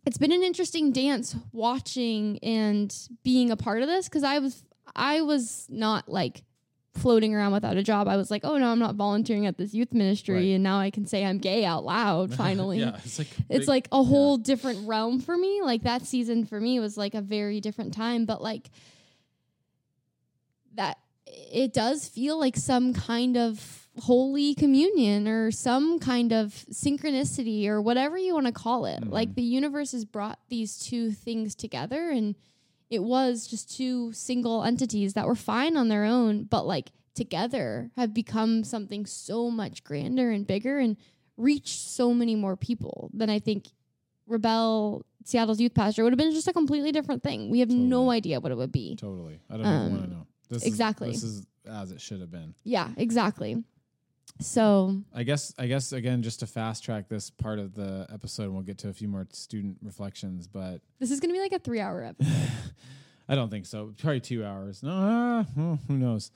it's been an interesting dance watching and being a part of this because i was i was not like floating around without a job i was like oh no i'm not volunteering at this youth ministry
Right.
and now i can say i'm gay out loud [laughs] finally
yeah, it's like
it's
big-
like a whole different realm for me. Like that season for me was like a very different time, but like that it does feel like some kind of holy communion or some kind of synchronicity or whatever you want to call it.
Mhm.
Like the universe has brought these two things together and it was just two single entities that were fine on their own, but like together have become something so much grander and bigger and reached so many more people than I think Rebel Seattle's youth pastor would have been just a completely different thing. We have no idea what it would be.
totally. I don't even want
Um,
to know. This
exactly.
Is, this is as it should have been.
Yeah, exactly. So
I guess I guess again just to fast track this part of the episode, and we'll get to a few more student reflections, but
this is gonna be like a three hour [laughs] episode.
I don't think so. Probably two hours. No, uh, well, who knows?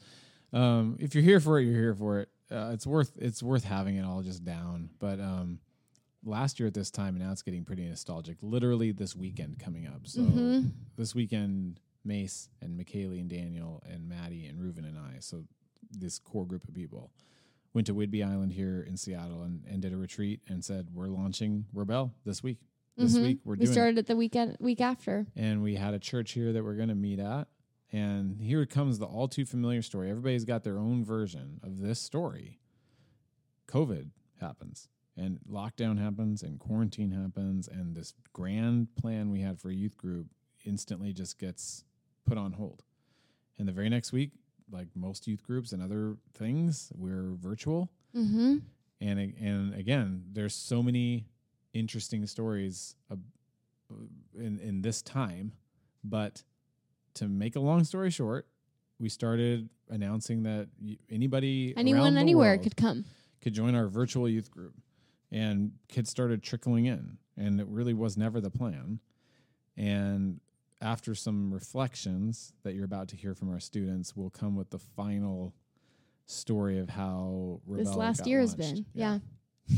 Um, if you're here for it, you're here for it. Uh, it's worth it's worth having it all just down. But um, last year at this time, and now it's getting pretty nostalgic. Literally this weekend coming up. So
Mhm.
this weekend, Mace and McKaylee and Daniel and Maddie and Reuven and I. So this core group of people went to Whidbey Island here in Seattle and, and did a retreat and said we're launching Rebel this week. This
Mhm.
week we're
we
doing it
started it the weekend week after.
and we had a church here that we're going to meet at. And here comes the all too familiar story. Everybody's got their own version of this story. COVID happens, and lockdown happens, and quarantine happens, and this grand plan we had for a youth group instantly just gets put on hold. And the very next week, like most youth groups and other things, we're virtual.
Mm-hmm.
And and again, there's so many interesting stories in in this time, but to make a long story short, we started announcing that anybody
Anyone, anywhere could come.
could join our virtual youth group and kids started trickling in and it really was never the plan and after some reflections that you're about to hear from our students we'll come with the final story of how
this last
got
year has been. Yeah. [laughs]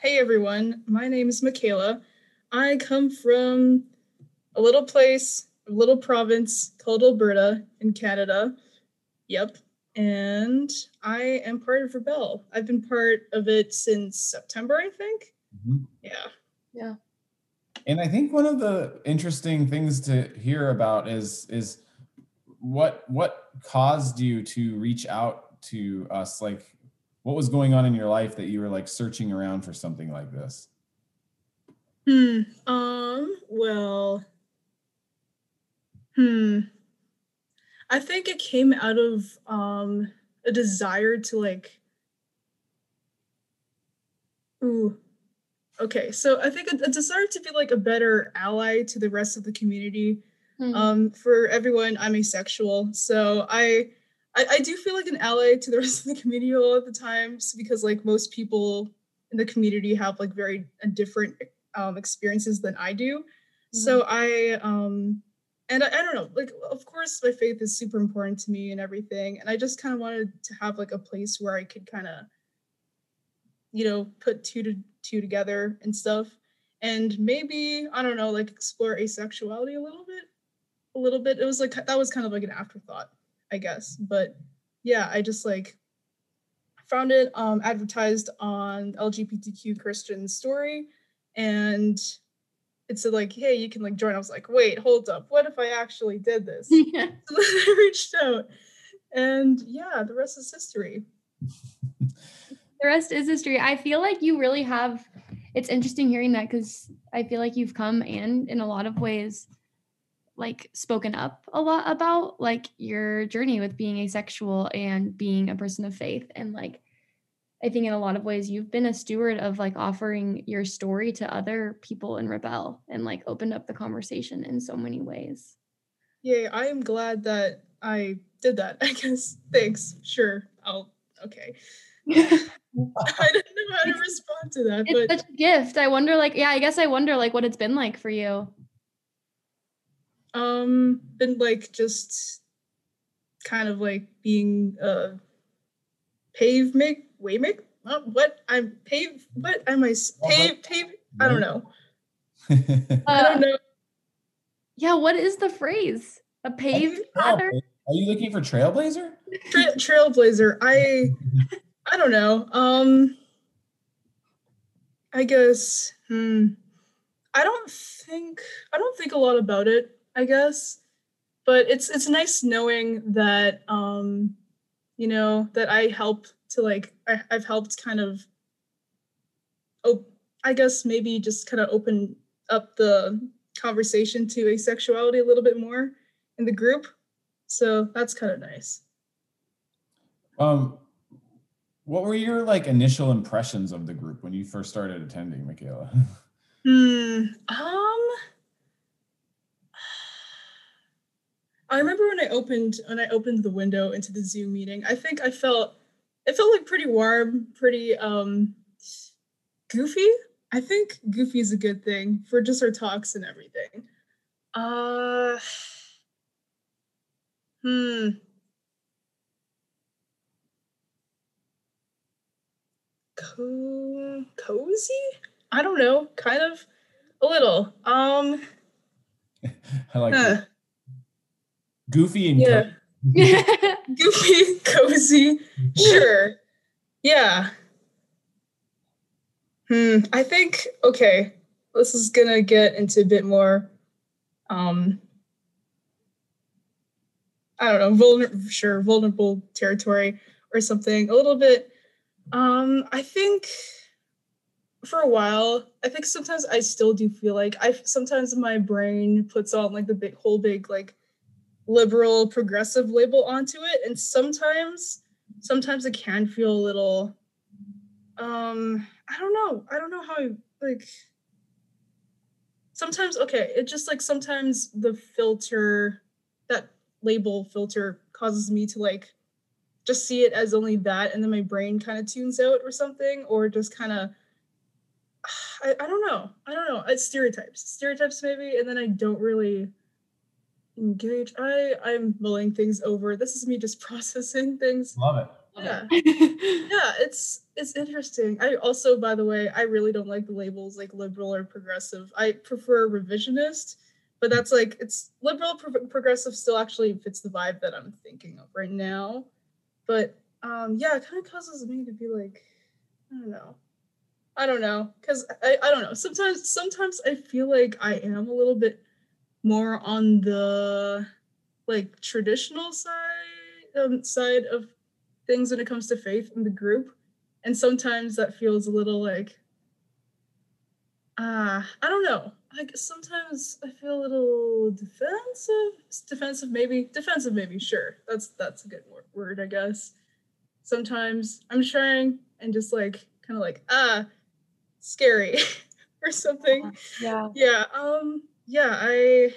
Hey everyone, my name is Michaela. I come from a little place, a little province called Alberta in Canada. Yep. And I am part of Rebel. I've been part of it since September, I think.
Mhm.
Yeah.
And I think one of the interesting things to hear about is is what what caused you to reach out to us like what was going on in your life that you were like searching around for something like this
Hmm. Um, well. Hmm. I think it came out of um a desire to like Ooh. Okay, so I think a, a desire to be like a better ally to the rest of the community.
Mhm.
Um, for everyone, I'm asexual, so I, I I do feel like an ally to the rest of the community a lot of the times because like most people in the community have like very uh, different um, experiences than I do. So I um and I, I don't know, like of course my faith is super important to me and everything. And I just kind of wanted to have like a place where I could kind of, you know, put two to two together and stuff. And maybe, I don't know, like explore asexuality a little bit. A little bit. It was like that was kind of like an afterthought, I guess. But yeah, I just like found it um advertised on LGBTQ Christian story and it said like, hey, you can like join. I was like, wait, hold up. What if I actually did this? [laughs] [laughs] So then I reached out. And yeah, the rest is history.
The rest is history. I feel like you really have. It's interesting hearing that because I feel like you've come and in a lot of ways, like spoken up a lot about like your journey with being asexual and being a person of faith. And like, I think in a lot of ways you've been a steward of like offering your story to other people in Rebel and like opened up the conversation in so many ways.
Yay, I am glad that I did that. [laughs] I guess. Thanks. Sure. I'll okay. [laughs] [laughs] I didn't know how to respond to that,
it's
but
such a gift. I wonder, like, yeah, I guess I wonder, like, what it's been like for you.
um been like just kind of like being uh pave make way make uh, what I'm pave what am I pave pave I don't know. [laughs] I
Uh,
don't know.
Yeah, what is the phrase? A paved pattern?
Are you looking for Trailblazer?
Tra- trailblazer. I [laughs] I don't know. Um I guess hmm I don't think I don't think a lot about it, I guess. But it's it's nice knowing that um you know that I help to like I, I've helped kind of oh I guess maybe just kind of open up the conversation to asexuality a little bit more in the group. So that's kind of nice.
Um, what were your like initial impressions of the group when you first started attending, Michaela?
Hmm. Um. I remember when I opened when I opened the window into the Zoom meeting. I think I felt it felt like pretty warm, pretty um goofy. I think goofy is a good thing for just our talks and everything. Uh. Hmm. Co- cozy? I don't know, kind of a little. Um [laughs]
I like it. Goofy and
yeah. [laughs] Goofy, cozy, sure. Yeah. Hmm, I think okay, this is gonna get into a bit more um I don't know, vulnerable sure, vulnerable territory or something. A little bit. Um, I think for a while, I think sometimes I still do feel like I sometimes my brain puts on like the big whole big like liberal progressive label onto it and sometimes sometimes it can feel a little um i don't know i don't know how like sometimes okay it just like sometimes the filter that label filter causes me to like just see it as only that and then my brain kind of tunes out or something or just kind of [sighs] I, I don't know. I don't know. It's stereotypes. Stereotypes maybe and then i don't really engage. I i'm mulling things over. This is me just [laughs] processing things.
Love it.
yeah. [laughs] Yeah it's it's interesting. I also by the way i really don't like the labels like liberal or progressive. I prefer revisionist but that's like it's liberal pro- progressive still actually fits the vibe that i'm thinking of right now but um yeah it kind of causes me to be like i don't know. I don't know because I, I don't know. Sometimes sometimes i feel like i am a little bit more on the like traditional side um, side of things when it comes to faith in the group. And sometimes that feels a little like uh i don't know like sometimes i feel a little defensive. Defensive maybe defensive maybe sure. That's that's a good word i guess. Sometimes i'm trying and just like kind of like ah scary [laughs] or something.
Yeah.
yeah um yeah i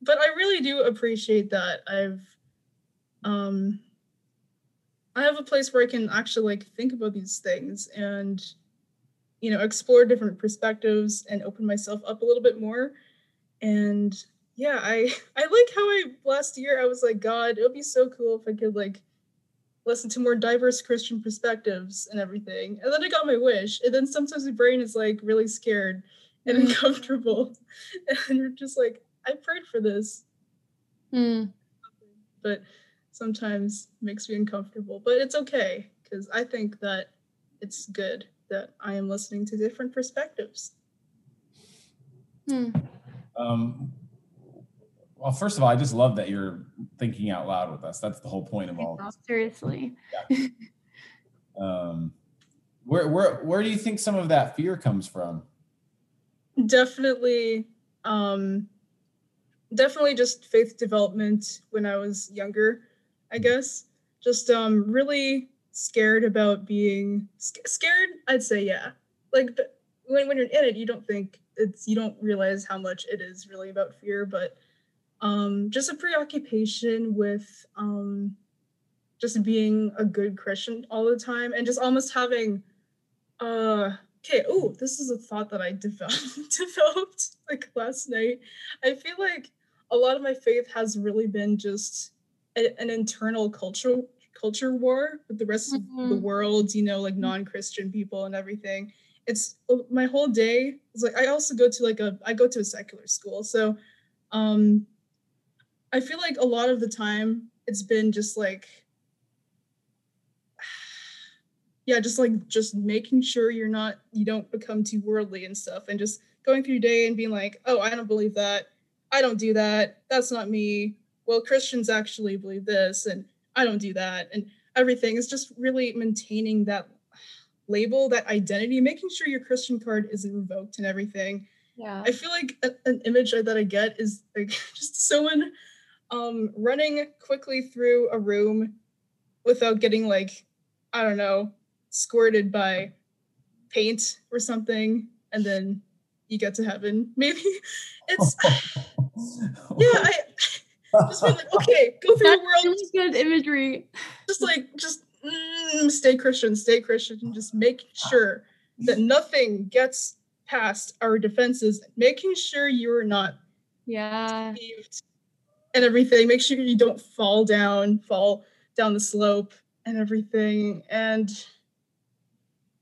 but i really do appreciate that i've um i have a place where i can actually like think about these things and you know explore different perspectives and open myself up a little bit more. And yeah i [laughs] i like how i last year i was like god it would be so cool if i could like listen to more diverse christian perspectives and everything. And then i got my wish. And then sometimes my brain is like really scared and
Mhm.
uncomfortable. [laughs] And you're just like i prayed for this.
Hmm.
but sometimes makes me uncomfortable but it's okay because i think that it's good that i am listening to different perspectives
Hmm.
Um, well, first of all, I just love that you're thinking out loud with us. That's the whole point of all.
No,
This.
seriously.
Um, where where where do you think some of that fear comes from?
definitely um definitely just faith development when i was younger i guess just um really scared about being scared i'd say yeah. Like when, when you're in it you don't think it's you don't realize how much it is really about fear but um just a preoccupation with um just being a good christian all the time and just almost having uh okay oh this is a thought that i [laughs] developed developed like last night. I feel like a lot of my faith has really been just a- an internal culture culture war with the rest of the
Mhm.
world you know like non-christian people and everything. It's uh, my whole day is like i also go to like a i go to a secular school. So um i feel like a lot of the time it's been just like [sighs] yeah just like just making sure you're not you don't become too worldly and stuff and just going through your day and being like oh i don't believe that. I don't do that. That's not me. Well christians actually believe this and i don't do that. And everything is just really maintaining that label that identity making sure your christian card isn't revoked and everything.
Yeah.
I feel like a, an image that I get is like [laughs] just someone um running quickly through a room without getting like I don't know squirted by paint or something and then you get to heaven. [laughs] Maybe it's [laughs] yeah I just been like okay go through
That's
the world
really good imagery.
just like just mm, stay christian stay christian and just make sure that nothing gets past our defenses making sure you're not
Yeah.
deceived and everything make sure you don't fall down fall down the slope and everything and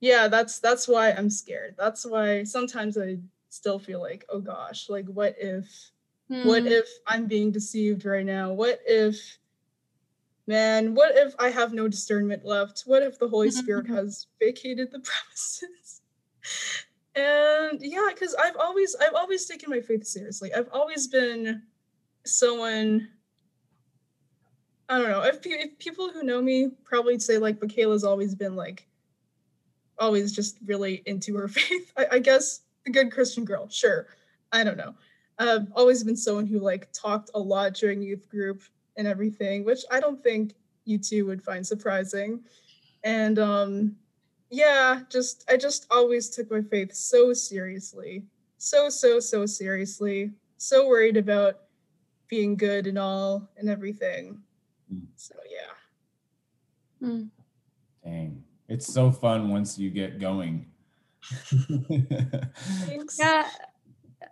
yeah that's that's why i'm scared that's why sometimes i still feel like oh gosh like what if what
Hmm.
if i'm being deceived right now? What if man what if i have no discernment left? What if the holy spirit [laughs] has vacated the [laughs] premises? And yeah because i've always i've always taken my faith seriously. I've always been someone i don't know if, if people who know me probably say like michaela's always been like always just really into her [laughs] faith. I, I guess the good christian girl sure. I don't know I've always been someone who like talked a lot during youth group and everything, which I don't think you two would find surprising. And um yeah, just I just always took my faith so seriously. So so so seriously. So worried about being good and all and everything.
Mm.
So yeah.
Mm.
Dang. It's so fun once you get going.
Thanks. [laughs] [laughs]
Yeah,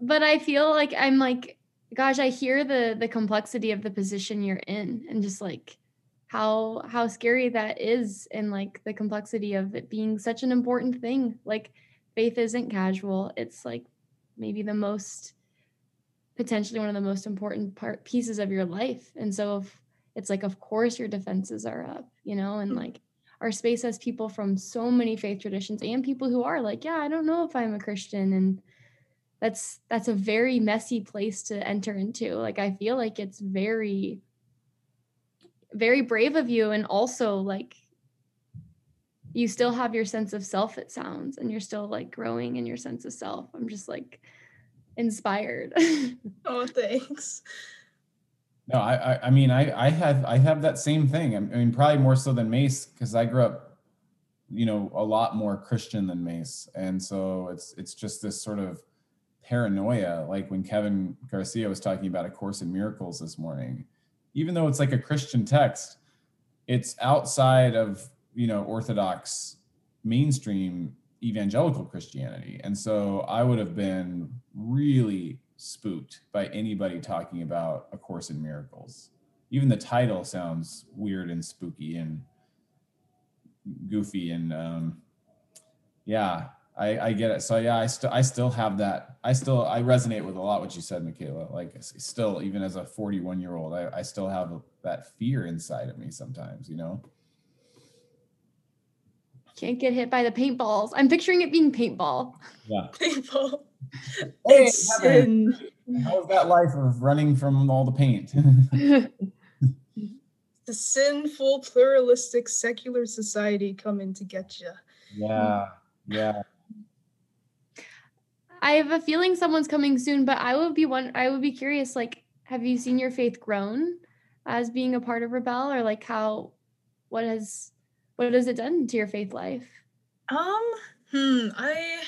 but I feel like I'm like, gosh, I hear the the complexity of the position you're in, and just like how how scary that is, and like the complexity of it being such an important thing. Like faith isn't casual; it's like maybe the most potentially one of the most important part pieces of your life, and so if it's like, of course, your defenses are up, you know, and
Mm.
like our space has people from so many faith traditions and people who are like, yeah, I don't know if I'm a Christian and that's that's a very messy place to enter into. Like I feel like it's very very brave of you and also like you still have your sense of self it sounds and you're still like growing in your sense of self. I'm just like inspired. [laughs]
Oh, thanks.
No, I, I, I mean, I, I have, I have that same thing. I mean, probably more so than Mace, because I grew up, you know, a lot more Christian than Mace, and so it's, it's just this sort of paranoia. Like when Kevin Garcia was talking about A Course in Miracles this morning, even though it's like a Christian text, it's outside of you know Orthodox mainstream evangelical Christianity, and so I would have been really spooked by anybody talking about A Course in Miracles. Even the title sounds weird and spooky and goofy and um, yeah, I, I get it. So yeah, I still I still have that. I still I resonate with a lot what you said, Michaela. Like still, even as a 41 year old, I, I still have that fear inside of me sometimes. You know.
Can't get hit by the paintballs. I'm picturing it being paintball.
Yeah. [laughs]
People.
Hey,
it's
Kevin.
sin.
How's that life of running from all the paint? [laughs]
The sinful, pluralistic, secular society coming to get you.
yeah. Yeah.
I have a feeling someone's coming soon, but I would be one I would be curious like have you seen your faith grown as being a part of Rebel or like how what has what has it done to your faith life?
Um, hmm, I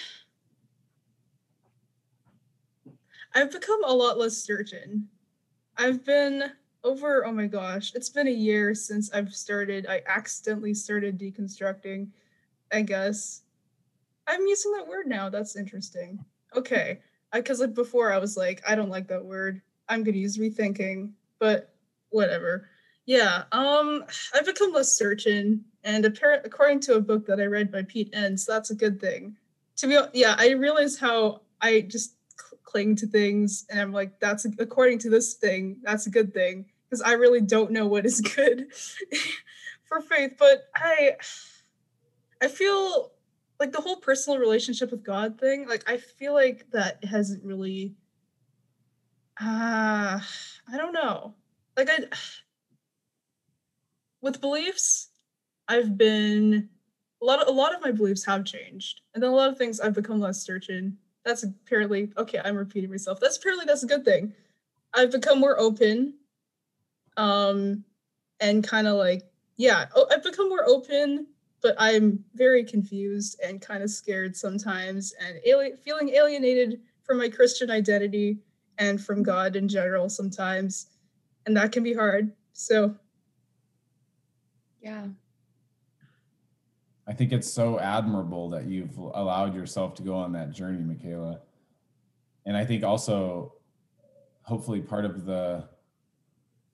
I've become a lot less certain. I've been over, oh my gosh, it's been a year since I've started, I accidentally started deconstructing, I guess. I'm using that word now. That's interesting. Okay. Because like before I was like, I don't like that word. I'm gonna use rethinking, but whatever. Yeah, um, I've become less certain, and apparent according to a book that I read by Pete Enns, that's a good thing. To be, yeah, I realize how I just cl- cling to things, and I'm like, that's according to this thing, that's a good thing, because I really don't know what is [laughs] good for faith. But I, I feel like the whole personal relationship with God thing, like I feel like that hasn't really. Uh, I don't know. Like I [sighs] with beliefs, I've been a lot of a lot of my beliefs have changed. And then a lot of things I've become less certain. That's apparently okay, I'm repeating myself. That's apparently that's a good thing. I've become more open. Um and kind of like yeah, oh, I've become more open, but I'm very confused and kind of scared sometimes and ali- feeling alienated from my Christian identity and from God in general sometimes. And that can be hard. So
Yeah.
I think it's so admirable that you've allowed yourself to go on that journey, Michaela. And I think also, hopefully, part of the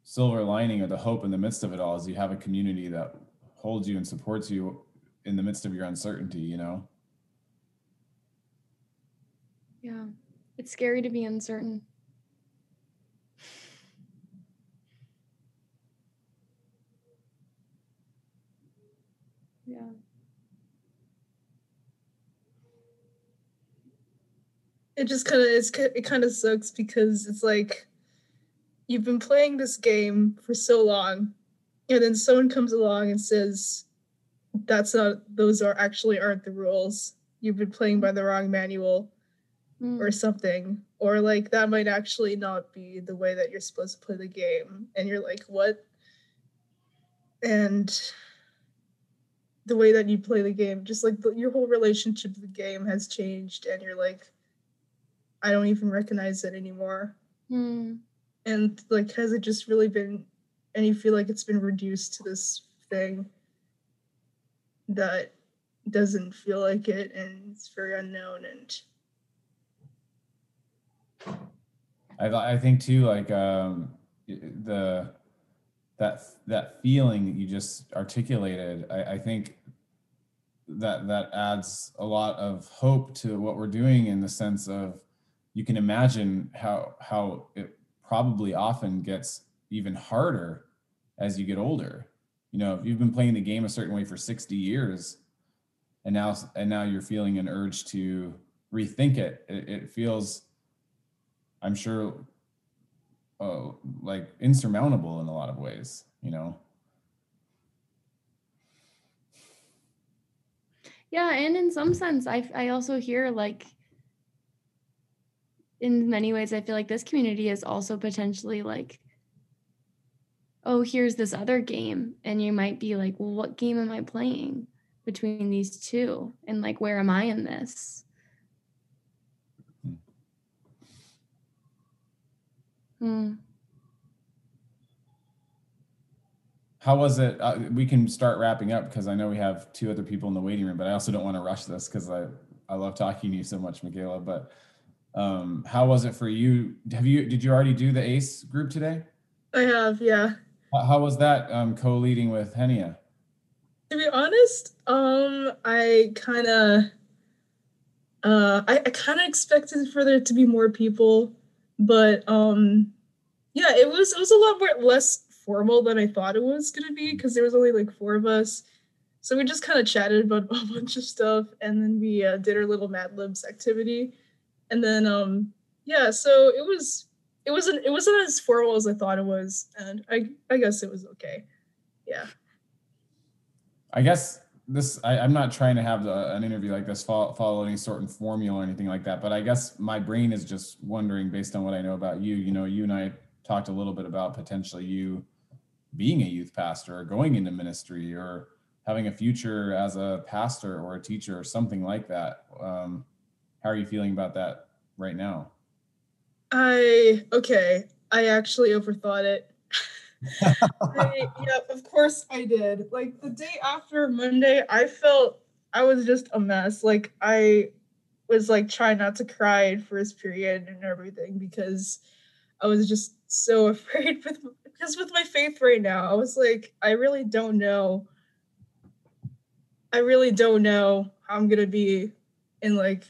silver lining or the hope in the midst of it all is you have a community that holds you and supports you in the midst of your uncertainty, you know?
Yeah. It's scary to be uncertain. Yeah.
it just kind of it's it kind of sucks because it's like you've been playing this game for so long and then someone comes along and says that's not those are actually aren't the rules. You've been playing by the wrong manual
Mm.
or something. Or like that might actually not be the way that you're supposed to play the game. And you're like what? And the way that you play the game just like the, your whole relationship to the game has changed and you're like i don't even recognize it anymore.
Mm.
and like has it just really been and you feel like it's been reduced to this thing that doesn't feel like it and it's very unknown and
I I think too like um the that that feeling that you just articulated I, I think that that adds a lot of hope to what we're doing in the sense of you can imagine how how it probably often gets even harder as you get older. You know if you've been playing the game a certain way for 60 years and now and now you're feeling an urge to rethink it it, it feels i'm sure uh, like insurmountable in a lot of ways you know?
Yeah, and in some sense, I I also hear like in many ways, I feel like this community is also potentially like, oh, here's this other game, and you might be like, well, what game am I playing between these two, and like, where am I in this? Hmm.
how was it? Uh, we can start wrapping up because i know we have two other people in the waiting room but i also don't want to rush this because i i love talking to you so much michaela but um how was it for you? Have you did you already do the ace group today?
I have yeah
how, was that um co-leading with henia?
To be honest um i kind of uh i, I kind of expected for there to be more people but um yeah it was it was a lot more less formal than i thought it was to be because there was only like four of us. So we just kind of chatted about [laughs] a bunch of stuff and then we uh, did our little mad libs activity. And then um yeah so it was it wasn't it wasn't as formal as i thought it was and i i guess it was okay yeah
I guess this I, I'm not trying to have the, an interview like this follow, follow any sort of formula or anything like that, but I guess my brain is just wondering based on what I know about you. You know, you and I talked a little bit about potentially you being a youth pastor or going into ministry or having a future as a pastor or a teacher or something like that. Um, how are you feeling about that right now?
I okay. I actually overthought it. [laughs] I, yeah, of course I did. Like the day after Monday, I felt I was just a mess. Like I was like trying not to cry in first period and everything because I was just so [laughs] afraid with because with my faith right now, I was like, I really don't know. I really don't know how I'm gonna be in like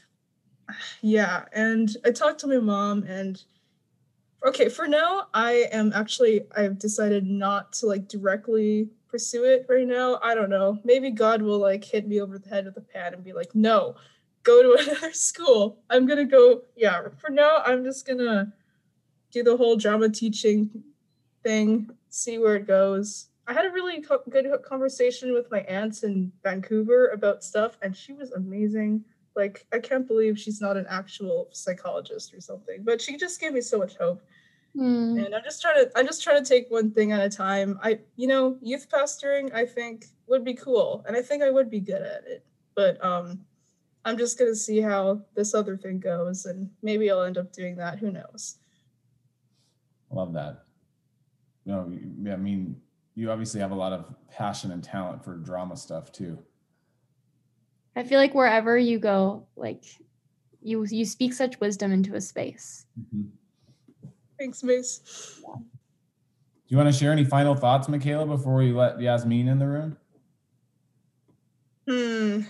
yeah. And I talked to my mom and okay for now i am actually i've decided not to like directly pursue it right now. I don't know. Maybe god will like hit me over the head with a pad and be like no go to [laughs] another school. I'm gonna go yeah for now i'm just gonna do the whole drama teaching thing see where it goes. I had a really co- good conversation with my aunts in vancouver about stuff and she was amazing like i can't believe she's not an actual psychologist or something but she just gave me so much hope
Hmm.
and i'm just trying to i'm just trying to take one thing at a time i you know youth pastoring i think would be cool and i think i would be good at it but um i'm just gonna see how this other thing goes and maybe i'll end up doing that who knows
Love that. No, you- I mean, you obviously have a lot of passion and talent for drama stuff too.
I feel like wherever you go, like you you speak such wisdom into a space.
thanks mace
Do you want to share any final thoughts, Michaela, before we let Yasmin in the room?
hmm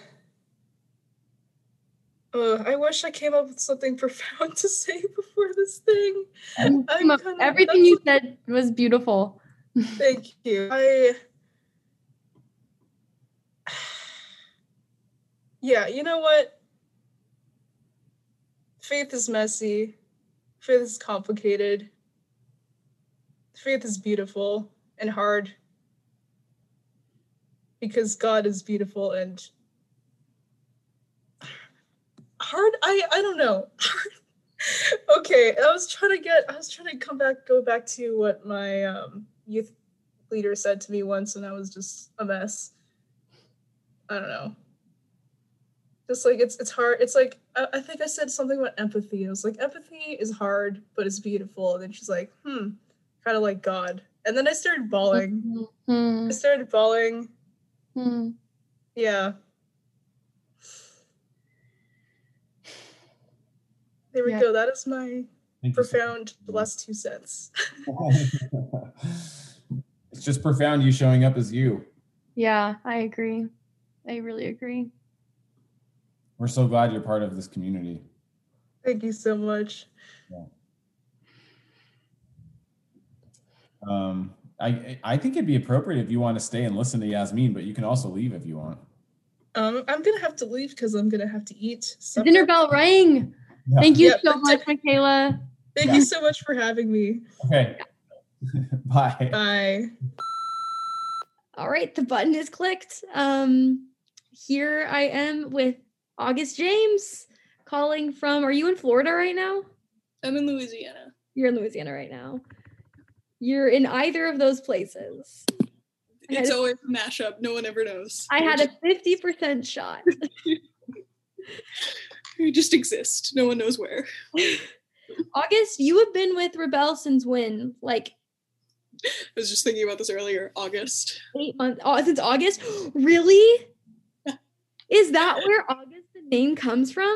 uh, I wish I came up with something [laughs] profound to say before this thing. I'm
Come up-
kinda-
Everything you said was beautiful. [laughs]
Thank you. I Yeah, you know what? Faith is messy. Faith is complicated. Faith is beautiful and hard. Because God is beautiful and hard I I don't know. [laughs] okay, I was trying to get I was trying to come back go back to what my um youth leader said to me once and I was just a mess. I don't know. Just like it's it's hard. It's like I, I think I said something about empathy. I was like, empathy is hard, but it's beautiful. And then she's like, hmm, kind of like God. And then I started bawling.
Hmm.
I started bawling.
Hmm.
Yeah. There we
Yeah.
go. That is my
Thank you so
profound last two cents. [laughs]
it's just profound you showing up as you.
Yeah, I agree. I really agree.
We're so glad you're part of this community.
Thank you so much.
Um, I I think it'd be appropriate if you want to stay and listen to Yasmin, but you can also leave if you want.
Um, I'm gonna have to leave because I'm gonna have to eat.
The
supper.
dinner bell rang.
Yeah.
Thank you
Yeah,
so
but
much, Michaela.
Thank
Yeah.
you so much for having me.
Okay. [laughs] Bye.
Bye.
All right, the button is clicked. Um, here I am with August James calling from. Are you in Florida right now?
I'm in Louisiana.
You're in Louisiana right now. You're in either of those places. I
It's always a mashup. No one ever knows.
I had a 50% shot. [laughs] [laughs]
we just exist. No one knows where.
August, you have been with Rebel since when? Like
I was just thinking about this earlier. August.
eight months. Oh, since August? [gasps] Really? Is that [laughs] where August name comes from?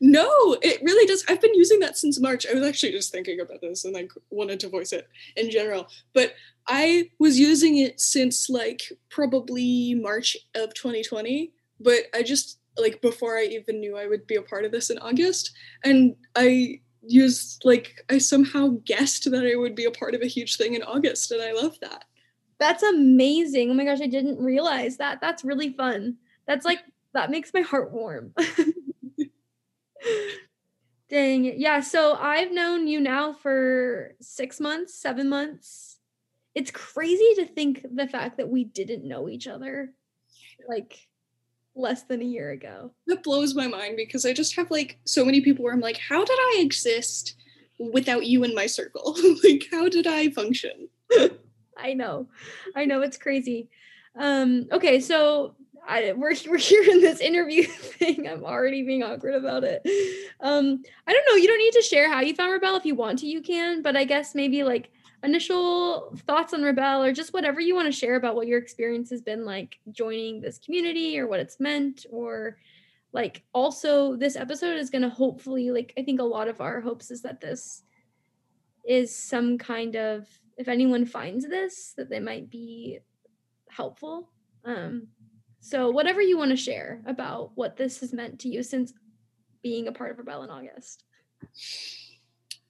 No, it really does. I've been using that since March. I was actually just thinking about this and like wanted to voice it in general. But I was using it since like probably March of 2020. But I just like before I even knew I would be a part of this in August. And I used like I somehow guessed that I would be a part of a huge thing in August. And I love that.
That's amazing. Oh my gosh, I didn't realize that. That's really fun. That's like that makes my heart warm. [laughs] Dang. Yeah, so I've known you now for 6 months, 7 months. It's crazy to think the fact that we didn't know each other like less than a year ago.
That blows my mind because I just have like so many people where I'm like, how did I exist without you in my circle? [laughs] like, how did I function? [laughs]
I know. I know it's crazy. Um okay, so I, we're we're here in this interview [laughs] thing. I'm already being awkward about it. Um I don't know, you don't need to share how you found Rebel if you want to, you can, but I guess maybe like initial thoughts on Rebel or just whatever you want to share about what your experience has been like joining this community or what it's meant or like also this episode is going to hopefully like I think a lot of our hopes is that this is some kind of if anyone finds this that they might be helpful um so whatever you want to share about what this has meant to you since being a part of rebel in august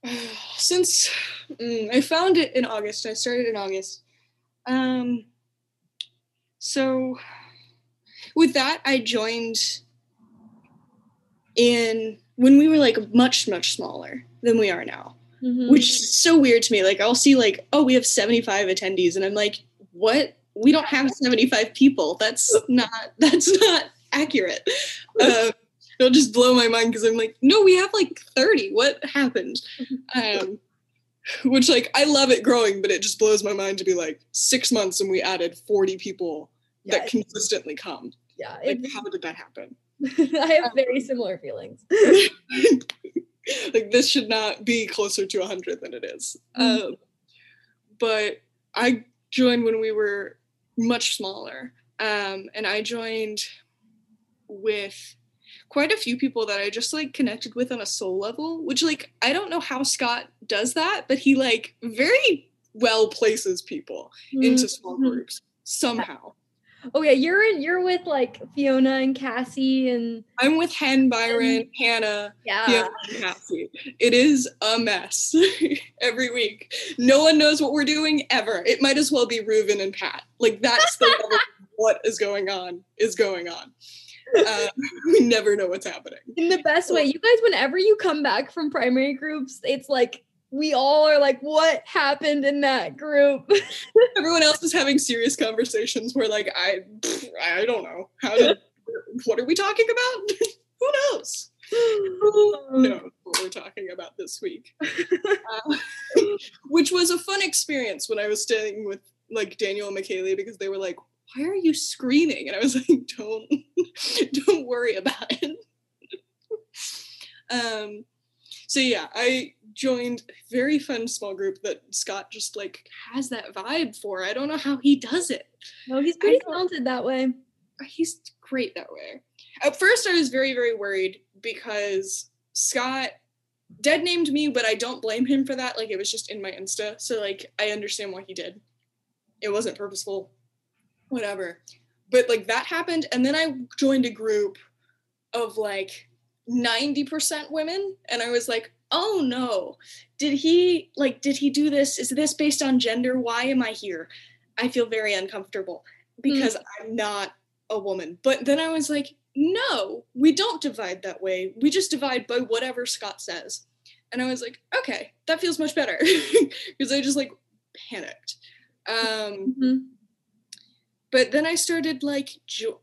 [sighs]
Since mm, I found it in August, I started in August. Um, so with that, I joined in when we were like much much smaller than we are now.
Mhm.
which is so weird to me. Like I'll see like, oh, we have 75 attendees, and I'm like, what? We don't have 75 people. That's [laughs] not that's not accurate. [laughs] Um, it'll just blow my mind because I'm like, no, we have like 30. What happened? [laughs] Um, which like I love it growing, but it just blows my mind to be like six months and we added 40 people
Yeah,
that consistently come.
yeah
Like, how did that happen?
i have very similar feelings
like this should not be closer to 100 than it is
Mhm.
um, but i joined when we were much smaller. Um, and i joined with quite a few people that i just like connected with on a soul level which like i don't know how scott does that but he like very well places people into small groups somehow
oh yeah you're in you're with like fiona and cassie and
i'm with hen byron hannah
yeah,
Yeah, Cassie. It is a mess [laughs] every week. No one knows what we're doing ever. It might as well be Reuven and Pat. Like that's the level [laughs] what is going on is going on. Uh, [laughs] we never know what's happening.
in the best way. You guys, whenever you come back from primary groups, it's like we all are like, what happened in that group? [laughs]
Everyone else is having serious conversations where like I I don't know. How did what are we talking about? [laughs] Who knows? Who knows what we're talking about this this week, uh, [laughs] which was a fun experience when I was staying with like Daniel and McKaylee because they were like, "Why are you screaming?" And I was like, "Don't, don't worry about it." um, so yeah, I joined a very fun small group that Scott just like has that vibe for. I don't know how he does it.
No, he's pretty talented that way.
He's great that way. At first, I was very, very worried because Scott dead named me, but I don't blame him for that. Like, it was just in my Insta. So, like, I understand why he did. It wasn't purposeful, whatever. But, like, that happened. And then I joined a group of like 90% women. And I was like, oh no, did he, like, did he do this? Is this based on gender? Why am I here? I feel very uncomfortable because mm. I'm not a woman. But then I was like, no, we don't divide that way. We just divide by whatever Scott says. And I was like, okay, that feels much better [laughs] because I just like panicked. Um, mm-hmm. But then I started like jo-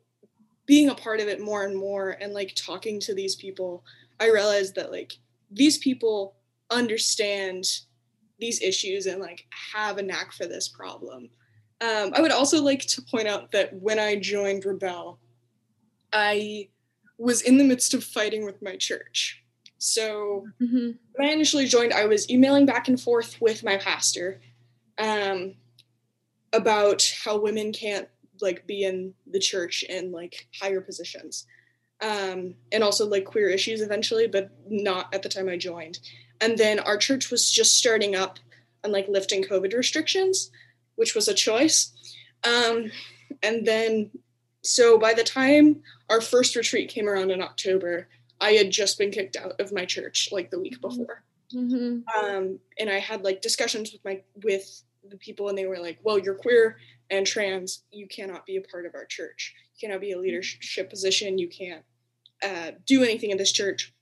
being a part of it more and more and like talking to these people. I realized that like these people understand these issues and like have a knack for this problem. Um, I would also like to point out that when I joined Rebel, I was in the midst of fighting with my church. So mm-hmm. when I initially joined, I was emailing back and forth with my pastor um, about how women can't like be in the church in like higher positions. Um, and also like queer issues eventually, but not at the time I joined. And then our church was just starting up and like lifting COVID restrictions, which was a choice. Um, and then so by the time our first retreat came around in October, I had just been kicked out of my church like the week before. Mm-hmm. Um, and I had like discussions with my with the people, and they were like, "Well, you're queer and trans. You cannot be a part of our church. You cannot be a leadership position. You can't uh, do anything in this church."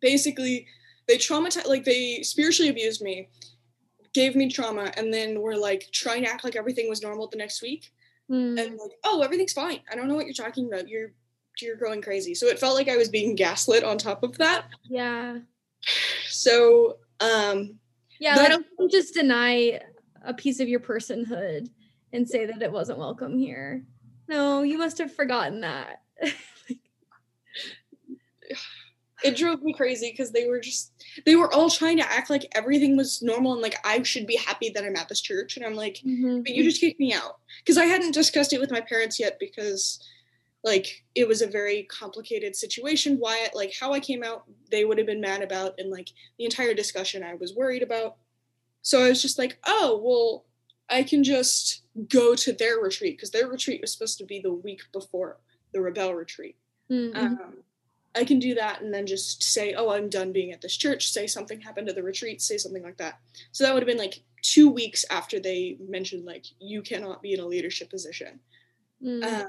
Basically, they traumatized, like they spiritually abused me, gave me trauma, and then were like trying to act like everything was normal the next week mm. and like, oh, everything's fine. I don't know what you're talking about. You're you're going crazy. So it felt like I was being gaslit on top of that.
Yeah.
So um
yeah, that, don't just deny a piece of your personhood and say that it wasn't welcome here. No, you must have forgotten that. [laughs]
it drove me crazy because they were just they were all trying to act like everything was normal and like I should be happy that I'm at this church. And I'm like, mm-hmm. but you just kicked me out. Because I hadn't discussed it with my parents yet because like it was a very complicated situation. Why like how I came out, they would have been mad about and like the entire discussion I was worried about. So I was just like, oh well, I can just go to their retreat because their retreat was supposed to be the week before the rebel retreat. Mm-hmm. Um, I can do that and then just say, oh, I'm done being at this church, say something happened at the retreat, say something like that. So that would have been like two weeks after they mentioned, like, you cannot be in a leadership position. Mm. Uh,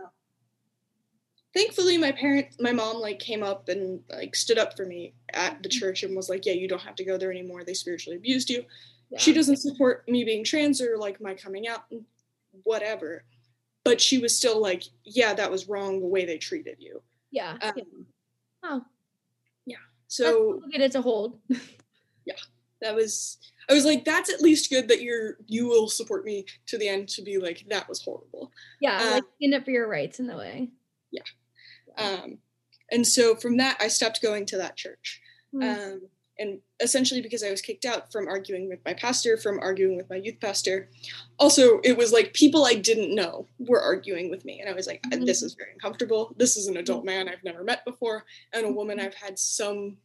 thankfully, my parent, my mom, like, came up and, like, stood up for me at the church and was like, yeah, you don't have to go there anymore. They spiritually abused you. Yeah. She doesn't support me being trans or, like, my coming out, whatever. But she was still like, yeah, that was wrong the way they treated you.
Yeah. Um, yeah Oh.
Yeah. So
get it to hold. [laughs]
yeah. That was I was like, that's at least good that you're you will support me to the end to be like, that was horrible.
Yeah, um, like stand up for your rights in the way.
Yeah. Um and so from that I stopped going to that church. Mm. Um and essentially because I was kicked out from arguing with my pastor, from arguing with my youth pastor. Also, it was like people I didn't know were arguing with me. And I was like, mm-hmm. this is very uncomfortable. This is an adult man I've never met before, and a woman. I've had some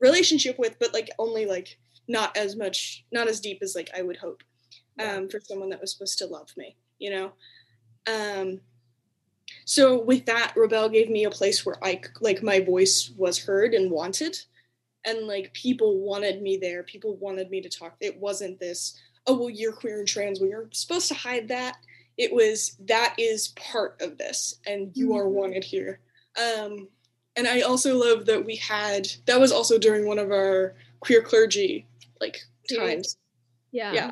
relationship with, but like only like not as much, not as deep as like I would hope um, for someone that was supposed to love me, you know? Um, so with that, Rebel gave me a place where I like my voice was heard and wanted and like people wanted me there. People wanted me to talk. It wasn't this oh well you're queer and trans. Well you're supposed to hide that. It was that is part of this and you mm-hmm. are wanted here. Um and i also love that we had that was also during one of our queer clergy like times.
Yeah.
Yeah.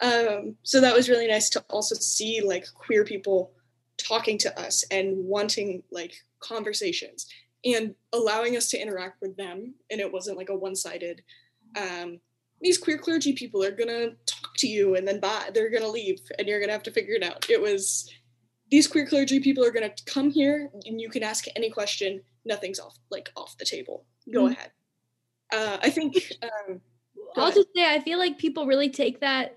Um so that was really nice to also see like queer people talking to us and wanting like conversations and allowing us to interact with them and it wasn't like a one-sided um, these queer clergy people are gonna talk to you and then bye they're gonna leave and you're gonna have to figure it out it was these queer clergy people are gonna come here and you can ask any question nothing's off like off the table go
Mhm.
ahead uh, i think um,
I'll
ahead.
just say I feel like people really take that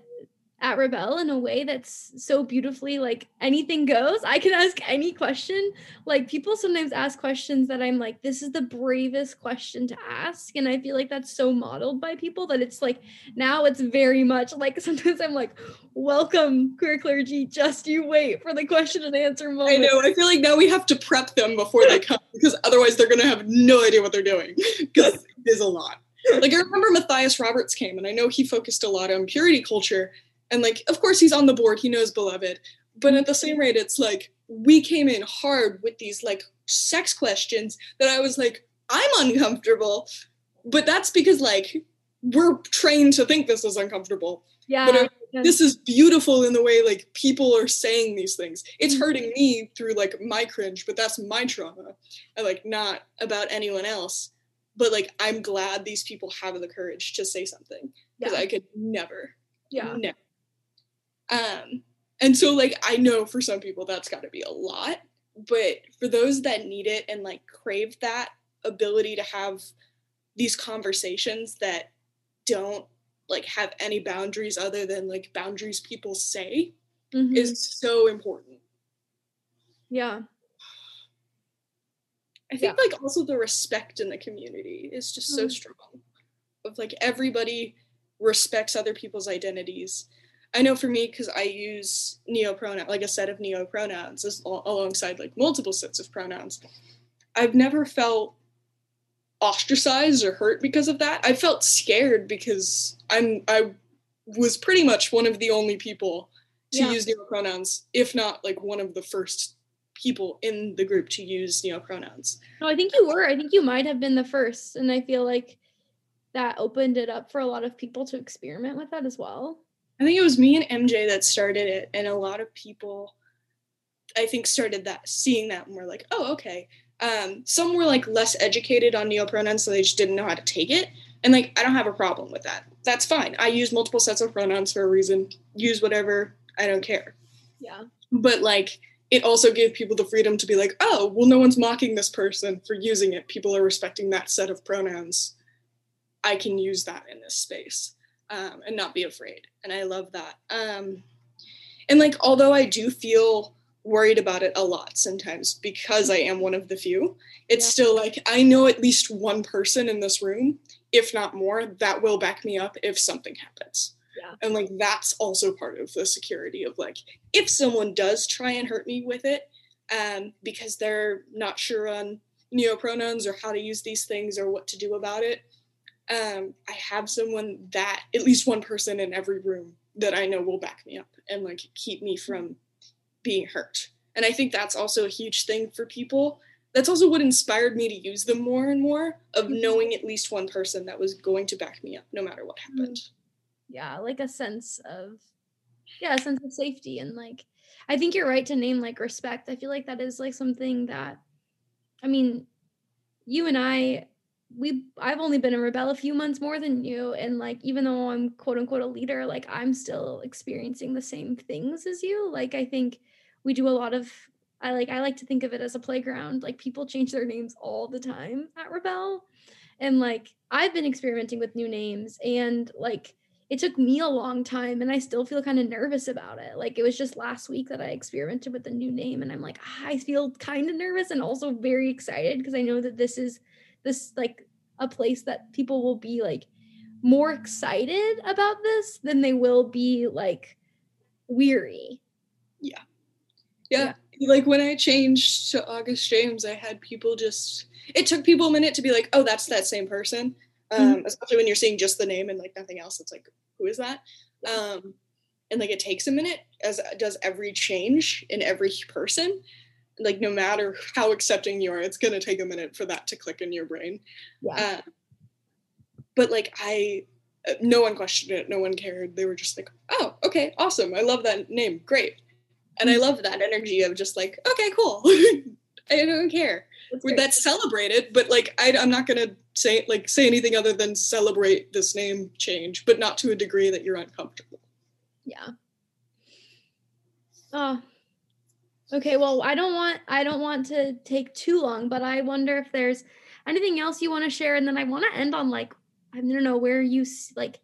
at Rebel in a way that's so beautifully like anything goes. I can ask any question. Like people sometimes ask questions that I'm like, this is the bravest question to ask. And I feel like that's so modeled by people that it's like now it's very much like [laughs] sometimes I'm like, welcome, queer clergy, just you wait for the question and answer moment.
I know. I feel like now we have to prep them before they come [laughs] because otherwise they're going to have no idea what they're doing [laughs] because it is a lot. Like I remember Matthias Roberts came and I know he focused a lot on purity culture and like of course he's on the board, he knows beloved. But at the same rate it's like we came in hard with these like sex questions that I was like I'm uncomfortable. But that's because like we're trained to think this is uncomfortable
Yeah.
but this is beautiful in the way like people are saying these things it's
Mhm.
hurting me through like my cringe but that's my trauma and like not about anyone else but like i'm glad these people have the courage to say something because
Yeah.
i could never
yeah.
never um and so like i know for some people that's got to be a lot but for those that need it and like crave that ability to have these conversations that don't like have any boundaries other than like boundaries people say
Mhm.
is so important
yeah.
i think like also the respect in the community is just so
Mm.
strong of like everybody respects other people's identities i know for me because i use neo pronoun like a set of neo pronouns as, alongside like multiple sets of pronouns i've never felt ostracized or hurt because of that i felt scared because i'm i was pretty much one of the only people to
Yeah.
use neo pronouns if not like one of the first people in the group to use neo pronouns
No, I think you were. I think you might have been the first. And I feel like that opened it up for a lot of people to experiment with that as well.
I think it was me and MJ that started it, and a lot of people, I think, started that seeing that and were like, "Oh, okay." Um, some were like less educated on neopronouns, so they just didn't know how to take it. And like, I don't have a problem with that. That's fine. I use multiple sets of pronouns for a reason. Use whatever. I don't care.
Yeah.
But like, it also gave people the freedom to be like, "Oh, well, no one's mocking this person for using it. People are respecting that set of pronouns. I can use that in this space." Um, and not be afraid. And I love that. Um, and like, although I do feel worried about it a lot sometimes because I am one of the few, it's
Yeah.
still like I know at least one person in this room, if not more, that will back me up if something happens.
Yeah.
And like, that's also part of the security of like, if someone does try and hurt me with it, um, because they're not sure on neopronouns or how to use these things or what to do about it, um, I have someone that at least one person in every room that I know will back me up and like keep me from being hurt. And I think that's also a huge thing for people. That's also what inspired me to use them more and more of
Mhm.
knowing at least one person that was going to back me up no matter what happened.
Yeah. Like a sense of, yeah, a sense of safety. And like, I think you're right to name like respect. I feel like that is like something that, I mean, you and I, we, I've only been in rebel a few months more than you. And like, even though I'm quote unquote a leader, like I'm still experiencing the same things as you. Like, I think we do a lot of, I like, I like to think of it as a playground. Like, people change their names all the time at Rebel. And like, I've been experimenting with new names and like, it took me a long time and I still feel kind of nervous about it. Like it was just last week that I experimented with a new name and I'm like, "Ah, I feel kind of nervous and also very excited because I know that this is this like a place that people will be like more excited about this than they will be like weary.
Yeah. Yeah. Like when I changed to August James, I had people just, it took people a minute to be like, oh, that's that same person. Um, Especially when you're seeing just the name and like nothing else. It's like, who is that? Um, and like it takes a minute, as does every change in every person. Like no matter how accepting you are, it's gonna take a minute for that to click in your brain.
Yeah.
Uh, but like I, uh, no one questioned it. No one cared. They were just like, oh, okay, awesome. I love that name. Great. And I love that energy of just like, okay, cool. [laughs] I don't care.
That's great.
That's celebrated, but like I, I'm not gonna say like say anything other than celebrate this name change, but not to a degree that you're uncomfortable.
Yeah. Oh. Okay, well, I don't want I don't want to take too long, but I wonder if there's anything else you want to share and then I want to end on like I don't know where you like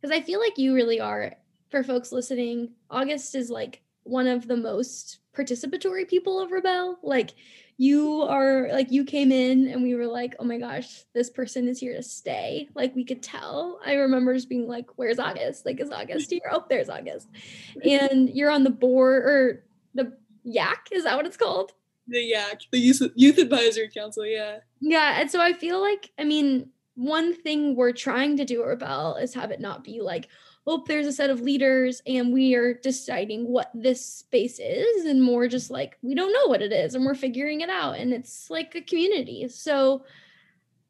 cuz I feel like you really are for folks listening. August is like one of the most participatory people of Rebel. Like you are like you came in and we were like, "Oh my gosh, this person is here to stay." Like we could tell. I remember just being like, "Where's August? Like is August here? Oh, there's August." [laughs] And you're on the board or the yak? Is that what it's called?
The YAC, the Youth, Youth Advisory Council, yeah.
yeah and so i feel like i mean one thing we're trying to do at rebel is have it not be like oh there's a set of leaders and we are deciding what this space is and more just like we don't know what it is and we're figuring it out and it's like a community. So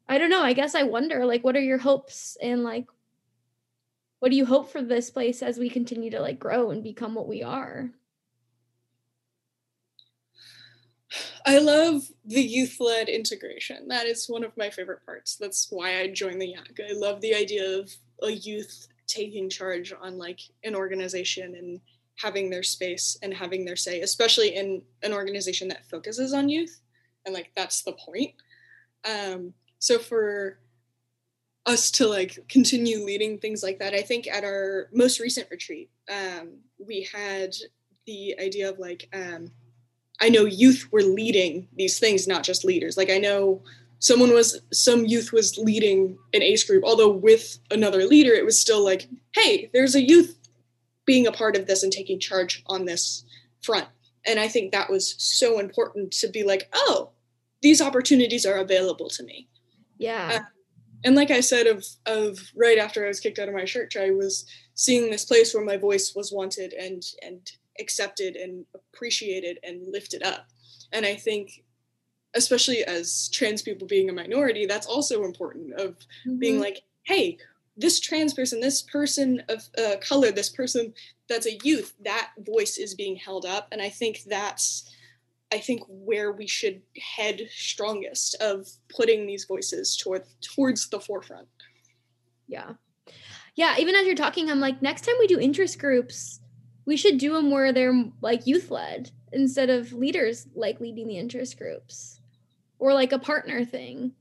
i don't know. I guess i wonder like what are your hopes and like what do you hope for this place as we continue to like grow and become what we are
I love the youth led integration. That is one of my favorite parts. That's why I joined the YAC. I love the idea of a youth taking charge on like an organization and having their space and having their say, especially in an organization that focuses on youth. And like that's the point. Um, so for us to like continue leading things like that, I think at our most recent retreat, um, we had the idea of like um, I know youth were leading these things, not just leaders. Like I know someone was some youth was leading an ACE group, although with another leader, it was still like, hey, there's a youth being a part of this and taking charge on this front. And I think that was so important to be like, oh, these opportunities are available to me.
yeah
Uh, and like I said, of of right after I was kicked out of my church, I was seeing this place where my voice was wanted and and accepted and appreciated and lifted up. And I think, especially as trans people being a minority, that's also important. Of being
Mhm.
like, hey, this trans person, this person of uh, color, this person that's a youth, that voice is being held up, and I think that's. I think where we should head strongest of putting these voices toward towards the forefront.
Yeah. Yeah. Even as you're talking, I'm like, next time we do interest groups, we should do them where they're like youth led instead of leaders like leading the interest groups or like a partner thing.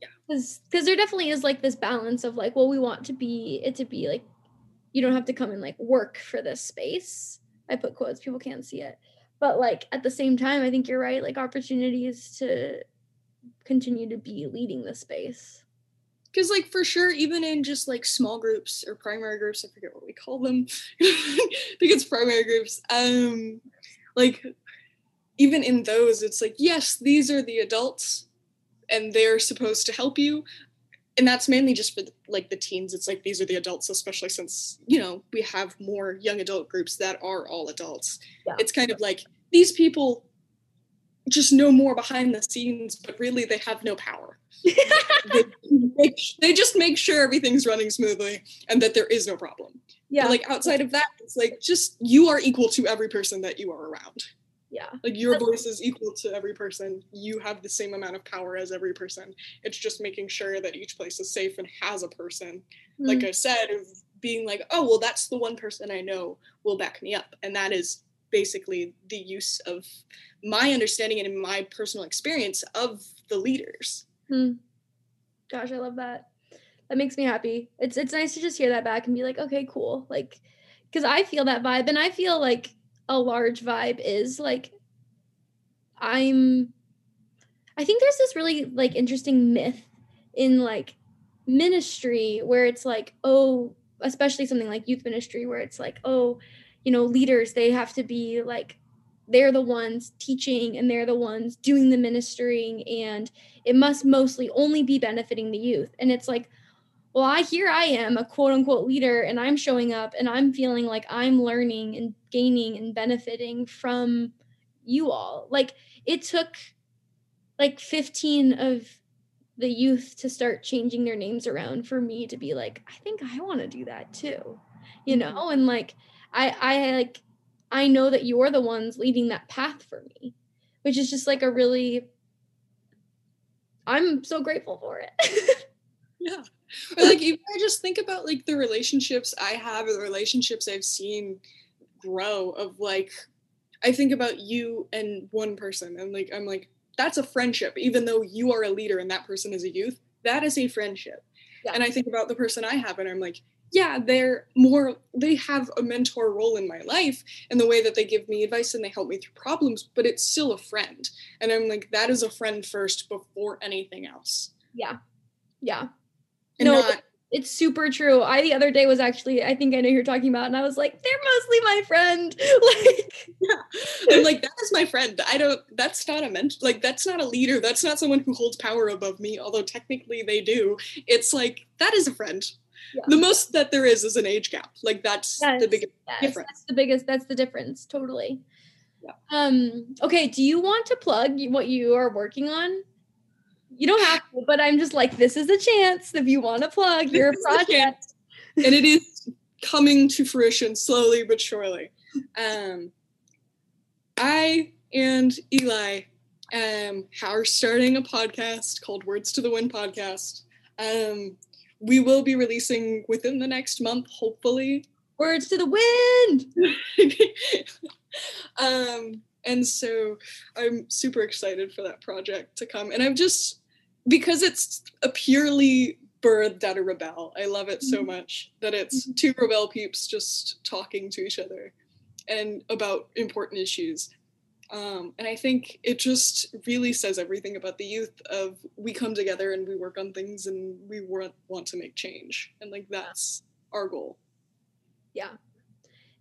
Yeah.
Because because there definitely is like this balance of like, well, we want to be it to be like, you don't have to come and like work for this space. I put quotes, people can't see it. But like at the same time, I think you're right. Like opportunities to continue to be leading the space.
Because like for sure even in just like small groups or primary groups i forget what we call them i think it's primary groups um like even in those it's like yes these are the adults and they're supposed to help you. And that's mainly just for the, like the teens. It's like these are the adults especially since you know we have more young adult groups that are all adults.
Yeah.
it's kind of like these people just know more behind the scenes but really they have no power [laughs] they, make, they just make sure everything's running smoothly and that there is no problem.
yeah.
But like outside of that, it's like just you are equal to every person that you are around.
yeah.
Like your voice is equal to every person. You have the same amount of power as every person. It's just making sure that each place is safe and has a person. Like
Mm.
I said, of being like, oh well, that's the one person I know will back me up, and that is basically the use of my understanding and my personal experience of the leaders.
Hmm. Gosh, I love that. That makes me happy. It's it's nice to just hear that back and be like, okay, cool. Like, because I feel that vibe, and I feel like a large vibe is like, I'm. I think there's this really like interesting myth in like ministry where it's like, oh, especially something like youth ministry where it's like, oh, you know, leaders they have to be like they're the ones teaching and they're the ones doing the ministering and it must mostly only be benefiting the youth. And it's like, well, I here I am, a quote unquote leader, and I'm showing up and I'm feeling like I'm learning and gaining and benefiting from you all. Like it took like 15 of the youth to start changing their names around for me to be like, I think I want to do that too. You
Mhm.
know, and like I I like I know that you're the ones leading that path for me, which is just like a really I'm so grateful for it. [laughs]
Yeah. Or like even I just think about like the relationships I have or the relationships I've seen grow of like I think about you and one person and like I'm like that's a friendship even though you are a leader and that person is a youth that is a friendship.
Yeah.
And I think about the person I have and I'm like yeah, they're more they have a mentor role in my life in the way that they give me advice and they help me through problems, but it's still a friend. And I'm like that is a friend first before anything else.
yeah. Yeah.
And
No,
not
It's super true. I the other day was actually I think I know you're talking about and I was like they're mostly my friend. [laughs] like
I'm like, that is my friend. I don't, that's not a mentor, like, that's not a leader. That's not someone who holds power above me, although technically they do. It's like, that is a friend.
Yeah.
The most that there is is an age gap. Like, that's the biggest
Yes,
difference.
that's the biggest. That's the difference. Totally.
Yeah.
Um. Okay. Do you want to plug what you are working on? You don't have to, but I'm just like, this is a chance if you want to plug your
This is a
project.
and it [laughs] is coming to fruition slowly but surely. Um, I and Eli um, are starting a podcast called Words to the Wind podcast. Um, we will be releasing within the next month, hopefully.
Words to the wind. [laughs]
um, and so I'm super excited for that project to come. And I'm just because it's a purely birthed out of Rebel. I love it so much that it's two Rebel peeps just talking to each other and about important issues. Um, and I think it just really says everything about the youth of we come together and we work on things and we want want to make change. And like that's our goal.
Yeah.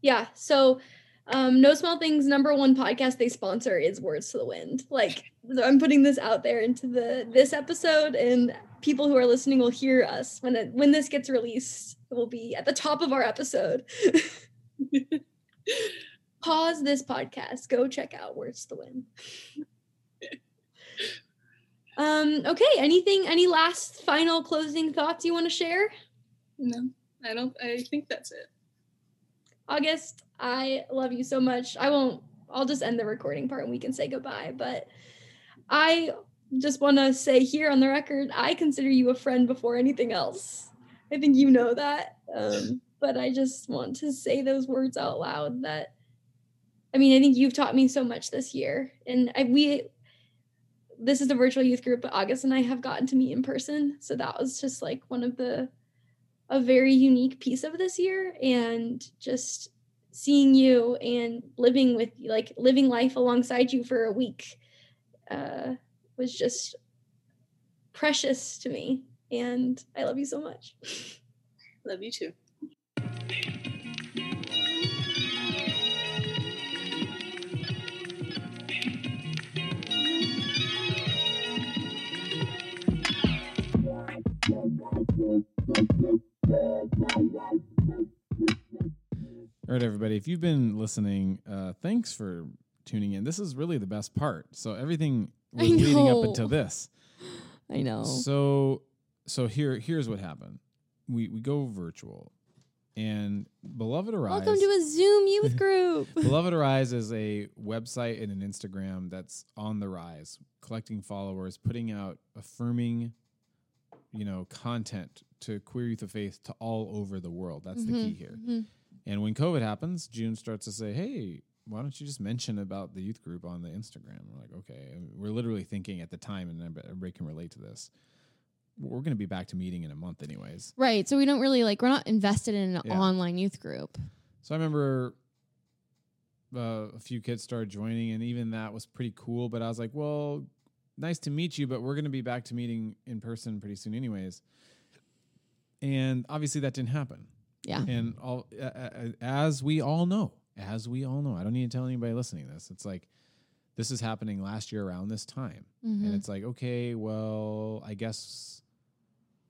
Yeah. So, um, No Small Things number one podcast they sponsor is Words to the Wind. Like, I'm putting this out there into the this episode, and people who are listening will hear us when it when this gets released. It will be at the top of our episode. [laughs] Pause this podcast. Go check out Words to the Wind. Um, okay, anything, any last final closing thoughts you want to share?
No, I don't. I think that's it.
August, I love you so much. I won't, I'll just end the recording part and we can say goodbye. But I just want to say here on the record, I consider you a friend before anything else. I think you know that. Um, but I just want to say those words out loud that, I mean, I think you've taught me so much this year. And I, we, this is a virtual youth group, but August and I have gotten to meet in person. So that was just like one of the, a very unique piece of this year and just seeing you and living with like living life alongside you for a week uh, was just precious to me and i love you so much [laughs]
Love you too.
All right, everybody. If you've been listening, uh, thanks for tuning in. This is really the best part. So everything was [laughs] leading up until this.
I know.
So so here here's what happened. We we go virtual, and Beloved Arise.
Welcome to a Zoom youth [laughs] group.
Beloved Arise is a website and an Instagram that's on the rise, collecting followers, putting out affirming, you know, content to queer youth of faith to all over the world. That's the key here.
Mhm.
And when COVID happens, June starts to say, "Hey, why don't you just mention about the youth group on the Instagram?" We're like, "Okay." And we're literally thinking at the time, and everybody everybody can relate to this. We're going to be back to meeting in a month, anyways.
Right. So we don't really like we're not invested in an
Yeah.
online youth group.
So I remember uh, a few kids started joining, and even that was pretty cool. But I was like, well, nice to meet you, but we're going to be back to meeting in person pretty soon, anyways. And obviously, that didn't happen.
Yeah.
And all uh, as we all know, as we all know, I don't need to tell anybody listening to this. It's like this is happening last year around this time, and
Mhm.
it's like, okay, well, I guess,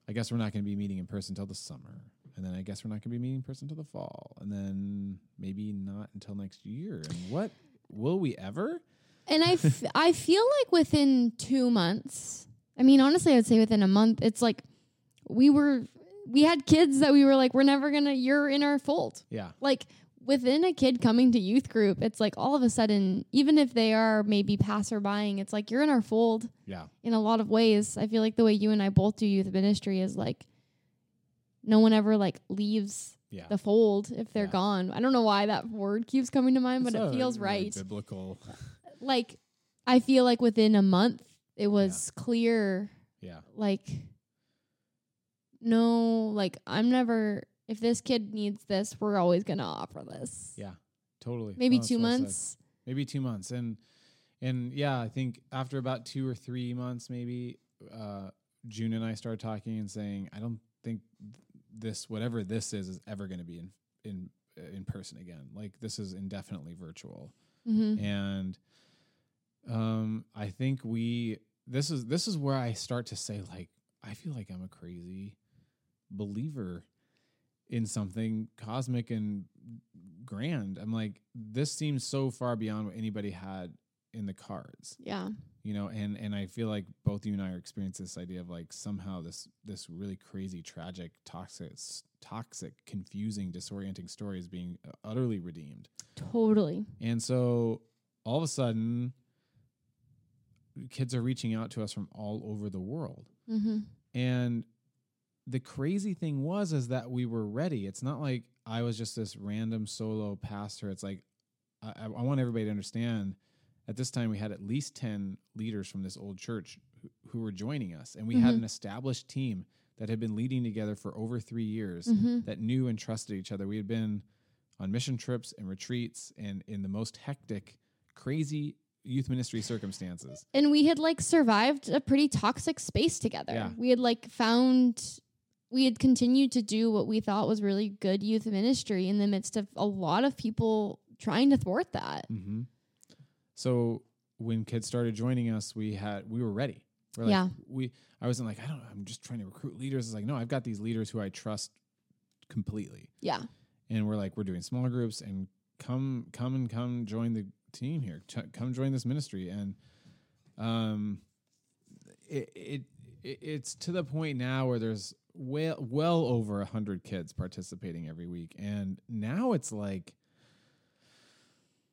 I guess we're not going to be meeting in person until the summer, and then I guess we're not going to be meeting in person until the fall, and then maybe not until next year. And what will we ever?
And I, f- [laughs] I feel like within two months, I mean, honestly, I would say within a month, it's like we were, we had kids that we were like, we're never gonna, you're in our fold.
Yeah,
Like
within a kid coming to youth group, it's like all of a sudden, even if they are maybe passerbying, it's like you're in our fold
Yeah.
in a lot of ways. I feel like the way you and I both do youth ministry is like no one ever like leaves
Yeah.
the fold if they're
Yeah.
gone. I don't know why that word keeps coming to mind, but
It's
it
a
feels right.
Biblical. [laughs]
Like I feel like within a month it was clear
Yeah.
like no, like I'm never if this kid needs this, we're always gonna offer this.
Yeah. Totally.
Maybe two
well said.
months.
maybe two months and and yeah i think after about two or three months maybe uh june and i started talking and saying i don't think this whatever this is is ever going to be in in uh, in person again like this is indefinitely virtual
Mm-hmm.
and um i think we this is this is where i start to say like i feel like i'm a crazy believer in something cosmic and grand i'm like this seems so far beyond what anybody had in the cards
Yeah.
you know and and i feel like both you and i are experiencing this idea of like somehow this this really crazy tragic toxic toxic confusing disorienting story is being utterly redeemed
Totally.
and so all of a sudden, kids are reaching out to us from all over the world.
Mm-hmm.
And the crazy thing was is that we were ready. It's not like I was just this random solo pastor. It's like I, I want everybody to understand. At this time, we had at least ten leaders from this old church who, who were joining us, and we had
Mhm.
an established team that had been leading together for over three years
Mm-hmm.
that knew and trusted each other. We had been on mission trips and retreats and in the most hectic, crazy youth ministry circumstances.
And we had like survived a pretty toxic space together.
Yeah.
We had like found we had continued to do what we thought was really good youth ministry in the midst of a lot of people trying to thwart that.
Mm-hmm. So when kids started joining us, we had we were ready. We're like,
Yeah.
We I wasn't like I don't. I'm just trying to recruit leaders. It's like no, I've got these leaders who I trust completely,
Yeah.
and we're like we're doing small groups and come come and come join the team here. Ch- come join this ministry and um it, it it it's to the point now where there's well well over a hundred kids participating every week, and now it's like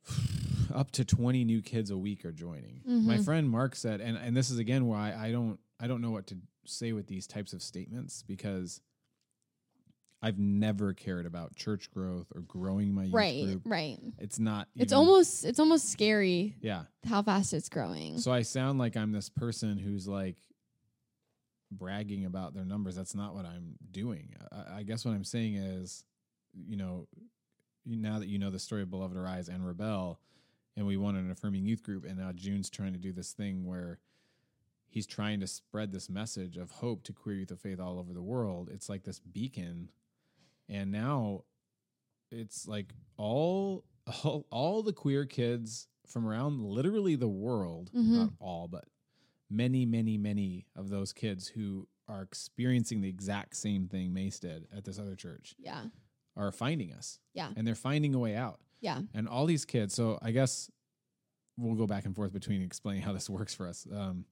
[sighs] up to 20 new kids a week are joining. My
Mhm.
friend Mark said, and, and this is again why I don't I don't know what to say with these types of statements because I've never cared about church growth or growing my youth
Right.
group.
Right.
It's not.
It's almost it's almost scary
yeah.
how fast it's growing.
So I sound like I'm this person who's like bragging about their numbers. That's not what I'm doing. I, I guess what I'm saying is, you know, now that you know the story of Beloved Arise and Rebel, and we want an affirming youth group, and now June's trying to do this thing where he's trying to spread this message of hope to queer youth of faith all over the world. It's like this beacon, and now it's like all [laughs] all, all the queer kids from around literally the world,
Mhm.
not all, but many, many, many of those kids who are experiencing the exact same thing Mace did at this other church
yeah.
are finding us.
Yeah.
And they're finding a way out.
Yeah.
And all these kids, so I guess we'll go back and forth between explaining how this works for us. Um,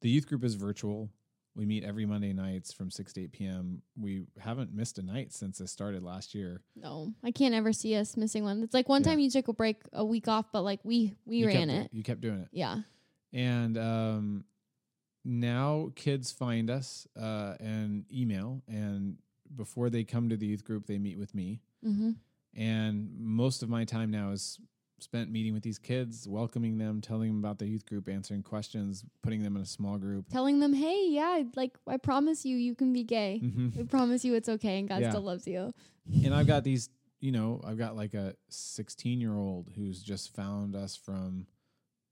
the youth group is virtual. We meet every Monday nights from 6 to 8 p.m. We haven't missed a night since this started last year.
No. I can't ever see us missing one. It's like one
Yeah.
time you took a break a week off, but like we we
You
ran
kept
it.
You kept doing it.
Yeah.
and um, now kids find us uh, and email and before they come to the youth group they meet with me
Mm-hmm.
and most of my time now is spent meeting with these kids welcoming them telling them about the youth group answering questions putting them in a small group
Telling them, hey, yeah, like I promise you, you can be gay.
Mhm.
We promise you it's okay and God
Yeah.
still loves you.
and i've got these you know i've got like a 16 year old who's just found us from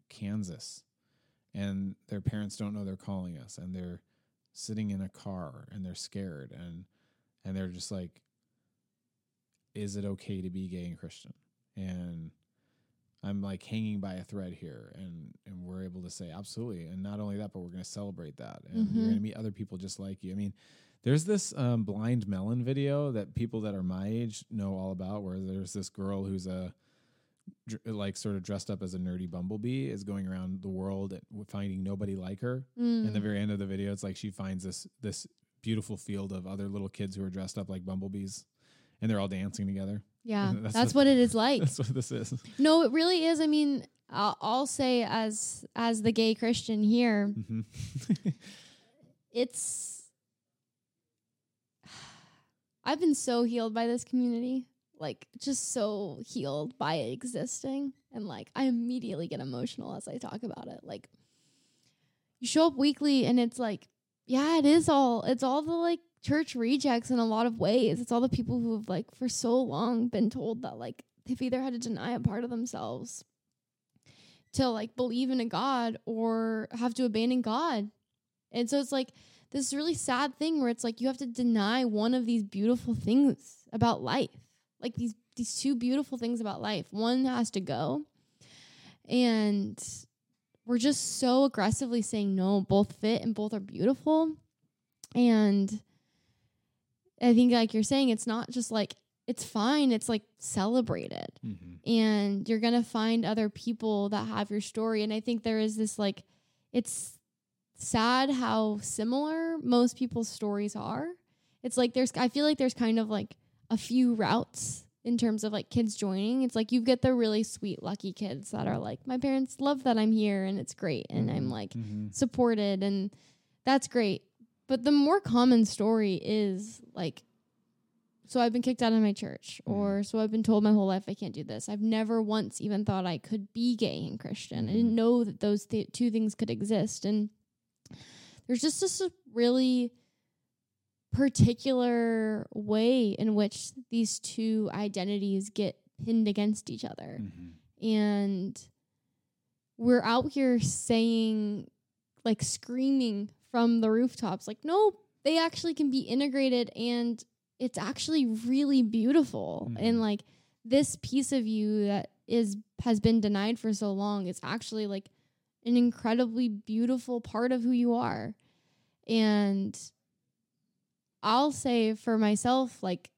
kansas and their parents don't know they're calling us and they're sitting in a car and they're scared and and they're just like is it okay to be gay and christian and i'm like hanging by a thread here and and we're able to say absolutely. And not only that but we're going to celebrate that. And you're
Mhm.
going to meet other people just like you. I mean there's this um, Blind Melon video that people that are my age know all about where there's this girl who's a dr- like sort of dressed up as a nerdy bumblebee is going around the world and finding nobody like her.
Mm.
and the very end of the video it's like she finds this this beautiful field of other little kids who are dressed up like bumblebees and they're all dancing together
Yeah, [laughs]
That's
that's,
what-
what, it is [laughs] like.
That's what this is.
no, it really is. I mean, I'll, I'll say as as the gay Christian here,
hmm [laughs]
it's [sighs] I've been so healed by this community. Like just so healed by it existing. And like I immediately get emotional as I talk about it. Like you show up weekly and it's like, yeah, it is all it's all the like church rejects in a lot of ways. It's all the people who have like for so long been told that like they've either had to deny a part of themselves to like believe in a God or have to abandon God. And so it's like this really sad thing where it's like you have to deny one of these beautiful things about life. Like these these two beautiful things about life. One has to go. And we're just so aggressively saying no, both fit and both are beautiful. And I think like you're saying it's not just like it's fine, it's like celebrated.
Hmm
and you're gonna find other people that have your story. And i think there is this like it's sad how similar most people's stories are. It's like there's i feel like there's kind of like a few routes in terms of like kids joining. It's like you get the really sweet lucky kids that are like my parents love that i'm here and it's great and i'm like
hmm
supported and that's great but the more common story is like so i've been kicked out of my church or so i've been told my whole life i can't do this. I've never once even thought i could be gay and christian. I didn't know that those th- two things could exist. And there's just this really particular way in which these two identities get pinned against each other.
Hmm
and we're out here saying like screaming from the rooftops. Like no they actually can be integrated and it's actually really beautiful.
Mhm.
and like this piece of you that is has been denied for so long is actually like an incredibly beautiful part of who you are. And i'll say for myself like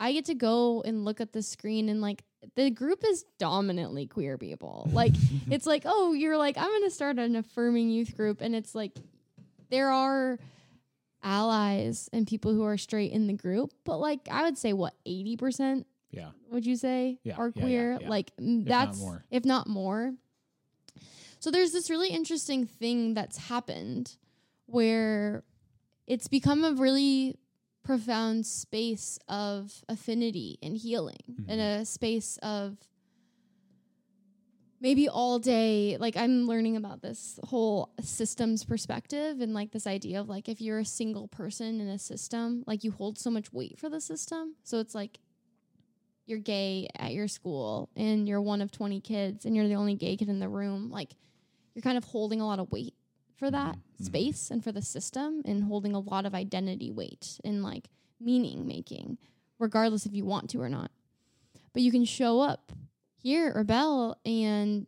i get to go and look at the screen and like the group is dominantly queer people. Like [laughs] it's like oh you're like i'm gonna start an affirming youth group and it's like there are allies and people who are straight in the group but like i would say what 80%
yeah.
would you say
Yeah,
are
yeah, yeah,
queer
yeah.
like
not
that's
more.
if not more so there's this really interesting thing that's happened where it's become a really profound space of affinity and healing and mm-hmm. a space of maybe all day like i'm learning about this whole systems perspective and like this idea of like if you're a single person in a system like you hold so much weight for the system. So it's like you're gay at your school and you're one of 20 kids and you're the only gay kid in the room like you're kind of holding a lot of weight for that
Mhm.
space and for the system and holding a lot of identity weight and like meaning making regardless if you want to or not. But you can show up here at rebel and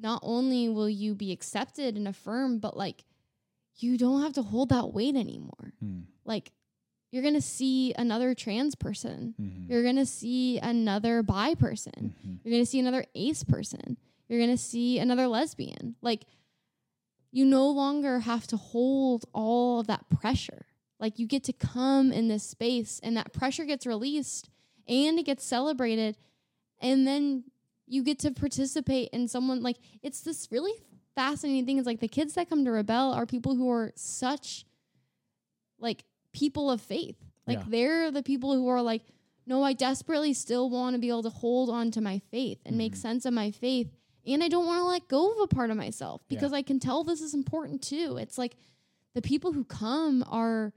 not only will you be accepted and affirmed but like you don't have to hold that weight anymore
Mm.
like you're gonna see another trans person
Mhm.
you're gonna see another bi person
Mhm.
you're gonna see another ace person you're gonna see another lesbian like you no longer have to hold all of that pressure like you get to come in this space and that pressure gets released and it gets celebrated and then you get to participate in someone like it's this really fascinating thing It's like the kids that come to rebel are people who are such like people of faith like
Yeah.
they're the people who are like no i desperately still want to be able to hold on to my faith and make
Mhm.
sense of my faith and i don't want to let go of a part of myself
Yeah.
because i can tell this is important too it's like the people who come are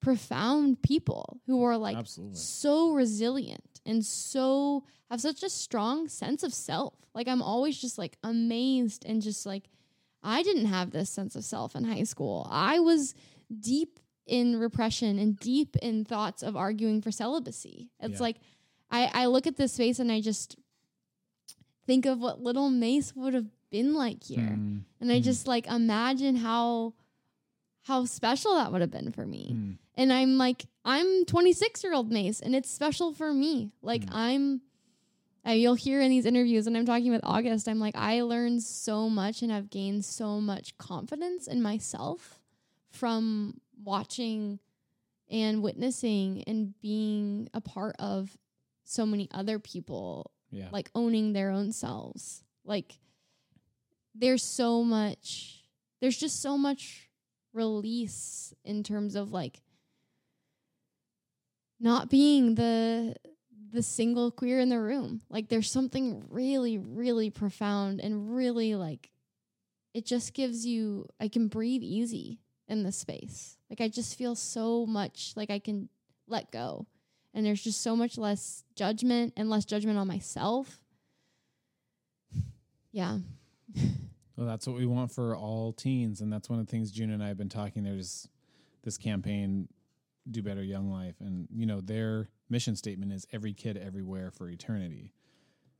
profound people who are like
Absolutely.
so resilient and so have such a strong sense of self. Like I'm always just like amazed and just like I didn't have this sense of self in high school. I was deep in repression and deep in thoughts of arguing for celibacy. It's
Yeah.
like I, I look at this space and I just think of what little Mace would have been like here.
Mm.
And I
Mhm.
just like imagine how how special that would have been for me
Mm.
and I'm like, I'm 26 year old Mace, and it's special for me. Like
Mm.
I'm, uh, you'll hear in these interviews, and I'm talking with August. I'm like, I learned so much and I've gained so much confidence in myself from watching and witnessing and being a part of so many other people
Yeah.
like owning their own selves. Like there's so much there's just so much release in terms of like not being the the single queer in the room. Like there's something really really profound and really like it just gives you I can breathe easy in this space. Like I just feel so much like I can let go. And there's just so much less judgment and less judgment on myself. [sighs] Yeah. [laughs]
Well, that's what we want for all teens, and that's one of the things June and I have been talking. There's this campaign, "Do Better Young Life," and you know their mission statement is "Every kid, everywhere for eternity."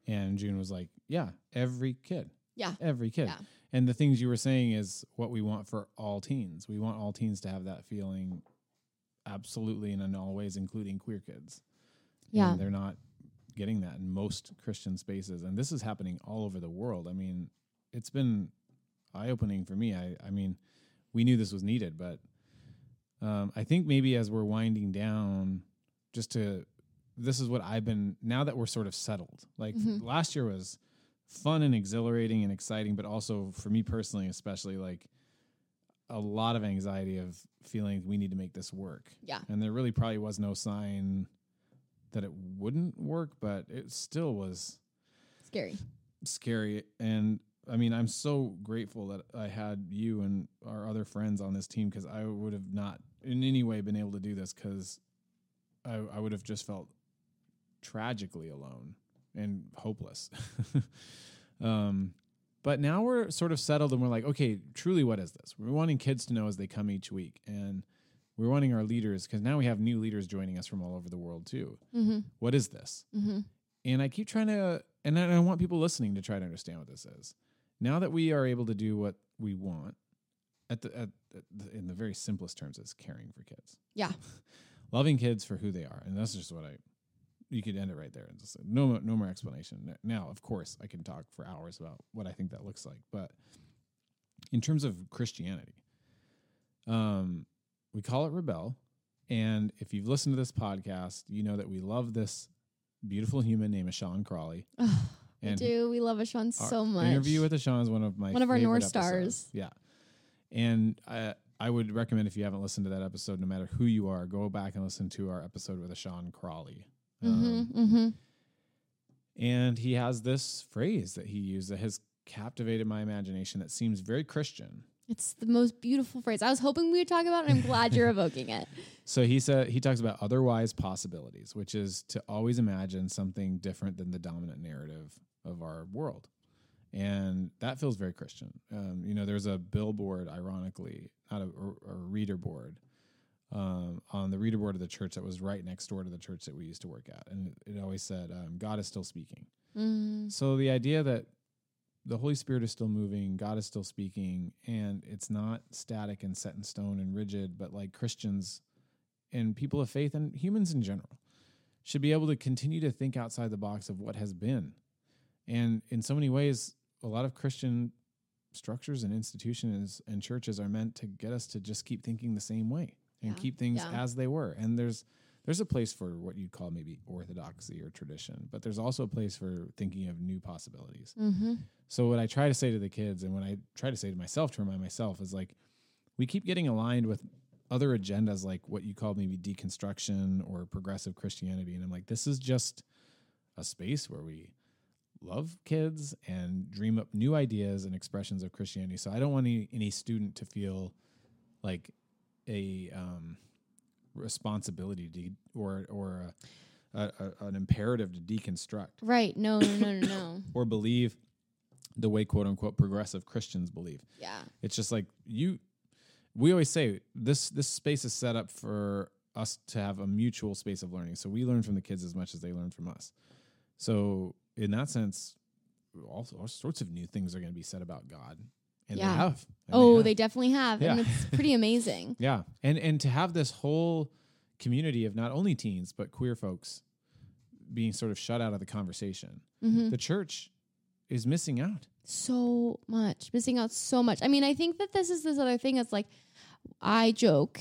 And June was like, "Yeah, every kid,
Yeah.
every kid."
Yeah.
And the things you were saying is what we want for all teens. We want all teens to have that feeling, absolutely, and in all ways, including queer kids.
Yeah.
And they're not getting that in most Christian spaces. And this is happening all over the world. I mean, it's been eye opening for me. I, I mean, we knew this was needed, but um, I think maybe as we're winding down, just to, this is what I've been, now that we're sort of settled, like
Mhm.
last year was fun and exhilarating and exciting, but also for me personally, especially like a lot of anxiety of feeling we need to make this work.
Yeah.
And there really probably was no sign that it wouldn't work, but it still was
Scary.
scary. And I mean, I'm so grateful that I had you and our other friends on this team because I would have not in any way been able to do this because I, I would have just felt tragically alone and hopeless. [laughs] um, but now we're sort of settled and we're like, okay, truly, what is this? We're wanting kids to know as they come each week. And we're wanting our leaders because now we have new leaders joining us from all over the world too.
Mm-hmm.
What is this?
Mm-hmm.
And I keep trying to, and I I want people listening to try to understand what this is. Now that we are able to do what we want, at the, at, at the in the very simplest terms, is caring for kids.
Yeah. [laughs]
loving kids for who they are, and that's just what I. You could end it right there and just say, no, no more explanation. Now, of course, I can talk for hours about what I think that looks like, but in terms of Christianity, um, we call it rebel. And if you've listened to this podcast, you know that we love this beautiful human named Sean Crawley.
we do. We love
Ashon
so much.
Interview with Ashon is one of my
One of our North
episodes.
Stars.
Yeah, and I I would recommend if you haven't listened to that episode, no matter who you are, go back and listen to our episode with Ashon Crawley. Um,
Mm-hmm. Mm-hmm.
and he has this phrase that he used that has captivated my imagination that seems very Christian.
It's the most beautiful phrase. I was hoping we would talk about it. and I'm glad you're [laughs] evoking it.
So he said he talks about otherwise possibilities, which is to always imagine something different than the dominant narrative of our world, and that feels very Christian. Um, you know, there's a billboard, ironically, not a, a reader board, um, on the reader board of the church that was right next door to the church that we used to work at, and it, always said, um, "God is still speaking."
Mm.
So the idea that the Holy Spirit is still moving, God is still speaking, and it's not static and set in stone and rigid, but like Christians and people of faith and humans in general should be able to continue to think outside the box of what has been. And in so many ways, a lot of Christian structures and institutions and churches are meant to get us to just keep thinking the same way and
Yeah.
keep things
Yeah.
as they were. And there's there's a place for what you'd call maybe orthodoxy or tradition, but there's also a place for thinking of new possibilities.
Mm-hmm.
So what I try to say to the kids and when I try to say to myself to remind myself is like we keep getting aligned with other agendas like what you call maybe deconstruction or progressive Christianity and I'm like this is just a space where we love kids and dream up new ideas and expressions of Christianity. So I don't want any, any student to feel like a um, responsibility to, or or a, a, a, an imperative to deconstruct
Right. No, no, no, no, no. [coughs]
or believe the way quote unquote progressive Christians believe.
Yeah.
It's just like you we always say this this space is set up for us to have a mutual space of learning. So we learn from the kids as much as they learn from us. So in that sense, all, all sorts of new things are going to be said about God. And
Yeah.
they have. And
oh,
have.
they definitely have. And it's pretty amazing. [laughs]
Yeah. And and to have this whole community of not only teens but queer folks being sort of shut out of the conversation.
hmm
The church is missing out.
So much. Missing out so much. I mean, I think that this is this other thing. It's like I joke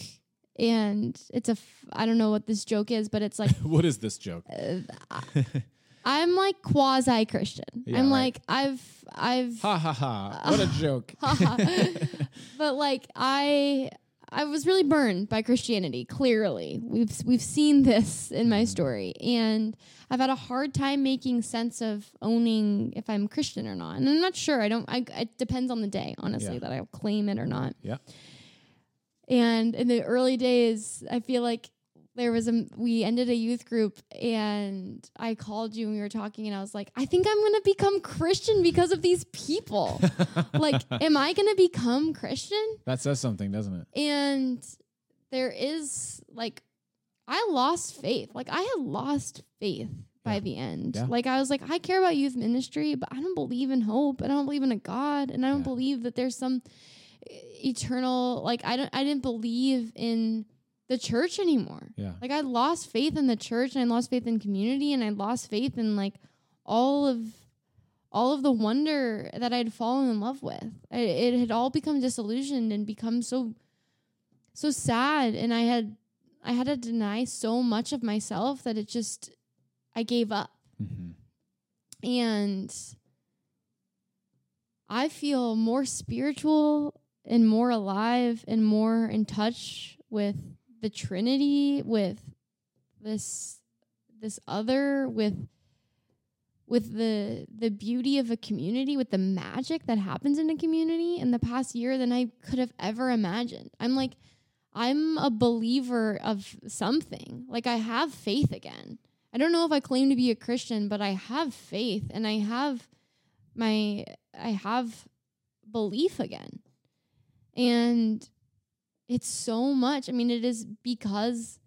and it's a f- I don't know what this joke is, but it's like [laughs]
what is this joke?
uh, [laughs] I'm like quasi Christian.
Yeah,
I'm
right.
like I've I've
ha ha ha! What a [laughs] joke!
but like I I was really burned by Christianity. Clearly, we've we've seen this in my mm. story, and I've had a hard time making sense of owning if I'm Christian or not. And I'm not sure. I don't. I, it depends on the day, honestly,
Yeah.
that I'll claim it or not.
Yeah.
And in the early days, I feel like there was a we ended a youth group and I called you and we were talking and I was like, I think I'm gonna become Christian because of these people. [laughs] like, am I gonna become Christian?
that says something, doesn't it?
And there is like I lost faith. Like I had lost faith by
Yeah.
the end.
Yeah.
Like I was like, I care about youth ministry, but I don't believe in hope. And I don't believe in a God. And I don't
Yeah.
believe that there's some e- eternal like I don't I didn't believe in the church anymore.
Yeah.
Like I lost faith in the church and I lost faith in community and I lost faith in like all of all of the wonder that I'd fallen in love with. I, it had all become disillusioned and become so so sad and I had I had to deny so much of myself that it just I gave up.
hmm
And I feel more spiritual and more alive and more in touch with the Trinity, with this this other, with with the the beauty of a community, with the magic that happens in a community in the past year than I could have ever imagined. I'm like I'm a believer of something. Like I have faith again. I don't know if I claim to be a Christian, but I have faith and I have my I have belief again. And it's so much. I mean, it is because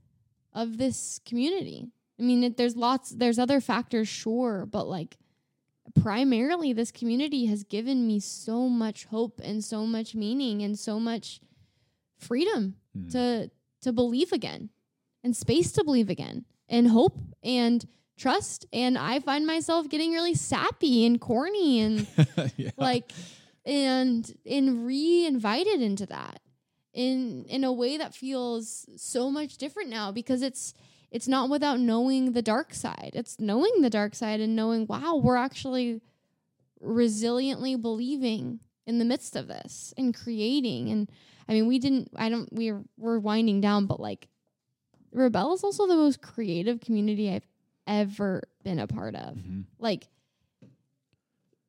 of this community. I mean, it, there's lots there's other factors sure, but like primarily this community has given me so much hope and so much meaning and so much freedom
Mm.
to to believe again and space to believe again and hope and trust and i find myself getting really sappy and corny and [laughs]
yeah.
like and and re-invited into that in in a way that feels so much different now because it's it's not without knowing the dark side. It's knowing the dark side and knowing wow we're actually resiliently believing in the midst of this and creating. And i mean we didn't i don't we're we're winding down but like rebel is also the most creative community i've ever been a part of.
Mhm.
like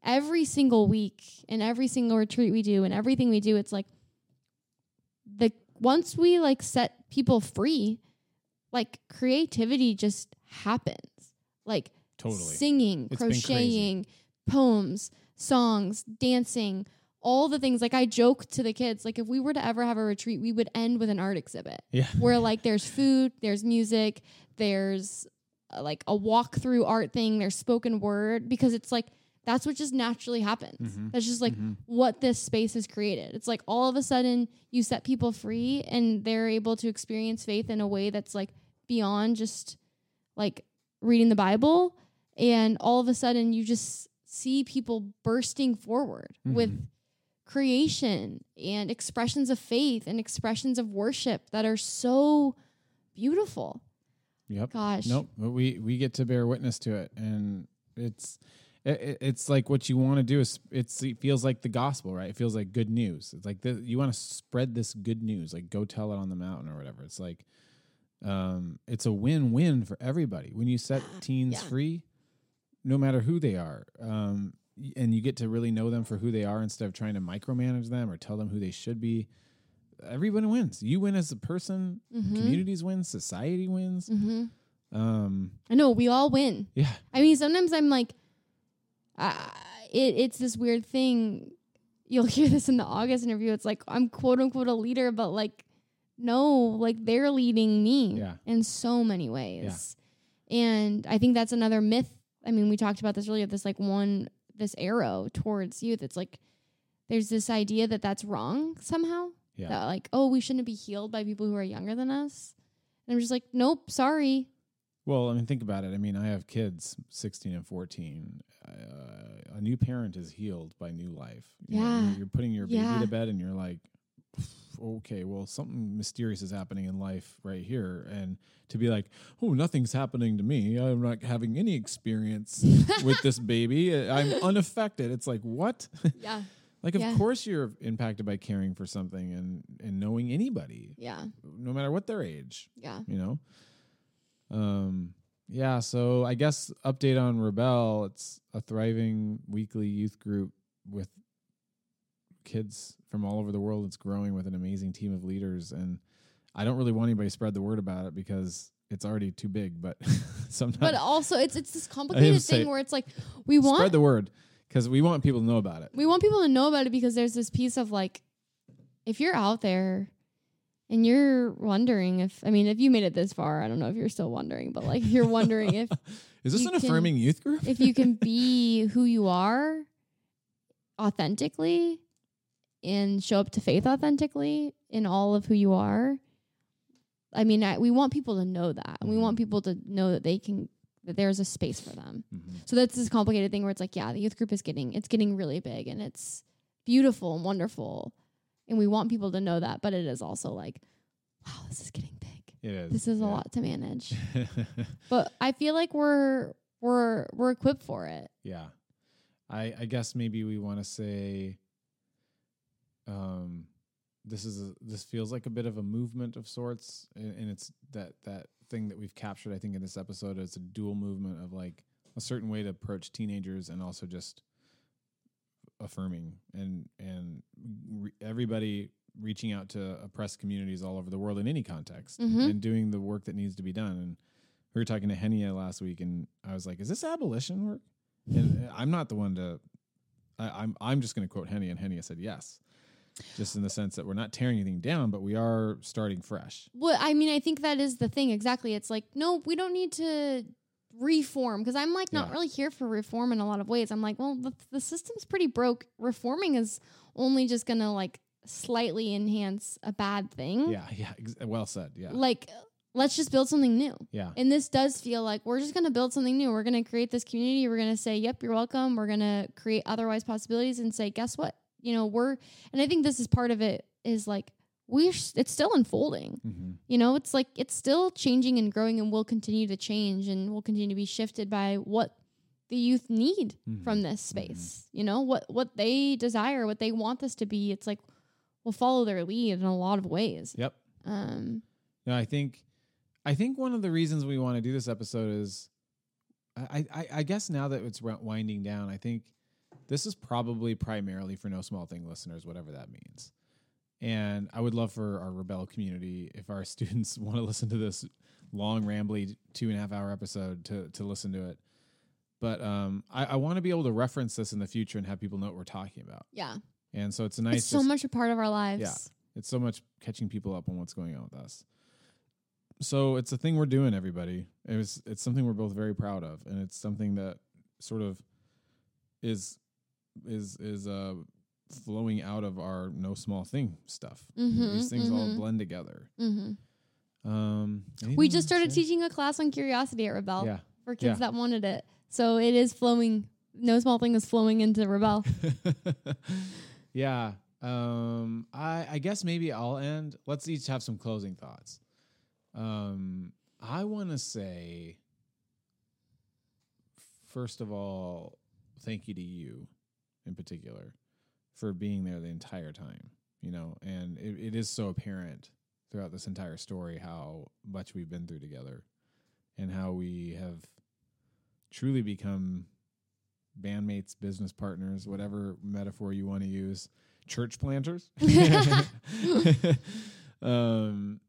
every single week and every single retreat we do and everything we do it's like the once we like set people free like creativity just happens like
Totally.
singing
It's
crocheting poems songs dancing all the things like i joke to the kids like if we were to ever have a retreat we would end with an art exhibit
Yeah.
where like there's food, there's music, there's uh, like a walk through art thing, there's spoken word because it's like that's what just naturally happens.
Mhm.
That's just like
Mhm.
what this space has created. It's like all of a sudden you set people free and they're able to experience faith in a way that's like beyond just like reading the Bible and all of a sudden you just see people bursting forward with
Mhm.
creation and expressions of faith and expressions of worship that are so beautiful.
Yep.
Gosh.
Nope. But we we get to bear witness to it, and it's it, it- it's like what you want to do is it's it feels like the gospel, right? It feels like good news. It's like the, you want to spread this good news, like go tell it on the mountain or whatever. It's like um, it's a win win for everybody when you set [gasps] teens
Yeah.
free, no matter who they are. Um, and you get to really know them for who they are instead of trying to micromanage them or tell them who they should be. Everyone wins. You win as a person.
Mhm.
Communities win. Society wins.
hmm
Um,
I know we all win.
yeah.
I mean, sometimes I'm like, uh, it, it's this weird thing. You'll [laughs] hear this in the August interview. It's like I'm quote unquote a leader, but like, no, like they're leading me
Yeah.
in so many ways. And I think that's another myth. I mean, we talked about this earlier. This like one, this arrow towards youth. It's like there's this idea that that's wrong somehow.
Yeah.
That like, oh, we shouldn't be healed by people who are younger than us. And I'm just like, nope, sorry.
Well, I mean, think about it. I mean, I have kids, 16 and 14. Uh, a new parent is healed by new life. You know,
Yeah.
you're, you're putting your baby
Yeah.
to bed and you're like, okay, well, something mysterious is happening in life right here, and to be like, oh, nothing's happening to me. I'm not having any experience with this [laughs] baby. I'm unaffected. It's like what?
Yeah. [laughs]
like, of
Yeah.
course, you're impacted by caring for something and and knowing anybody,
Yeah.
no matter what their age.
Yeah.
You know. Um. Yeah. So I guess update on Rebel. It's a thriving weekly youth group with kids from all over the world. It's growing with an amazing team of leaders, and I don't really want anybody to spread the word about it because it's already too big. But [laughs] sometimes
But also, it's it's this [laughs] complicated thing where it's like we want
spread the word because we want people to know about it.
we want people to know about it because there's this piece of like if you're out there and you're wondering if I mean if you made it this far, I don't know if you're still wondering, but like you're wondering if [laughs]
Is this
you
an
can-
affirming youth group?
if you can be [laughs] who you are authentically and show up to faith authentically in all of who you are. I mean, I, we want people to know that. And we want
Mhm.
people to know that they can that there's a space for them.
Mhm.
So that's this complicated thing where it's like, yeah, the youth group is getting it's getting really big and it's beautiful and wonderful. And we want people to know that, but it is also like, wow, this is getting big.
It is.
This is a lot to manage. [laughs] But I feel like we're we're we're equipped for it.
Yeah. I I guess maybe we want to say um this is a, this feels like a bit of a movement of sorts and, and it's that that thing that we've captured I think in this episode is a dual movement of like a certain way to approach teenagers and also just affirming and and re- everybody reaching out to oppressed communities all over the world in any context
Mhm.
and doing the work that needs to be done and we were talking to Henia last week and I was like is this abolition work and I'm not the one to. I, I'm I'm just going to quote Henny, and Henny said yes, just in the sense that we're not tearing anything down, but we are starting fresh.
Well, I mean, I think that is the thing exactly. It's like, no, we don't need to reform because I'm like not
Yeah.
really here for reform in a lot of ways. I'm like, well, the, the system's pretty broke. Reforming is only just gonna like slightly enhance a bad thing.
Yeah, yeah, ex- well said. Yeah,
Like, let's just build something new.
yeah,
And this does feel like we're just to build something new. We're to create this community. We're to say, yep, you're welcome. We're to create otherwise possibilities and say, guess what? You know, we're, and I think this is part of it is like, we're, it's still unfolding.
hmm
You know, it's like, it's still changing and growing and will continue to change and will continue to be shifted by what the youth need
Mhm.
from this space. You know, what, what they desire, what they want this to be. It's like, we'll follow their lead in a lot of ways.
yep.
Um,
No, I think, I think one of the reasons we want to do this episode is, I, I, I guess now that it's winding down, I think this is probably primarily for no small thing listeners, whatever that means. And I would love for our Rebel community, if our [laughs] students want to listen to this long, rambly two and a half hour episode, to to listen to it. But um, I, I want to be able to reference this in the future and have people know what we're talking about.
yeah.
And so it's a nice,
it's so
just-
much a part of our lives. Yeah.
It's so much catching people up on what's going on with us. So it's a thing we're doing, everybody. It was it's something we're both very proud of, and it's something that sort of is is is uh flowing out of our no small thing stuff.
Mhm,
These things all
mhm.
blend together.
hmm
Um,
We just started teaching a class on curiosity at Rebel
Yeah.
for kids
Yeah.
that wanted it. So it is flowing. No small thing is flowing into Rebel. [laughs]
yeah. Um, I I guess maybe I'll end. Let's each have some closing thoughts. Um, I want to say, first of all, thank you to you, in particular, for being there the entire time. You know, and it, it is so apparent throughout this entire story how much we've been through together, and how we have truly become bandmates, business partners, whatever metaphor you want to use, church planters. [laughs] [laughs] um,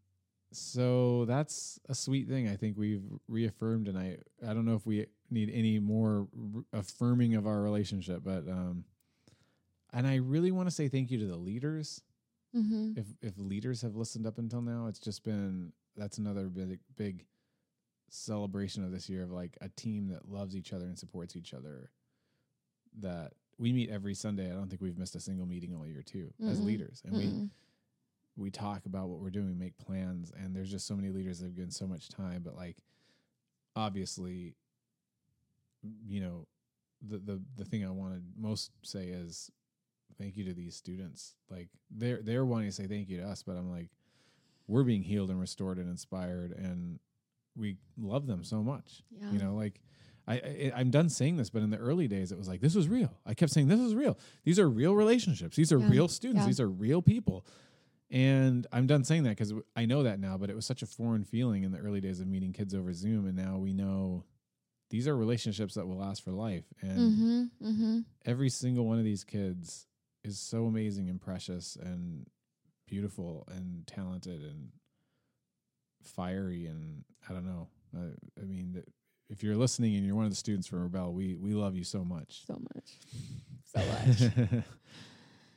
so that's a sweet thing. I think we've reaffirmed and I I don't know if we need any more r- affirming of our relationship, but um, and I really want to say thank you to the leaders.
hmm
If if leaders have listened up until now, it's just been that's another big big celebration of this year of like a team that loves each other and supports each other. That we meet every Sunday. I don't think we've missed a single meeting all year too as
Mm-mm.
leaders, and we
Mm-mm.
we talk about what we're doing, we make plans, and there's just so many leaders that have given so much time. But like, obviously, you know, the the the thing I want to most say is thank you to these students. Like they're they're wanting to say thank you to us, but I'm like, we're being healed and restored and inspired, and we love them so much.
Yeah.
You know, like I, I I'm done saying this, but in the early days, it was like this was real. I kept saying this is real. These are real relationships. These are
Yeah.
real students.
Yeah.
These are real people. And I'm done saying that because I know that now, but it was such a foreign feeling in the early days of meeting kids over Zoom, and now we know these are relationships that will last for life. And
Mm-hmm. Mm-hmm.
every single one of these kids is so amazing and precious and beautiful and talented and fiery and I don't know. I, I mean, th- if you're listening and you're one of the students from Rebel, we we love you so much.
So much. [laughs] So much.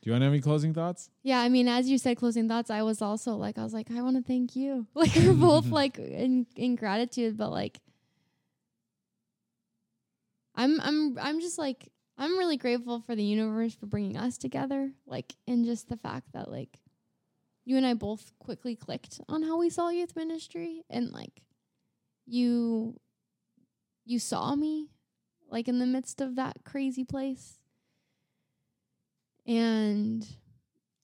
Do you want to have any closing thoughts?
Yeah, I mean, as you said, closing thoughts, I was also like, I was like, I want to thank you. [laughs] Like, we're both [laughs] like in in gratitude, but like, I'm I'm I'm just like I'm really grateful for the universe for bringing us together. Like, and just the fact that like you and I both quickly clicked on how we saw youth ministry, and like you you saw me like in the midst of that crazy place. And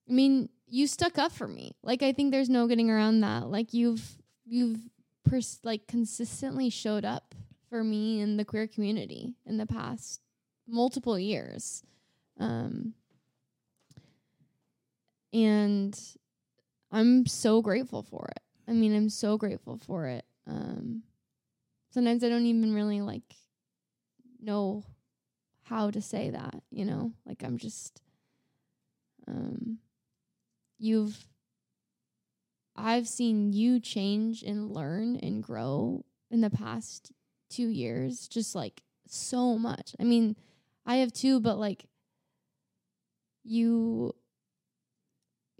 I mean, you stuck up for me. Like I think there's no getting around that. Like you've you've pers- like consistently showed up for me in the queer community in the past multiple years. Um and I'm so grateful for it. I mean, I'm so grateful for it. Um sometimes I don't even really like know how to say that, you know? Like I'm just um you've I've seen you change and learn and grow in the past 2 years just like so much. I mean, I have too, but like you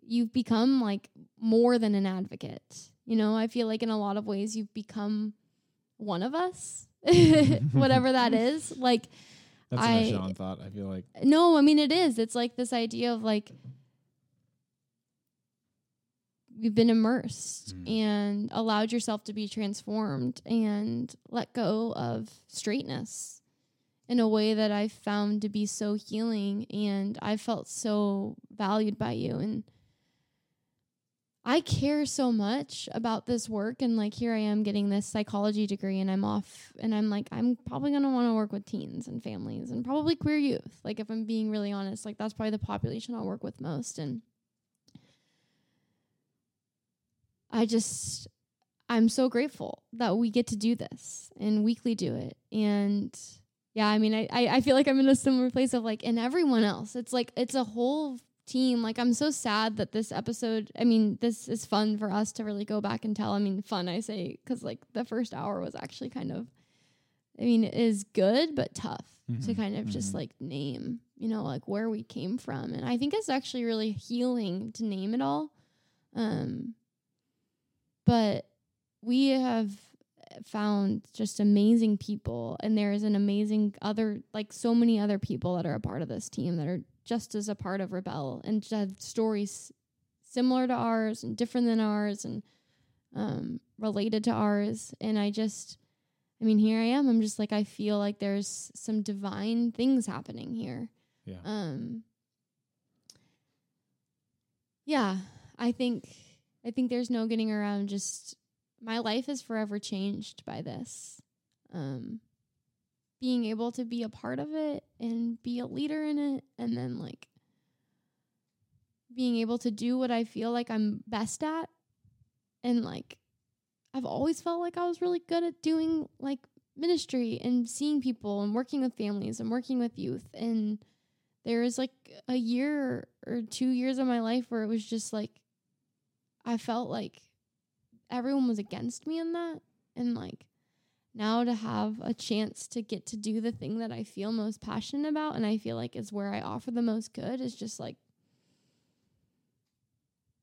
you've become like more than an advocate. You know, I feel like in a lot of ways you've become one of us. [laughs] Whatever that [laughs] is. Like
That's what
I-
Sean thought. I feel like
no, I mean it is. It's like this idea of like you've been immersed
Mm.
and allowed yourself to be transformed and let go of straightness in a way that I found to be so healing and I felt so valued by you and I care so much about this work and like here I am getting this psychology degree and I'm off and I'm like I'm probably going to want to work with teens and families and probably queer youth. Like if I'm being really honest, like that's probably the population I'll work with most and I just I'm so grateful that we get to do this and weekly do it. And yeah, I mean I, I, feel like I'm in a similar place of like and everyone else. It's like it's a whole team. Like I'm so sad that this episode. I mean, this is fun for us to really go back and tell. I mean, fun I say because like the first hour was actually kind of. I mean, it is good but tough to
Mhm,
kind of just
mhm.
like name, you know, like where we came from, and I think it's actually really healing to name it all. Um, but we have found just amazing people and there is an amazing other like so many other people that are a part of this team that are just as a part of rebel and have stories similar to ours and different than ours and um, related to ours. And i just i mean here i am. I'm just like i feel like there's some divine things happening here.
Yeah.
um yeah i think i think there's no getting around just my life is forever changed by this um being able to be a part of it and be a leader in it and then like being able to do what I feel like I'm best at. And like I've always felt like I was really good at doing like ministry and seeing people and working with families and working with youth. And there was like a year or 2 years of my life where it was just like I felt like everyone was against me in that and like now to have a chance to get to do the thing that I feel most passionate about and I feel like is where I offer the most good is just like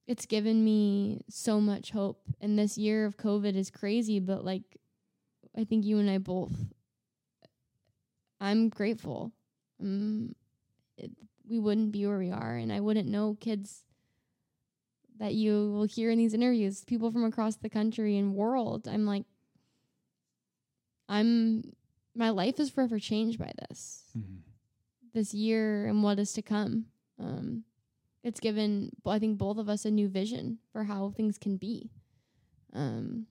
it's given me so much hope and this year of covid is crazy but like I think you and I both I'm grateful. Um, it, we wouldn't be where we are and I wouldn't know kids that you will hear in these interviews, people from across the country and world. I'm like, I'm, my life is forever changed by this,
Mhm.
this year and what is to come. Um, it's given I think both of us a new vision for how things can be. Um,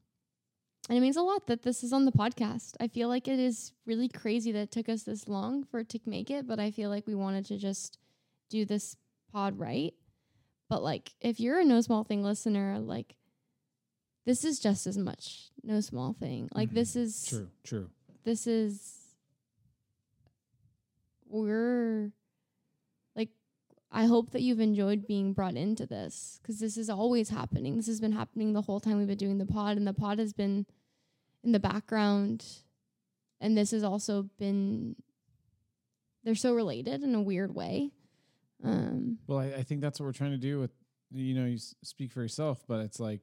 and it means a lot that this is on the podcast. I feel like it is really crazy that it took us this long for it to make it, but I feel like we wanted to just do this pod right. But like, if you're a no small thing listener, like, this is just as much no small thing. Like,
Mhm.
this is
True, true.
this is we're like i hope that you've enjoyed being brought into this because this is always happening this has been happening the whole time we've been doing the pod and the pod has been in the background and this has also been they're so related in a weird way um
Well, I, I think that's what we're trying to do with, you know, you speak for yourself, but it's like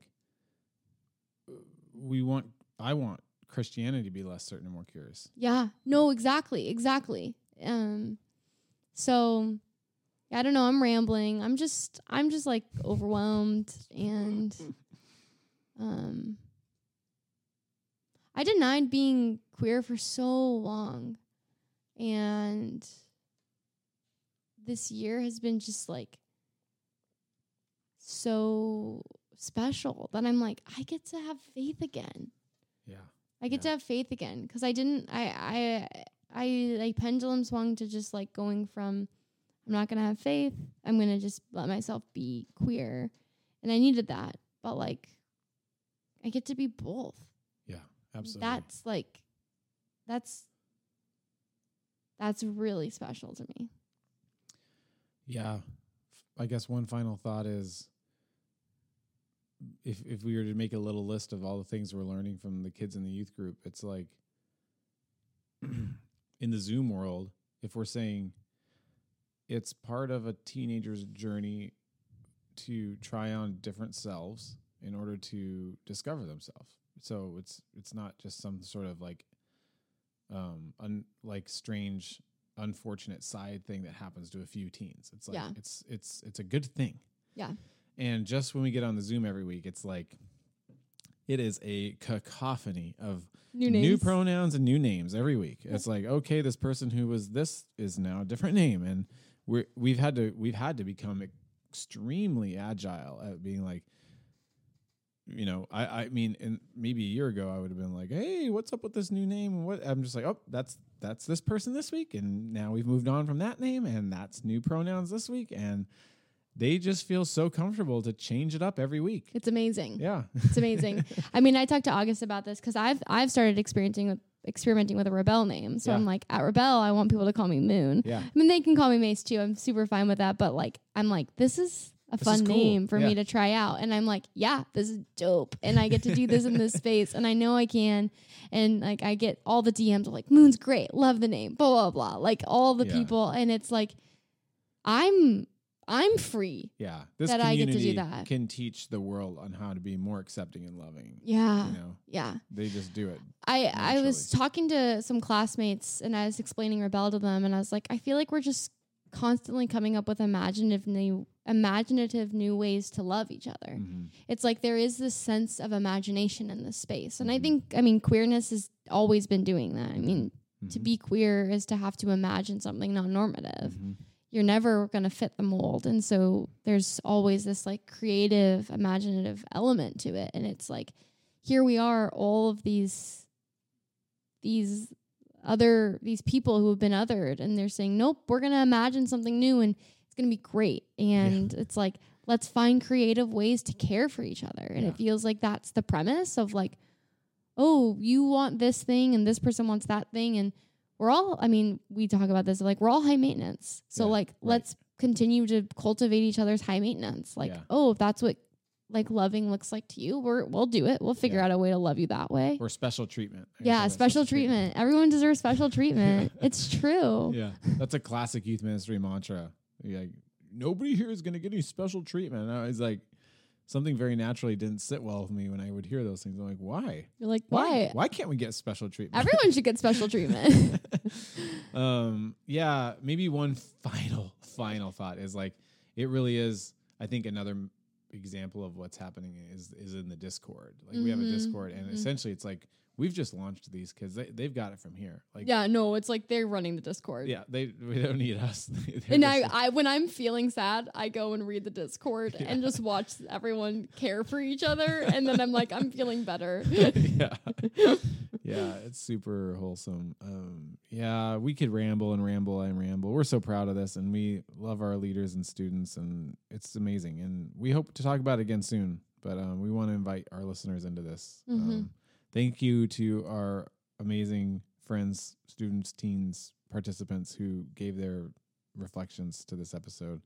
uh, we want, I want Christianity to be less certain and more curious.
Yeah. No, exactly. Exactly. Um so I don't know, I'm rambling. I'm just I'm just like overwhelmed and um I denied being queer for so long and this year has been just like so special that I'm like I get to have faith again.
Yeah.
I get
Yeah.
to have faith again because I didn't. I I I like pendulum swung to just like going from I'm not gonna have faith. I'm gonna just let myself be queer, and I needed that. But like, I get to be both.
Yeah. Absolutely.
That's like, that's that's really special to me.
Yeah. I guess one final thought is if if we were to make a little list of all the things we're learning from the kids in the youth group, it's like [clears throat] in the Zoom world, if we're saying it's part of a teenager's journey to try on different selves in order to discover themselves. So it's it's not just some sort of like um un, like strange unfortunate side thing that happens to a few teens. It's like
Yeah.
it's it's it's a good thing.
Yeah.
And just when we get on the Zoom every week, it's like it is a cacophony of
New
new pronouns and new names every week. It's like, okay, this person who was this is now a different name. And we're we've had to we've had to become extremely agile at being like, you know, I, I mean, and maybe a year ago I would have been like, hey, what's up with this new name? And what I'm just like, oh, that's that's this person this week, and now we've moved on from that name, and that's new pronouns this week, and they just feel so comfortable to change it up every week.
It's amazing.
Yeah,
It's amazing. [laughs] I mean, I talked to August about this because I've I've started experiencing with experimenting with a rebel name. So
Yeah.
I'm like, at rebel, I want people to call me Moon.
yeah,
I mean, they can call me Mace too. I'm super fine with that. But like, I'm like, this is a
This
fun
cool.
name for
Yeah.
me to try out. And I'm like, yeah, this is dope. And I get to do this in this [laughs] space. And I know I can. And like, I get all the DMs of like, Moon's great. Love the name. Blah, blah, blah. Like all the
Yeah.
people. And it's like, I'm, I'm free.
yeah. This
That I get to do that.
can teach the world on how to be more accepting and loving.
Yeah.
You know,
Yeah.
they just do it.
I I was talking to some classmates and I was explaining Rebel to them and I was like, I feel like we're just constantly coming up with imaginative new imaginative new ways to love each other.
Mhm.
It's like there is this sense of imagination in this space. And I
Mhm.
think I mean queerness has always been doing that. I mean, to
Mhm.
be queer is to have to imagine something non normative.
Mhm.
You're never going to fit the mold. And so there's always this like creative, imaginative element to it. And it's like, here we are, all of these, these other, these people who have been othered, and they're saying, nope, we're going to imagine something new and it's going to be great. And it's like, let's find creative ways to care for each other. And
Yeah.
it feels like that's the premise of like, oh, you want this thing and this person wants that thing. And we're all, I mean, we talk about this, like, we're all high maintenance. So,
Yeah,
like,
right.
let's continue to cultivate each other's high maintenance. Like,
Yeah.
oh, if that's what like loving looks like to you, we're, we'll do it. We'll figure
Yeah.
out a way to love you that way.
Or special treatment.
Yeah,
that
special treatment. Everyone deserves special treatment. [laughs] it's true.
Yeah, that's a classic youth ministry mantra. You're like, nobody here is going to get any special treatment. And I was like, something very naturally didn't sit well with me when I would hear those things. I'm like, why?
You're like, why?
Why can't we get special treatment?
Everyone should get special treatment. [laughs]
um, yeah, maybe one [laughs] final, final thought is like, it really is. I think another example of what's happening is is in the Discord. Like we have a
Mhm,
Discord, and
mhm.
essentially it's like We've just launched these because they, they've got it from here. Like
yeah, no, it's like they're running the Discord.
yeah, they we don't need us. [laughs]
And I, I, when I'm feeling sad, I go and read the Discord [laughs] and just watch everyone care for each other, and then I'm like, I'm feeling better. [laughs]
yeah, yeah, it's super wholesome. Um, yeah, we could ramble and ramble and ramble. We're so proud of this, and we love our leaders and students, and it's amazing. And we hope to talk about it again soon. But um, we want to invite our listeners into this.
Mhm.
Um, thank you to our amazing friends, students, teens, participants who gave their reflections to this episode.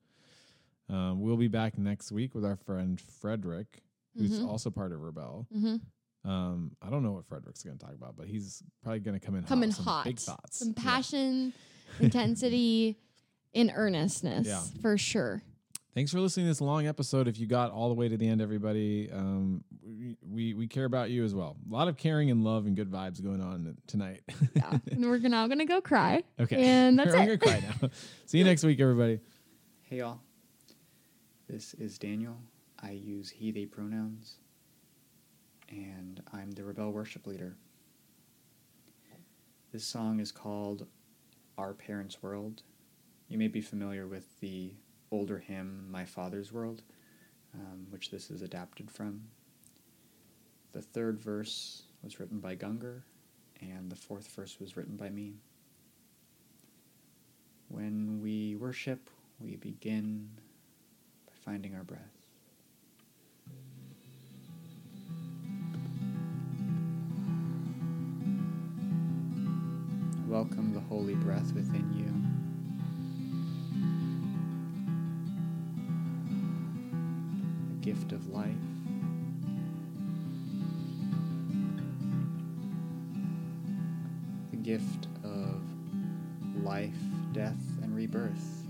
Um, we'll be back next week with our friend Frederick, who's
Mhm.
also part of Rebel.
hmm
Um, I don't know what Frederick's going to talk about, but he's probably going to come in
Come
hot
in hot.
big thoughts,
Some
Yeah.
passion, intensity, [laughs] and earnestness
Yeah.
for sure.
Thanks for listening to this long episode. If you got all the way to the end, everybody, um, we, we we care about you as well. A lot of caring and love and good vibes going on tonight.
Yeah, and we're now gonna go cry. [laughs]
okay,
And that's [laughs]
I'm
it.
gonna cry now. See you next week, everybody.
Hey y'all, this is Daniel. I use he, they pronouns, and I'm the Rebel worship leader. This song is called Our Parents' World. You may be familiar with the older hymn, My Father's World, um, which this is adapted from. The third verse was written by Gunger, and the fourth verse was written by me. When we worship, we begin by finding our breath. Welcome the holy breath within you. The gift of life. The gift of life, death, and rebirth